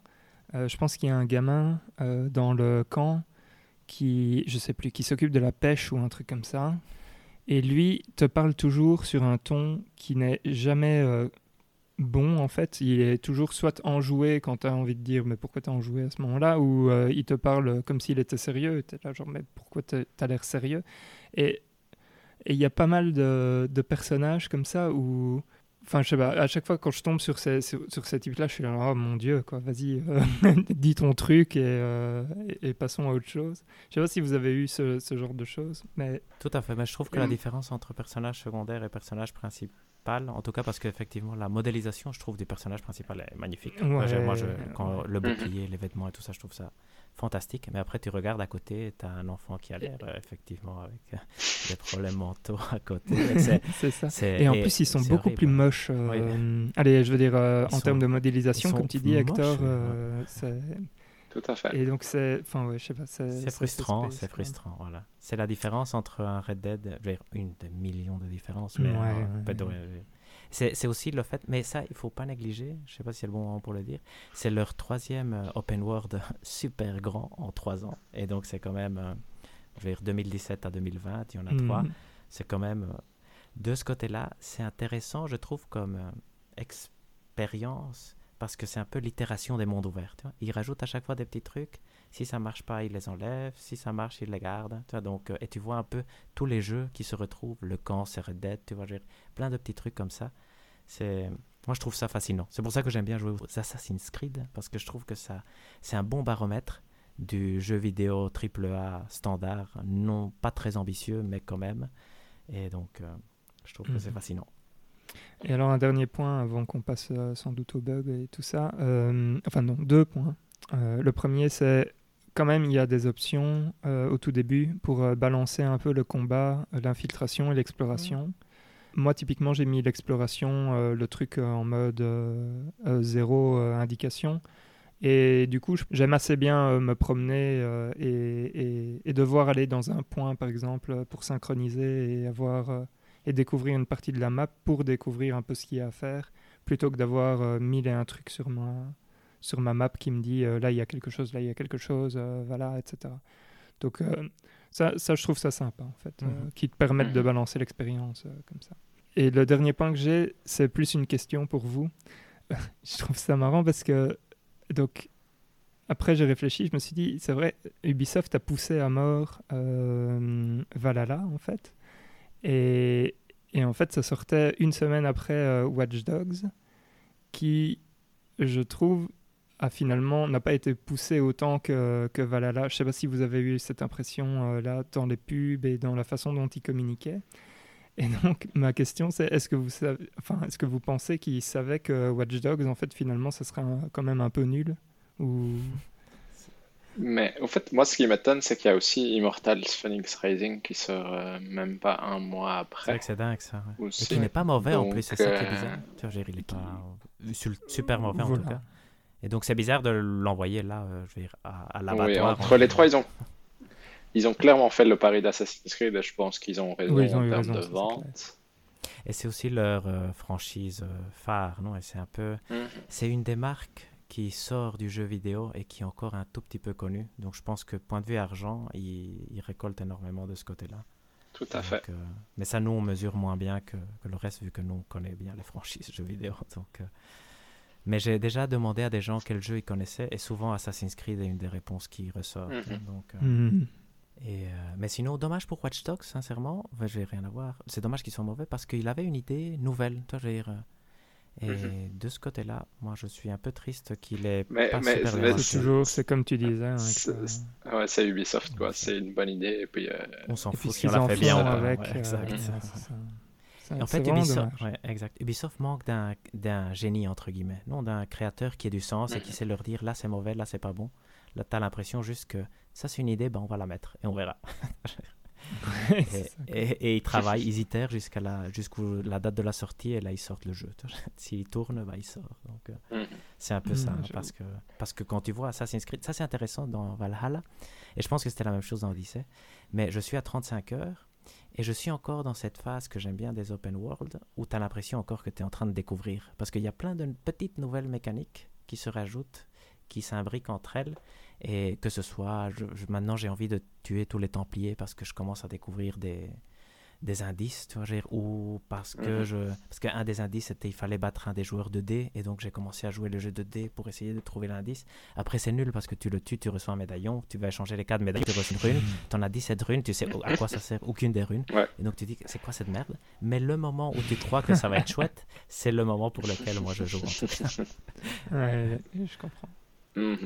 euh, je pense qu'il y a un gamin euh, dans le camp qui, je sais plus, qui s'occupe de la pêche ou un truc comme ça. Et lui te parle toujours sur un ton qui n'est jamais euh, bon en fait. Il est toujours soit enjoué quand tu as envie de dire mais pourquoi t'es enjoué à ce moment-là? Ou euh, il te parle comme s'il était sérieux. Tu là genre mais pourquoi t'as as, l'air sérieux? Et et il y a pas mal de, de personnages comme ça où Enfin, je sais pas, à chaque fois quand je tombe sur ces, sur, sur ces types-là, je suis là, oh mon dieu, quoi, vas-y, euh, dis ton truc et, euh, et, et passons à autre chose. Je sais pas si vous avez eu ce, ce genre de choses, mais Tout à fait, mais je trouve que la Mm. différence entre personnage secondaire et personnage principal, en tout cas parce qu'effectivement la modélisation, je trouve, du personnage principal est magnifique. Moi, je, quand le Mhm. bouclier, les vêtements et tout ça, je trouve ça fantastique. Mais après, tu regardes à côté, tu as un enfant qui a l'air euh, effectivement avec euh, des problèmes mentaux à côté. Et c'est- ça. Et en plus, ils sont beaucoup horrible. plus moches. euh, Allez, je veux dire, euh, en sont- termes de modélisation, comme tu dis, moches, Hector, ouais. c'est- Tout à fait. et donc c'est, enfin ouais, je sais pas, c'est frustrant, c'est frustrant, voilà. C'est la différence entre un Red Dead, je veux dire, une des millions de différences, mais Ouais, euh, c'est aussi le fait, mais ça, il faut pas négliger, je sais pas si c'est le bon moment pour le dire, c'est leur troisième euh, open world super grand en trois ans, et donc c'est quand même, euh, dire, 2017 à 2020, il y en a trois, Mhm. c'est quand même, euh, de ce côté-là, c'est intéressant, je trouve, comme expérience, parce que c'est un peu l'itération des mondes ouverts. Tu vois. Ils rajoutent à chaque fois des petits trucs. Si ça marche pas, ils les enlèvent. Si ça marche, ils les gardent. Tu vois, donc, euh, et tu vois un peu tous les jeux qui se retrouvent, le Red Dead, tu vois, plein de petits trucs comme ça. C'est, moi, je trouve ça fascinant. C'est pour ça que j'aime bien jouer aux Assassin's Creed, parce que je trouve que ça, c'est un bon baromètre du jeu vidéo AAA standard, non pas très ambitieux, mais quand même. Et donc, euh, je trouve que c'est Mhm. fascinant. Et alors un dernier point avant qu'on passe euh, sans doute au bug et tout ça. euh, enfin non, deux points. Euh, le premier c'est quand même il y a des options euh, au tout début pour euh, balancer un peu le combat, l'infiltration et l'exploration. Moi typiquement j'ai mis l'exploration, le truc en mode zéro indication. Et du coup, j'aime assez bien me promener et, et- et devoir aller dans un point, par exemple, pour synchroniser et avoir et découvrir une partie de la map pour découvrir un peu ce qu'il y a à faire, plutôt que d'avoir mille et un trucs sur ma, sur ma map qui me dit euh, là il y a quelque chose, là il y a quelque chose, euh, voilà, etc. Donc euh, ça, ça, je trouve ça sympa en fait, Mhm. qui te permettent de Mhm. balancer l'expérience comme ça. Et le dernier point que j'ai, c'est plus une question pour vous. je trouve ça marrant parce que donc après j'ai réfléchi, je me suis dit c'est vrai, Ubisoft a poussé à mort Valhalla en fait. Et, et en fait, ça sortait une semaine après Watch Dogs, qui, je trouve, a finalement n'a pas été poussé autant que, que Valhalla. Je sais pas si vous avez eu cette impression euh, là dans les pubs et dans la façon dont ils communiquaient. Et donc, ma question, c'est est-ce que vous savez, enfin, est-ce que vous pensez qu'ils savaient que Watch Dogs, en fait, finalement, ça serait un- quand même un peu nul ou? Mais au fait, moi, ce qui m'étonne, c'est qu'il y a aussi Immortals Phoenix Rising qui sort euh, même pas un mois C'est après. vrai que c'est dingue ça. ouais. Et qui n'est pas mauvais en plus, c'est ça qui est euh, bizarre. Dire, il est pas euh, super mauvais en tout cas. Et donc c'est bizarre de l'envoyer là, euh, je veux dire, à, à Oui, l'abattoir. entre en les trois, ils ont, ils ont clairement fait le pari d'Assassin's Creed et je pense qu'ils ont raison Oui, ils ont en termes de vente. Et c'est aussi leur euh, franchise euh, phare, non? Et c'est un peu, Mhm. c'est une des marques qui sort du jeu vidéo et qui est encore un tout petit peu connu. Donc je pense que point de vue argent, il, il récolte énormément de ce côté-là. Tout à fait. Euh, mais ça, nous, on mesure moins bien que, que le reste, vu que nous, on connaît bien les franchises jeux vidéo. Donc, euh, Mais j'ai déjà demandé à des gens quel jeu ils connaissaient, et souvent Assassin's Creed est une des réponses qui ressort. Mhm. Donc, euh, Mhm. et, euh, mais sinon, dommage pour Watch Dogs, sincèrement. Enfin, je vais rien à voir. C'est dommage qu'ils soient mauvais parce qu'il avait une idée nouvelle. Toi, je veux dire, euh, et Mhm. de ce côté-là, moi, je suis un peu triste qu'il ait Mais- pas mais- super C'est toujours, c'est comme tu disais. hein, que C'est- Ouais, c'est Ubisoft, quoi. Ouais, C'est une bonne idée. Et puis, euh, On s'en fout si on l'a en fait bien avec. Ouais, euh, exact. ouais, Et en fait, Ubisoft, dommage. ouais, exact. Ubisoft manque d'un d'un génie, entre guillemets. Non, d'un créateur qui ait du sens et qui sait leur dire là c'est mauvais, là c'est pas bon. Là, t'as l'impression juste que ça c'est une idée, ben on va la mettre et on verra. Et, ils travaillent, ils itèrent jusqu'à la, jusqu'où la date de la sortie et là ils sortent le jeu. S'il tourne, ben, il sort. Donc euh, mhm. c'est un peu Mhm, ça. hein, parce, que, parce que quand tu vois Assassin's Creed, ça c'est intéressant dans Valhalla et je pense que c'était la même chose dans Odyssey. Mais je suis à 35 heures et je suis encore dans cette phase que j'aime bien des open world où tu as l'impression encore que tu es en train de découvrir. Parce qu'il y a plein de petites nouvelles mécaniques qui se rajoutent, qui s'imbriquent entre elles. Et que ce soit, maintenant j'ai envie de tuer tous les Templiers parce que je commence à découvrir des, des indices, tu vois, je veux dire, ou parce que Mhm. je, parce qu'un des indices c'était il fallait battre un des joueurs de dés et donc j'ai commencé à jouer le jeu de dés pour essayer de trouver l'indice. Après c'est nul parce que tu le tues, tu reçois un médaillon, tu vas échanger les quatre médaillons, tu reçois une rune, t'en as 17 runes, tu sais à quoi ça sert aucune des runes. Ouais. Et donc tu dis c'est quoi cette merde? Mais le moment où tu crois que ça va être chouette, c'est le moment pour lequel moi je joue. en tout cas. Ouais, je comprends. Mhm.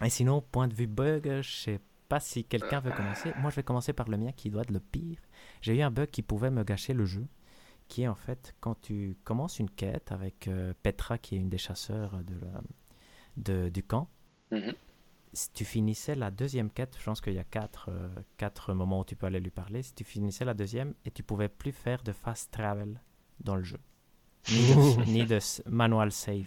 Et, et sinon, point de vue bug, je sais pas si quelqu'un veut commencer. Moi, je vais commencer par le mien qui doit être le pire. J'ai eu un bug qui pouvait me gâcher le jeu, qui est en fait quand tu commences une quête avec euh, Petra, qui est une des chasseurs de la- de- du camp. Mhm. Si tu finissais la deuxième quête, je pense qu'il y a quatre, euh, quatre moments où tu peux aller lui parler. Si tu finissais la deuxième et tu pouvais plus faire de fast travel dans le jeu, ni de, ni de manual save,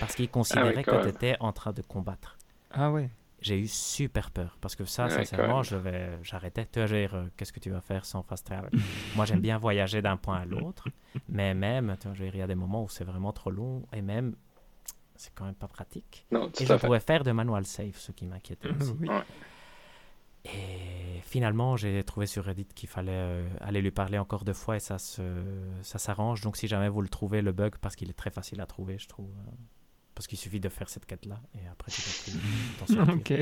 parce qu'il considérait quand que tu étais en train de combattre Ah ouais. J'ai eu super peur parce que ça, Ouais, sincèrement, je vais, j'arrêtais. Tu vas dire, euh, qu'est-ce que tu vas faire sans fast travel Moi, j'aime bien voyager d'un point à l'autre, mais même, tu vois, je il y a des moments où c'est vraiment trop long et même, c'est quand même pas pratique. Non, Et je pouvais faire de manual save, ce qui m'inquiétait aussi. Oui. Et finalement, j'ai trouvé sur Reddit qu'il fallait euh, aller lui parler encore deux fois et ça se, ça s'arrange. Donc, si jamais vous le trouvez, le bug, parce qu'il est très facile à trouver, je trouve. euh, parce qu'il suffit de faire cette quête-là et après tu t'en sortir. Ok.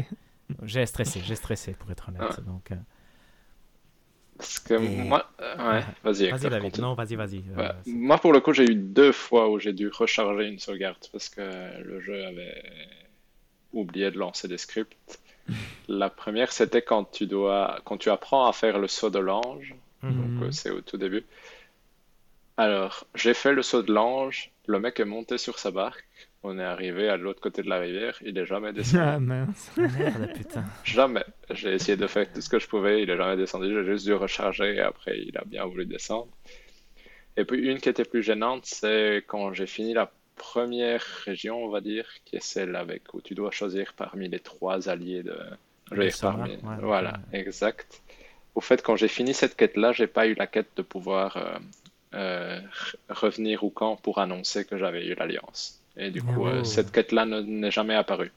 J'ai stressé, j'ai stressé pour être honnête. Ouais. Donc, euh, Parce que Et- moi, euh, ouais, vas-y, vas-y David, non, vas-y, vas-y. euh, Ouais, Moi, pour le coup, j'ai eu deux fois où j'ai dû recharger une sauvegarde parce que le jeu avait oublié de lancer des scripts. La première, c'était quand tu dois, quand tu apprends à faire le saut de l'ange. Mhm. Donc, euh, c'est au tout début. Alors, j'ai fait le saut de l'ange. Le mec est monté sur sa barque. On est arrivé à l'autre côté de la rivière. Il est jamais descendu. Ah mince. Merde, putain. Jamais. J'ai essayé de faire tout ce que je pouvais, il est jamais descendu, j'ai juste dû recharger et après il a bien voulu descendre. Et puis une qui était plus gênante, c'est quand j'ai fini la première région, on va dire, qui est celle avec où tu dois choisir parmi les trois alliés de... je Sora, parmi- ouais, Voilà, ouais. exact. Au fait, quand j'ai fini cette quête-là, j'ai pas eu la quête de pouvoir euh, euh, re- revenir au camp pour annoncer que j'avais eu l'alliance. Et du coup, euh, Oh. cette quête-là ne- n'est jamais apparue.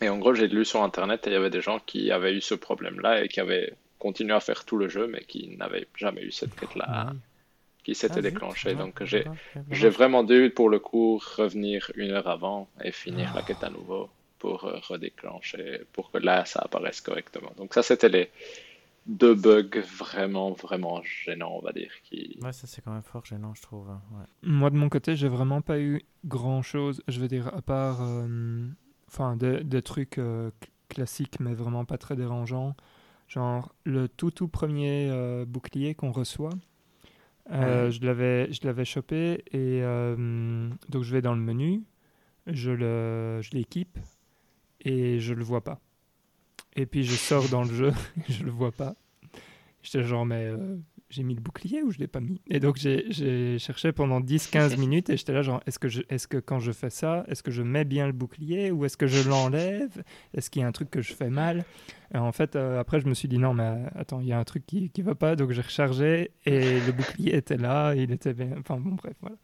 Et en gros, j'ai lu sur Internet et il y avait des gens qui avaient eu ce problème-là et qui avaient continué à faire tout le jeu, mais qui n'avaient jamais eu cette quête-là Oui. qui s'était Ah, déclenchée. Donc j'ai j'ai vraiment dû, pour le coup, revenir une heure avant et finir Ah. la quête à nouveau pour euh, redéclencher, pour que là, ça apparaisse correctement. Donc ça, c'était les deux bugs vraiment, vraiment gênants, on va dire. Qui... Ouais, ça c'est quand même fort gênant, je trouve. hein, ouais. Moi, de mon côté, j'ai vraiment pas eu grand chose. Je veux dire, à part. euh, Enfin, des, des trucs euh, cl- classiques, mais vraiment pas très dérangeants. Genre, le tout, tout premier euh, bouclier qu'on reçoit. euh, Ouais. Je l'avais je l'avais chopé et euh, donc je vais dans le menu, je le je l'équipe et je le vois pas. Et puis je sors dans le jeu, je le vois pas. J'étais genre mais euh, j'ai mis le bouclier ou je l'ai pas mis? Et donc j'ai- cherché pendant 10-15 minutes et j'étais là genre est-ce que, je- est-ce que quand je fais ça, est-ce que je mets bien le bouclier ou est-ce que je l'enlève? Est-ce qu'il y a un truc que je fais mal? Et en fait euh, après je me suis dit non mais euh, attends il y a un truc qui, qui va pas. Donc j'ai rechargé et le bouclier était là, il était bien, enfin bon bref voilà.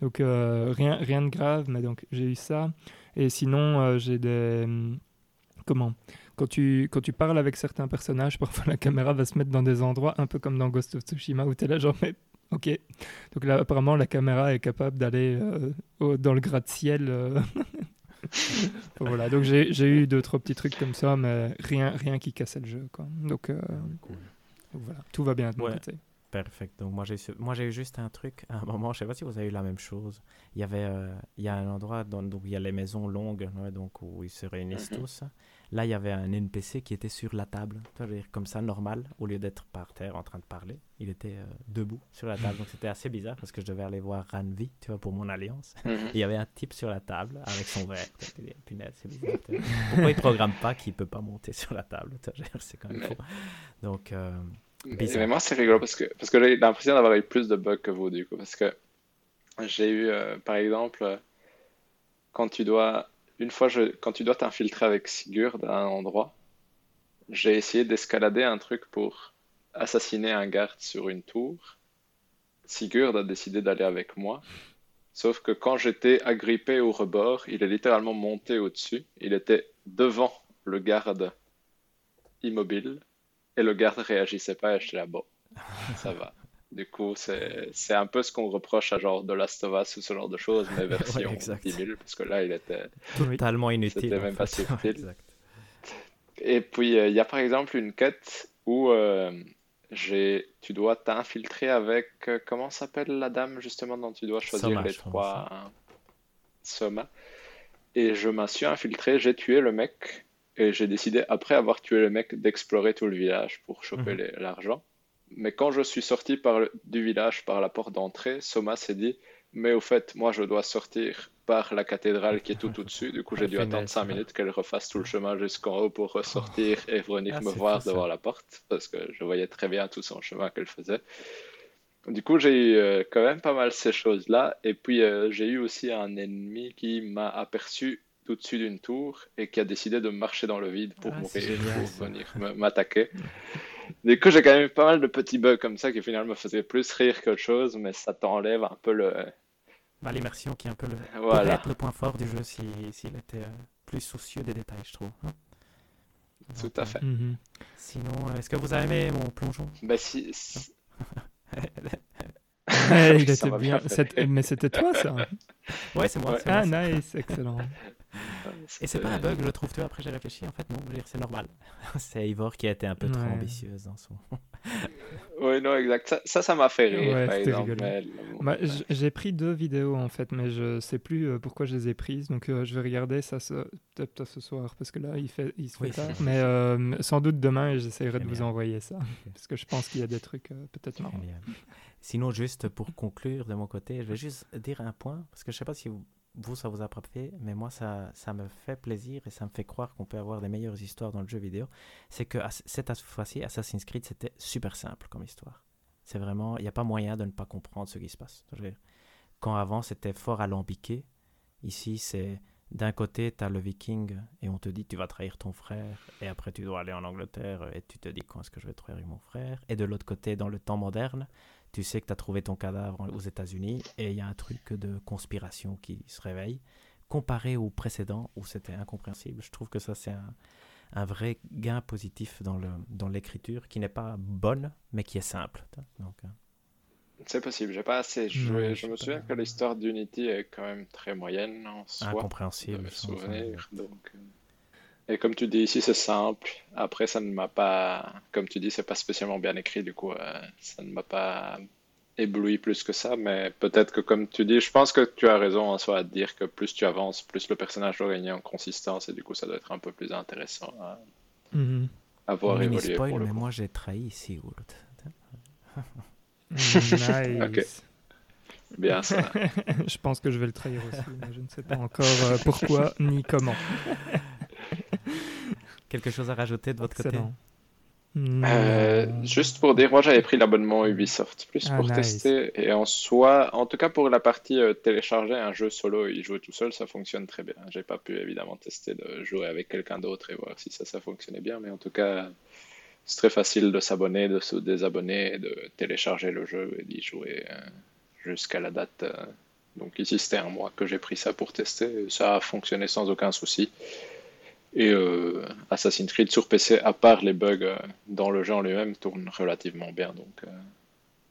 Donc euh, rien, rien de grave, mais donc j'ai eu ça. Et sinon, j'ai des... hum, Comment? Quand tu, quand tu parles avec certains personnages, parfois la caméra va se mettre dans des endroits un peu comme dans Ghost of Tsushima où tu es là genre mais ok. Donc là apparemment la caméra est capable d'aller euh, dans le gratte-ciel. euh. voilà, donc j'ai j'ai eu deux, trois petits trucs comme ça, mais rien, rien qui cassait le jeu. Quoi. Donc, euh, Cool. donc voilà, tout va bien de mon Ouais. côté. Perfect. Donc moi j'ai moi j'ai eu juste un truc à un moment, je sais pas si vous avez eu la même chose. Il y avait euh, il y a un endroit dans, donc il y a les maisons longues ouais, donc où ils se réunissent Mhm. tous. Là, il y avait un NPC qui était sur la table, comme ça normal au lieu d'être par terre en train de parler, il était euh, debout sur la table. Donc c'était assez bizarre parce que je devais aller voir Ranvi, tu vois, pour mon alliance. Mhm. Il y avait un type sur la table avec son verre. Dis, Punaise, c'est bizarre. Pourquoi il programme pas qu'il peut pas monter sur la table C'est quand même Mais- faux. Donc euh, Mais, Bizarre. mais moi, c'est rigolo parce que, parce que j'ai l'impression d'avoir eu plus de bugs que vous, du coup. Parce que j'ai eu, euh, par exemple, quand tu dois, une fois, quand tu dois t'infiltrer avec Sigurd à un endroit, j'ai essayé d'escalader un truc pour assassiner un garde sur une tour. Sigurd a décidé d'aller avec moi. Sauf que quand j'étais agrippé au rebord, il est littéralement monté au-dessus. Il était devant le garde immobile et le garde réagissait pas et j'étais là, bon, ça va. Du coup, c'est c'est un peu ce qu'on reproche à genre de Last of Us ou ce genre de choses, mais version exact. 10 000, parce que là, il était... Totalement inutile. C'était en même pas subtil. Exact. Et puis, euh, il y a par exemple une quête où euh, j'ai, tu dois t'infiltrer avec, euh, comment s'appelle la dame justement dont tu dois choisir Soma, les trois hein, Soma. Et je m'en suis infiltré, j'ai tué le mec et j'ai décidé, après avoir tué le mec, d'explorer tout le village pour choper Mhm. l'argent. Mais quand je suis sorti par le- du village par la porte d'entrée, Soma s'est dit, mais au fait, moi je dois sortir par la cathédrale qui est tout au-dessus. Du coup, j'ai dû Finesse, attendre 5 ouais. minutes qu'elle refasse tout le chemin jusqu'en haut pour ressortir et venir Ah, me c'est voir devant la porte parce que je voyais très bien tout son chemin qu'elle faisait. Du coup, j'ai eu euh, quand même pas mal ces choses-là. Et puis, euh, j'ai eu aussi un ennemi qui m'a aperçu au-dessus d'une tour et qui a décidé de marcher dans le vide pour Ah, mourir, génial, pour venir me- m'attaquer. Du coup, j'ai quand même eu pas mal de petits bugs comme ça qui finalement me faisaient plus rire qu'autre chose, mais ça t'enlève un peu le... Bah, L'immersion qui est un peu le, Voilà. le point fort du jeu si- s'il était euh, plus soucieux des détails, je trouve. hein. Tout Donc, à euh, fait. Mhm. Sinon, euh, est-ce que vous avez aimé mon plongeon? Bah, si, si- Ouais, il Ça était m'a bien. bien fait C'était- Mais c'était toi ça Ouais, c'est moi. Ouais. moi, Ah, nice, excellent. Et c'est pas un bug, je le trouve, tu vois, après j'ai réfléchi, en fait, non, je veux dire, c'est normal. c'est Ivor qui a été un peu trop ambitieuse dans son... Oui, non, exact. Ça, ça, m'a fait rire, Ouais, Bah, j'ai pris deux vidéos en fait, mais je sais plus euh, pourquoi je les ai prises. Donc euh, je vais regarder ça ce- peut-être ce soir parce que là il, fait, il se fait Oui, tard. Mais euh, sans doute demain j'essaierai de vous envoyer ça parce que je pense qu'il y a des trucs euh, peut-être marrants. Sinon, juste pour conclure de mon côté, je vais juste dire un point, parce que je sais pas si vous, vous, ça vous a frappé, mais moi, ça, ça me fait plaisir et ça me fait croire qu'on peut avoir des meilleures histoires dans le jeu vidéo. C'est que cette fois-ci, Assassin's Creed, c'était super simple comme histoire. C'est vraiment, il n'y a pas moyen de ne pas comprendre ce qui se passe. Quand avant, c'était fort alambiqué, ici, c'est d'un côté, tu as le viking et on te dit tu vas trahir ton frère et après tu dois aller en Angleterre et tu te dis quand est-ce que je vais trahir mon frère? Et de l'autre côté, dans le temps moderne, tu sais que tu as trouvé ton cadavre aux États-Unis et il y a un truc de conspiration qui se réveille. Comparé au précédent où c'était incompréhensible, je trouve que ça c'est un, un vrai gain positif dans le dans l'écriture qui n'est pas bonne mais qui est simple. Donc, euh, C'est possible, j'ai pas assez joué. Ouais, je me souviens pas. que l'histoire d'Unity est quand même très moyenne en soi, incompréhensible. pense, hein. souvenirs. Donc, euh, Et comme tu dis ici, c'est simple. Après, ça ne m'a pas, comme tu dis, c'est pas spécialement bien écrit, du coup, euh, ça ne m'a pas ébloui plus que ça. Mais peut-être que, comme tu dis, je pense que tu as raison en soi à te dire que plus tu avances, plus le personnage doit gagner en consistance, et du coup, ça doit être un peu plus intéressant à, Mhm. à voir Mini évoluer spoil, pour le mais coup. moi j'ai trahi Sigurd. Nice. Bien ça. je pense que je vais le trahir aussi, mais je ne sais pas encore euh, pourquoi ni comment. Quelque chose à rajouter de votre côté? Euh, juste pour dire, moi j'avais pris l'abonnement Ubisoft plus Ah, pour nice. tester et en soi, en tout cas pour la partie euh, télécharger un jeu solo et y jouer tout seul, ça fonctionne très bien. J'ai pas pu évidemment tester de jouer avec quelqu'un d'autre et voir si ça, ça fonctionnait bien, mais en tout cas, c'est très facile de s'abonner, de se désabonner, et de télécharger le jeu et d'y jouer euh, jusqu'à la date euh, Donc ici, c'était un mois que j'ai pris ça pour tester. Ça a fonctionné sans aucun souci. Et euh, Assassin's Creed sur PC, à part les bugs euh, dans le jeu en lui-même, tourne relativement bien. Donc euh,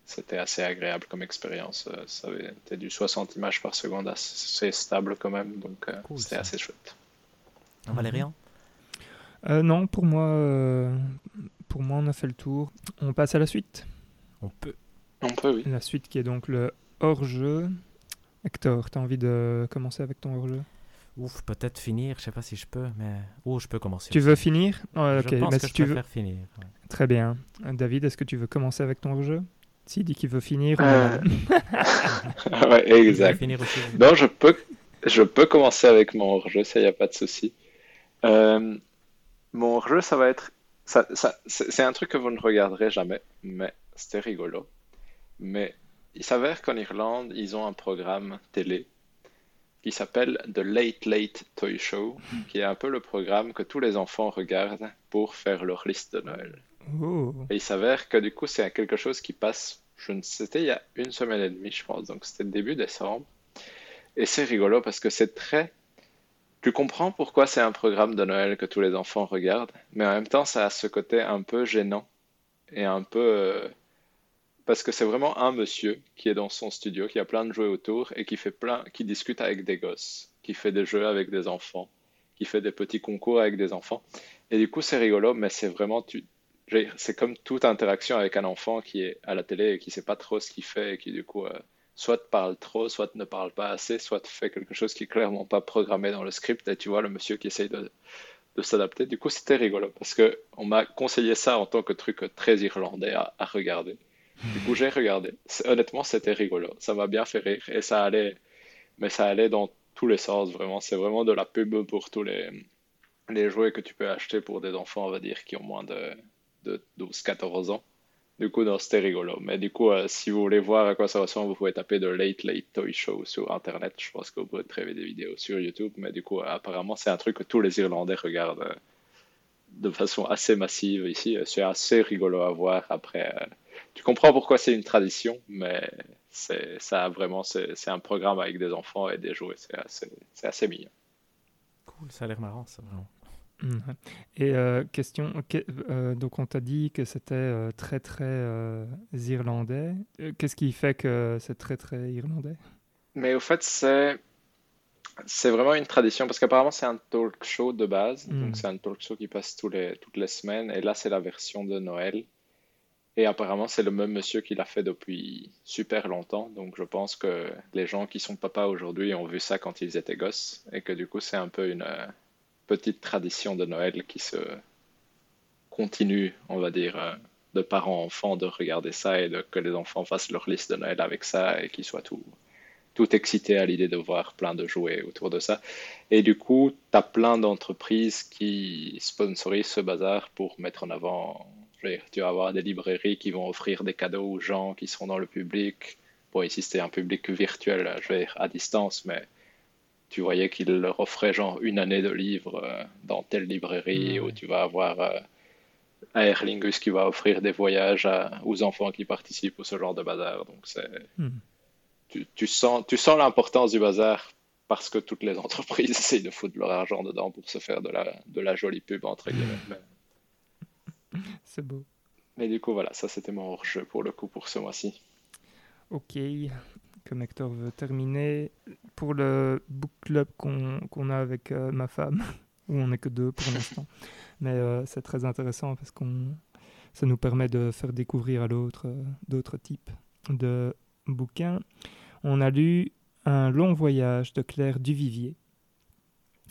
c'était assez agréable comme expérience. Euh, ça avait été du 60 images par seconde, assez stable quand même. Donc euh, Cool, c'était ça. assez chouette. Valérian Euh, non, pour moi, euh, pour moi, on a fait le tour. On passe à la suite. On peut. On peut, oui. La suite qui est donc le hors-jeu. Hector, tu as envie de commencer avec ton hors-jeu? Ouf, peut-être finir, je sais pas si je peux, mais. Oh, je peux commencer. Tu aussi. veux finir? Ouais, Je Ok, pense bah, que si je tu veux. finir. ouais. Très bien. David, est-ce que tu veux commencer avec ton hors-jeu S'il dit qu'il veut finir. on- Euh, ouais, exact. finir aussi Non, je peux, je peux commencer avec mon hors-jeu, ça, y a pas de souci. Euh, mon hors-jeu, ça va être. Ça, ça, c'est c'est un truc que vous ne regarderez jamais, mais c'était rigolo. Mais il s'avère qu'en Irlande, ils ont un programme télé qui s'appelle The Late Late Toy Show, qui est un peu le programme que tous les enfants regardent pour faire leur liste de Noël. Et il s'avère que du coup, c'est quelque chose qui passe, je ne sais, c'était il y a une semaine et demie, je pense, donc c'était début décembre. Et c'est rigolo parce que c'est très... Tu comprends pourquoi c'est un programme de Noël que tous les enfants regardent, mais en même temps, ça a ce côté un peu gênant et un peu... Parce que c'est vraiment un monsieur qui est dans son studio, qui a plein de jouets autour et qui fait plein, qui discute avec des gosses, qui fait des jeux avec des enfants, qui fait des petits concours avec des enfants. Et du coup, c'est rigolo, mais c'est vraiment, tu, c'est comme toute interaction avec un enfant qui est à la télé et qui sait pas trop ce qu'il fait et qui du coup euh, soit parle trop, soit ne parle pas assez, soit fait quelque chose qui est clairement pas programmé dans le script et tu vois le monsieur qui essaye de, de s'adapter. Du coup, c'était rigolo parce que on m'a conseillé ça en tant que truc très irlandais à regarder. Du coup, j'ai regardé. Honnêtement, c'était rigolo. Ça m'a bien fait rire et ça allait, mais ça allait dans tous les sens vraiment. C'est vraiment de la pub pour tous les les jouets que tu peux acheter pour des enfants, on va dire, qui ont moins de, de 12-14 ans. Du coup, non, c'était rigolo. Mais du coup, euh, si vous voulez voir à quoi ça ressemble, vous pouvez taper de Late Late Toy Show sur Internet. Je pense que vous pouvez trouver des vidéos sur YouTube. Mais du coup, euh, apparemment, c'est un truc que tous les Irlandais regardent euh, de façon assez massive ici. C'est assez rigolo à voir. Après, tu comprends pourquoi c'est une tradition, mais c'est ça a vraiment c'est un programme avec des enfants et des jouets. C'est assez, mignon. Cool, ça a l'air marrant, ça, vraiment. Mhm. Et euh, question, que- euh, donc on t'a dit que c'était euh, très très euh, irlandais. Qu'est-ce qui fait que c'est très très irlandais? Mais au fait, c'est c'est vraiment une tradition parce qu'apparemment c'est un talk show de base. Mm. Donc c'est un talk show qui passe tous les, toutes les semaines. Et là, c'est la version de Noël. Et apparemment, c'est le même monsieur qui l'a fait depuis super longtemps. Donc je pense que les gens qui sont papas aujourd'hui ont vu ça quand ils étaient gosses. Et que du coup, c'est un peu une euh, petite tradition de Noël qui se continue, on va dire, euh, de parents enfants de regarder ça et de que les enfants fassent leur liste de Noël avec ça et qu'ils soient tout tout excité à l'idée de voir plein de jouets autour de ça. Et du coup, tu as plein d'entreprises qui sponsorisent ce bazar pour mettre en avant. Tu vas avoir des librairies qui vont offrir des cadeaux aux gens qui seront dans le public. Bon, ici, c'était un public virtuel, je dire, à distance, mais tu voyais qu'ils leur offraient genre une année de livres euh, dans telle librairie Mhm. où tu vas avoir euh, Aer Lingus qui va offrir des voyages à- aux enfants qui participent ou ce genre de bazar. Donc, c'est Mhm. tu, tu sens, tu sens l'importance du bazar parce que toutes les entreprises essayent de foutre leur argent dedans pour se faire de la, de la jolie pub, entre guillemets. C'est beau. mais du coup, voilà, ça c'était mon hors-jeu pour le coup pour ce mois-ci. Ok. Comme Hector veut terminer, pour le book club qu'on a avec euh, ma femme, où on n'est que deux pour l'instant, mais euh, c'est très intéressant parce qu'on ça nous permet de faire découvrir à l'autre euh, d'autres types de bouquins. On a lu Un long voyage de Claire Duvivier,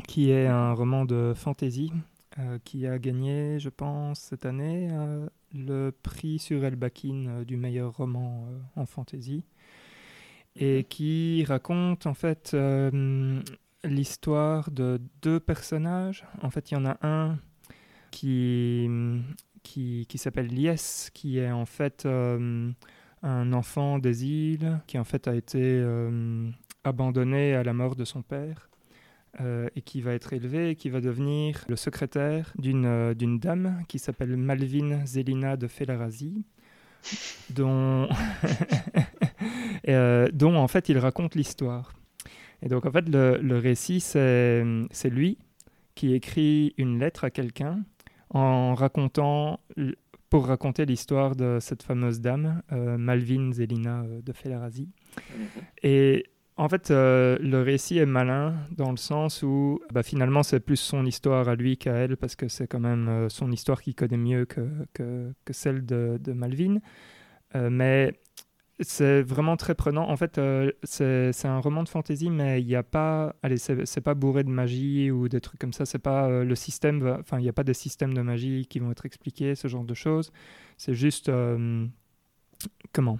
qui est un roman de fantasy euh, qui a gagné, je pense, cette année euh, le prix sur Elbakin euh, du meilleur roman en fantasy et qui raconte en fait l'histoire de deux personnages. En fait, il y en a un qui, qui, qui s'appelle Lies, qui est en fait un enfant des îles, qui en fait a été abandonné à la mort de son père. Euh, et qui va être élevé et qui va devenir le secrétaire d'une euh, dame qui s'appelle Malvin Zelina de Felarazi, dont euh, dont en fait il raconte l'histoire. Et donc en fait le, le récit c'est lui qui écrit une lettre à quelqu'un en racontant pour raconter l'histoire de cette fameuse dame euh, Malvin Zelina de Felarazi. Mhm. Et en fait, euh, le récit est malin dans le sens où bah, finalement c'est plus son histoire à lui qu'à elle parce que c'est quand même euh, son histoire qu'il connaît mieux que, que, celle de, de Malvin. Euh, mais c'est vraiment très prenant. En fait, c'est un roman de fantasy, mais il n'y a pas, allez, c'est pas bourré de magie ou des trucs comme ça. C'est pas le système, enfin, il n'y a pas des systèmes de magie qui vont être expliqués, ce genre de choses. C'est juste, comment?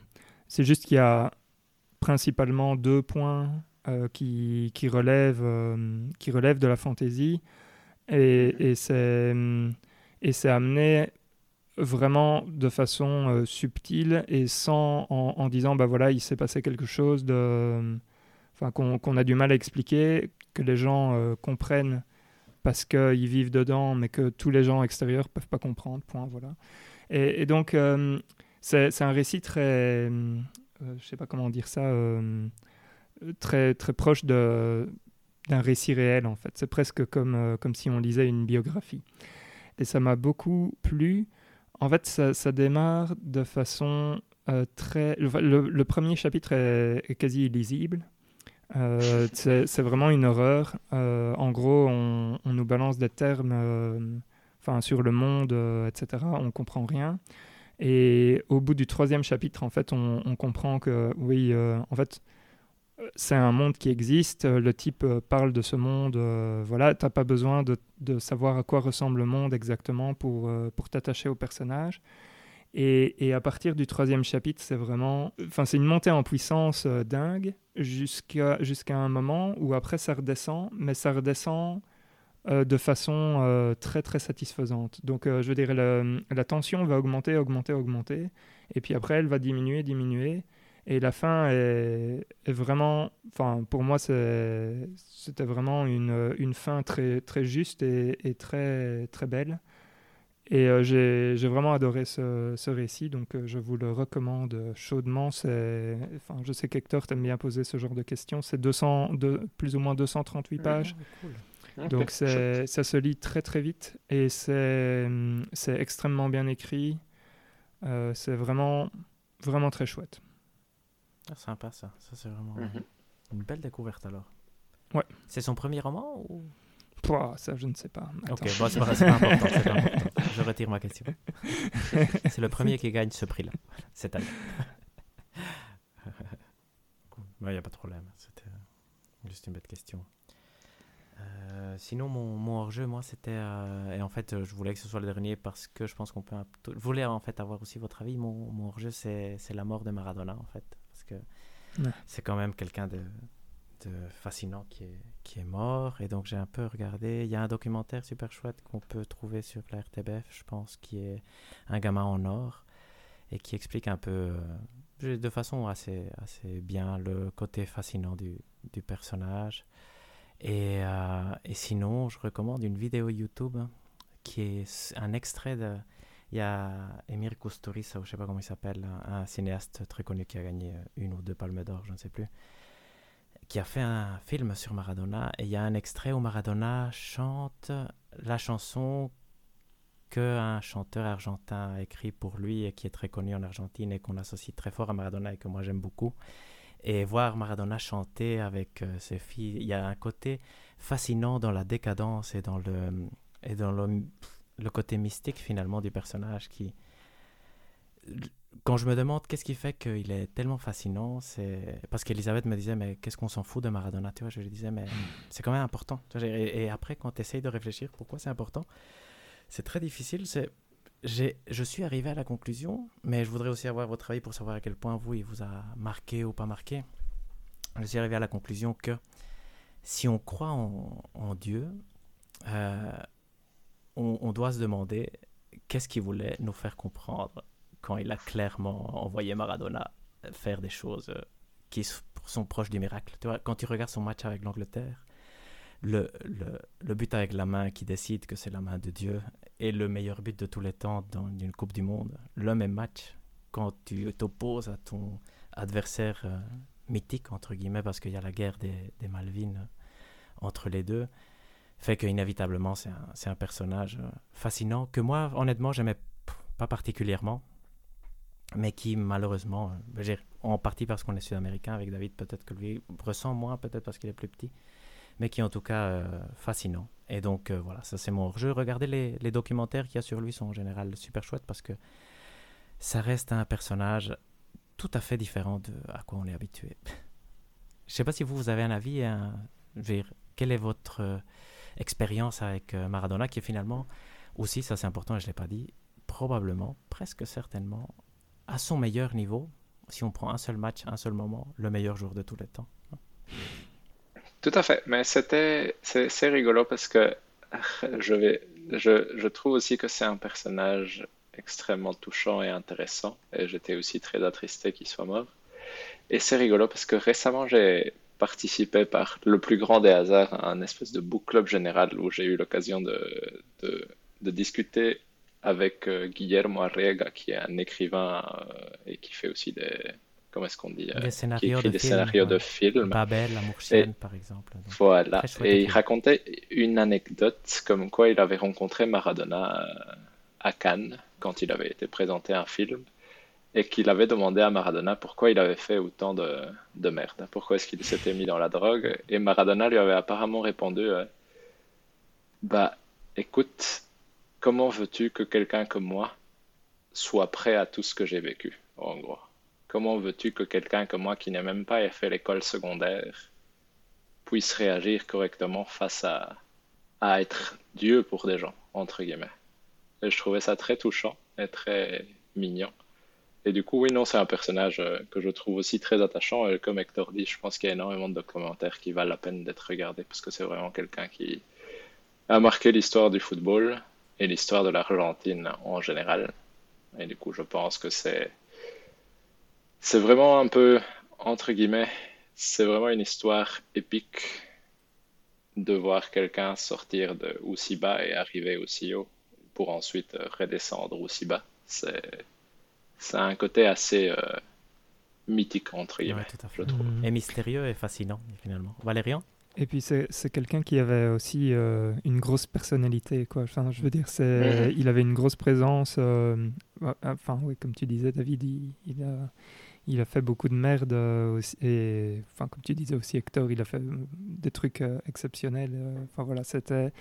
C'est juste qu'il y a principalement deux points euh, qui, qui, relèvent, euh, qui relèvent de la fantaisie. Et, et c'est et c'est amené vraiment de façon euh, subtile et sans en, en disant bah voilà il s'est passé quelque chose de enfin qu'on a du mal à expliquer que les gens euh, comprennent parce qu'ils vivent dedans mais que tous les gens extérieurs peuvent pas comprendre point voilà. Et, et donc euh, c'est c'est un récit très euh, je sais pas comment dire ça euh, très très proche de d'un récit réel en fait c'est presque comme euh, comme si on lisait une biographie et ça m'a beaucoup plu en fait, ça, ça démarre de façon euh, très. Le, premier chapitre est, est quasi illisible. Euh, c'est c'est vraiment une horreur. Euh, en gros, on, on nous balance des termes euh, enfin, sur le monde, euh, etc. On comprend rien. Et au bout du troisième chapitre, en fait, on, comprend que oui, euh, en fait, c'est un monde qui existe. Le type euh, parle de ce monde. euh, voilà, t'as pas besoin de, savoir à quoi ressemble le monde exactement pour, euh, pour t'attacher au personnage. Et, et à partir du troisième chapitre, c'est vraiment, enfin, c'est une montée en puissance dingue jusqu'à jusqu'à un moment où après ça redescend, mais ça redescend euh, de façon euh, très très satisfaisante. Donc, euh, je veux dire, la, la tension va augmenter, augmenter, augmenter, et puis après, elle va diminuer, diminuer. Et la fin est, est vraiment, enfin pour moi c'était vraiment une, une fin très, très juste et, et très, très belle. Et j'ai vraiment adoré ce, ce récit, donc je vous le recommande chaudement. Enfin, je sais qu'Hector t'aime bien poser ce genre de questions. C'est 200, de, plus ou moins 238 pages. Ah, cool. Donc ça se lit très très vite et c'est, hum, c'est extrêmement bien écrit. Euh, c'est vraiment, vraiment très chouette. Ah, sympa ça. Ça, c'est vraiment Mhm. une belle découverte alors. Ouais. C'est son premier roman ou... Pouah, ça, je ne sais pas. Attends. Ok, bon, c'est pas, important, pas important. Je retire ma question. C'est le premier qui gagne ce prix-là, cette année. Il n'y a pas de problème, c'était euh, juste une bête question. Euh, sinon, mon, mon hors-jeu, moi, c'était... euh, et en fait, euh, je voulais que ce soit le dernier parce que je pense qu'on peut... Je voulais en fait avoir aussi votre avis. Mon, mon hors-jeu, c'est c'est la mort de Maradona, en fait. Parce que Ouais. c'est quand même quelqu'un de, de fascinant qui est, qui est mort. Et donc, j'ai un peu regardé. Il y a un documentaire super chouette qu'on peut trouver sur la RTBF, je pense, qui est Un gamin en or et qui explique un peu, euh, de façon assez, assez bien, le côté fascinant du, du personnage. Et, euh, et sinon, je recommande une vidéo YouTube qui est un extrait de. Il y a Emir Kusturica, ou je sais pas comment il s'appelle, un, un cinéaste très connu qui a gagné euh, une ou deux palmes d'or, je ne sais plus, qui a fait un film sur Maradona. Et il y a un extrait où Maradona chante la chanson qu'un chanteur argentin a écrit pour lui et qui est très connu en Argentine et qu'on associe très fort à Maradona et que moi j'aime beaucoup. Et voir Maradona chanter avec euh, ses filles, il y a un côté fascinant dans la décadence et dans le, et dans le, le côté mystique finalement du personnage qui... Quand je me demande qu'est-ce qui fait qu'il est tellement fascinant, c'est parce qu'Elisabeth me disait mais qu'est-ce qu'on s'en fout de Maradona, tu vois, je lui disais mais c'est quand même important. Et, après quand tu essayes de réfléchir pourquoi c'est important, c'est très difficile. C'est, je suis arrivé à la conclusion, mais je voudrais aussi avoir votre avis pour savoir à quel point vous, il vous a marqué ou pas marqué. Je suis arrivé à la conclusion que si on croit en, Dieu, euh, on, doit se demander qu'est-ce qu'il voulait nous faire comprendre quand il a clairement envoyé Maradona faire des choses euh, qui sont proches du miracle. Tu vois, quand tu regardes son match avec l'Angleterre, le, le, le but avec la main qui décide que c'est la main de Dieu est le meilleur but de tous les temps dans une Coupe du Monde. Le même match, quand tu t'opposes à ton, adversaire euh, mythique, entre guillemets, parce qu'il y a la guerre des, des Malvines entre les deux, fait qu'inévitablement, c'est un, un, personnage fascinant que moi, honnêtement, j'aimais pas particulièrement, mais qui, malheureusement, en partie parce qu'on est sud-américain avec David, peut-être que lui ressent moins, peut-être parce qu'il est plus petit, mais qui en tout cas fascinant. Et donc, voilà, ça c'est mon jeu. Regardez les, documentaires qu'il y a sur lui, sont en général super chouettes parce que ça reste un personnage tout à fait différent de à quoi on est habitué. Je ne sais pas si vous, vous avez un avis. Un, quelle est votre euh, expérience avec euh, Maradona, qui est finalement aussi, ça c'est important et je ne l'ai pas dit, probablement, presque certainement, à son meilleur niveau, si on prend un seul match, un seul moment, le meilleur jour de tous les temps. Tout à fait, mais c'était c'est rigolo parce que je vais je, je trouve aussi que c'est un personnage extrêmement touchant et intéressant. Et j'étais aussi très attristé qu'il soit mort. Et c'est rigolo parce que récemment, j'ai participé par le plus grand des hasards à un espèce de book club général où j'ai eu l'occasion de, de, de, discuter avec euh, Guillermo Arriega, qui est un écrivain euh, et qui fait aussi des. Comment est-ce qu'on dit euh, Des scénarios, de, des film, scénarios de films. Babel, la par exemple. Donc, voilà. Et il racontait une anecdote comme quoi il avait rencontré Maradona à Cannes quand il avait été présenté un film et qu'il avait demandé à Maradona pourquoi il avait fait autant de, de merde, pourquoi est-ce qu'il s'était mis dans la drogue. Et Maradona lui avait apparemment répondu euh, Bah, écoute, comment veux-tu que quelqu'un comme moi soit prêt à tout ce que j'ai vécu, en gros? Comment veux-tu que quelqu'un comme moi qui n'a même pas fait l'école secondaire puisse réagir correctement face à, à être Dieu pour des gens, entre guillemets? Et je trouvais ça très touchant et très mignon. Et du coup, oui, non, c'est un personnage euh, que je trouve aussi très attachant. Et comme Hector dit, je pense qu'il y a énormément de documentaires qui valent la peine d'être regardés parce que c'est vraiment quelqu'un qui a marqué l'histoire du football et l'histoire de l'Argentine en général. Et du coup, je pense que c'est c'est vraiment un peu entre guillemets, c'est vraiment une histoire épique de voir quelqu'un sortir de aussi bas et arriver aussi haut pour ensuite euh, redescendre aussi bas. C'est un côté assez euh, mythique, entre guillemets, je trouve. Mm. Et mystérieux et fascinant, finalement. Valérian? Et puis c'est quelqu'un qui avait aussi euh, une grosse personnalité, quoi. Enfin, je veux dire, c'est, mm-hmm. il avait une grosse présence. enfin, oui, comme tu disais, David, il, a, il a fait beaucoup de merde. aussi, et enfin, comme tu disais aussi, Hector, il a fait des trucs exceptionnels. Enfin voilà, c'était,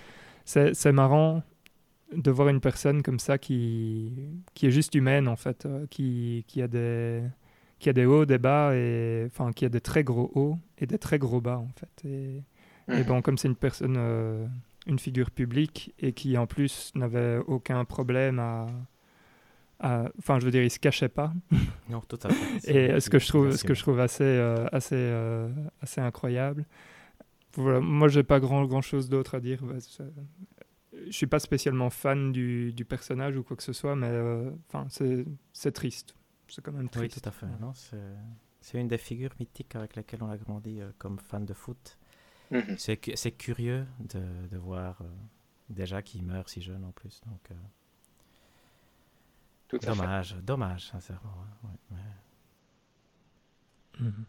c'est marrant de voir une personne comme ça qui, qui est juste humaine en fait, euh, qui, qui, a des, qui a des hauts, des bas, et, enfin qui a des très gros hauts et des très gros bas en fait. Et, et mhm. bon, comme c'est une personne, euh, une figure publique et qui en plus n'avait aucun problème à, enfin je veux dire, il se cachait pas. Non, tout à fait. et ce que je trouve, ce que je trouve assez, euh, assez, assez incroyable. Voilà, moi, j'ai pas grand, grand chose d'autre à dire je suis pas spécialement fan du, du, personnage ou quoi que ce soit, mais euh, enfin c'est triste. C'est quand même triste. Oui, tout à fait. C'est une des figures mythiques avec lesquelles on a grandi euh, comme fan de foot. Mhm. C'est curieux de, de voir euh, déjà qu'il meurt si jeune en plus. Donc, tout dommage, dommage, sincèrement. Ouais, mhm.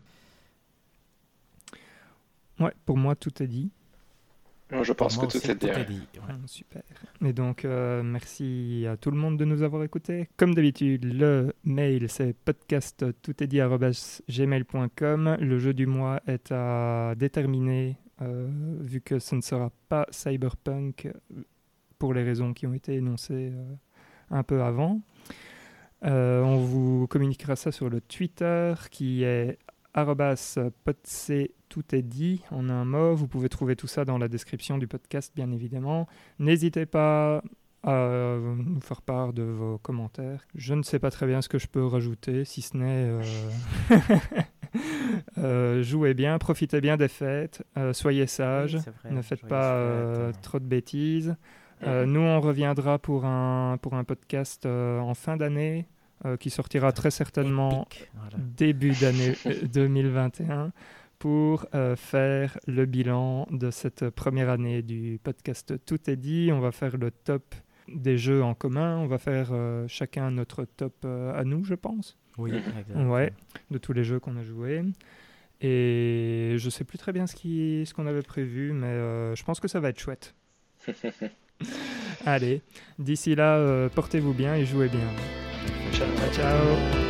ouais, pour moi, tout est dit je pense que tout est dit. Ah, super. Et donc, euh, merci à tout le monde de nous avoir écoutés. Comme d'habitude, le mail, c'est podcasttoutestdit.gmail.com. Le jeu du mois est à déterminer, euh, vu que ce ne sera pas Cyberpunk, pour les raisons qui ont été énoncées euh, un peu avant. on vous communiquera ça sur le Twitter, qui est podc tout est dit en un mot. Vous pouvez trouver tout ça dans la description du podcast, bien évidemment. N'hésitez pas à nous faire part de vos commentaires. Je ne sais pas très bien ce que je peux rajouter, si ce n'est euh, euh, jouez bien, profitez bien des fêtes, euh, soyez sages, ne faites pas trop de bêtises. Euh, mhm. Nous, on reviendra pour un, pour un podcast euh, en fin d'année euh, qui sortira très certainement début d'année 2021 pour faire le bilan de cette première année du podcast Tout est dit. On va faire le top des jeux en commun. On va faire chacun notre top à nous, je pense. Oui, exactement. Ouais, de tous les jeux qu'on a joués. Et je ne sais plus très bien ce qu'on ce qu'on avait prévu, mais je pense que ça va être chouette. Allez, d'ici là, euh, portez-vous bien et jouez bien. Ciao. Ciao.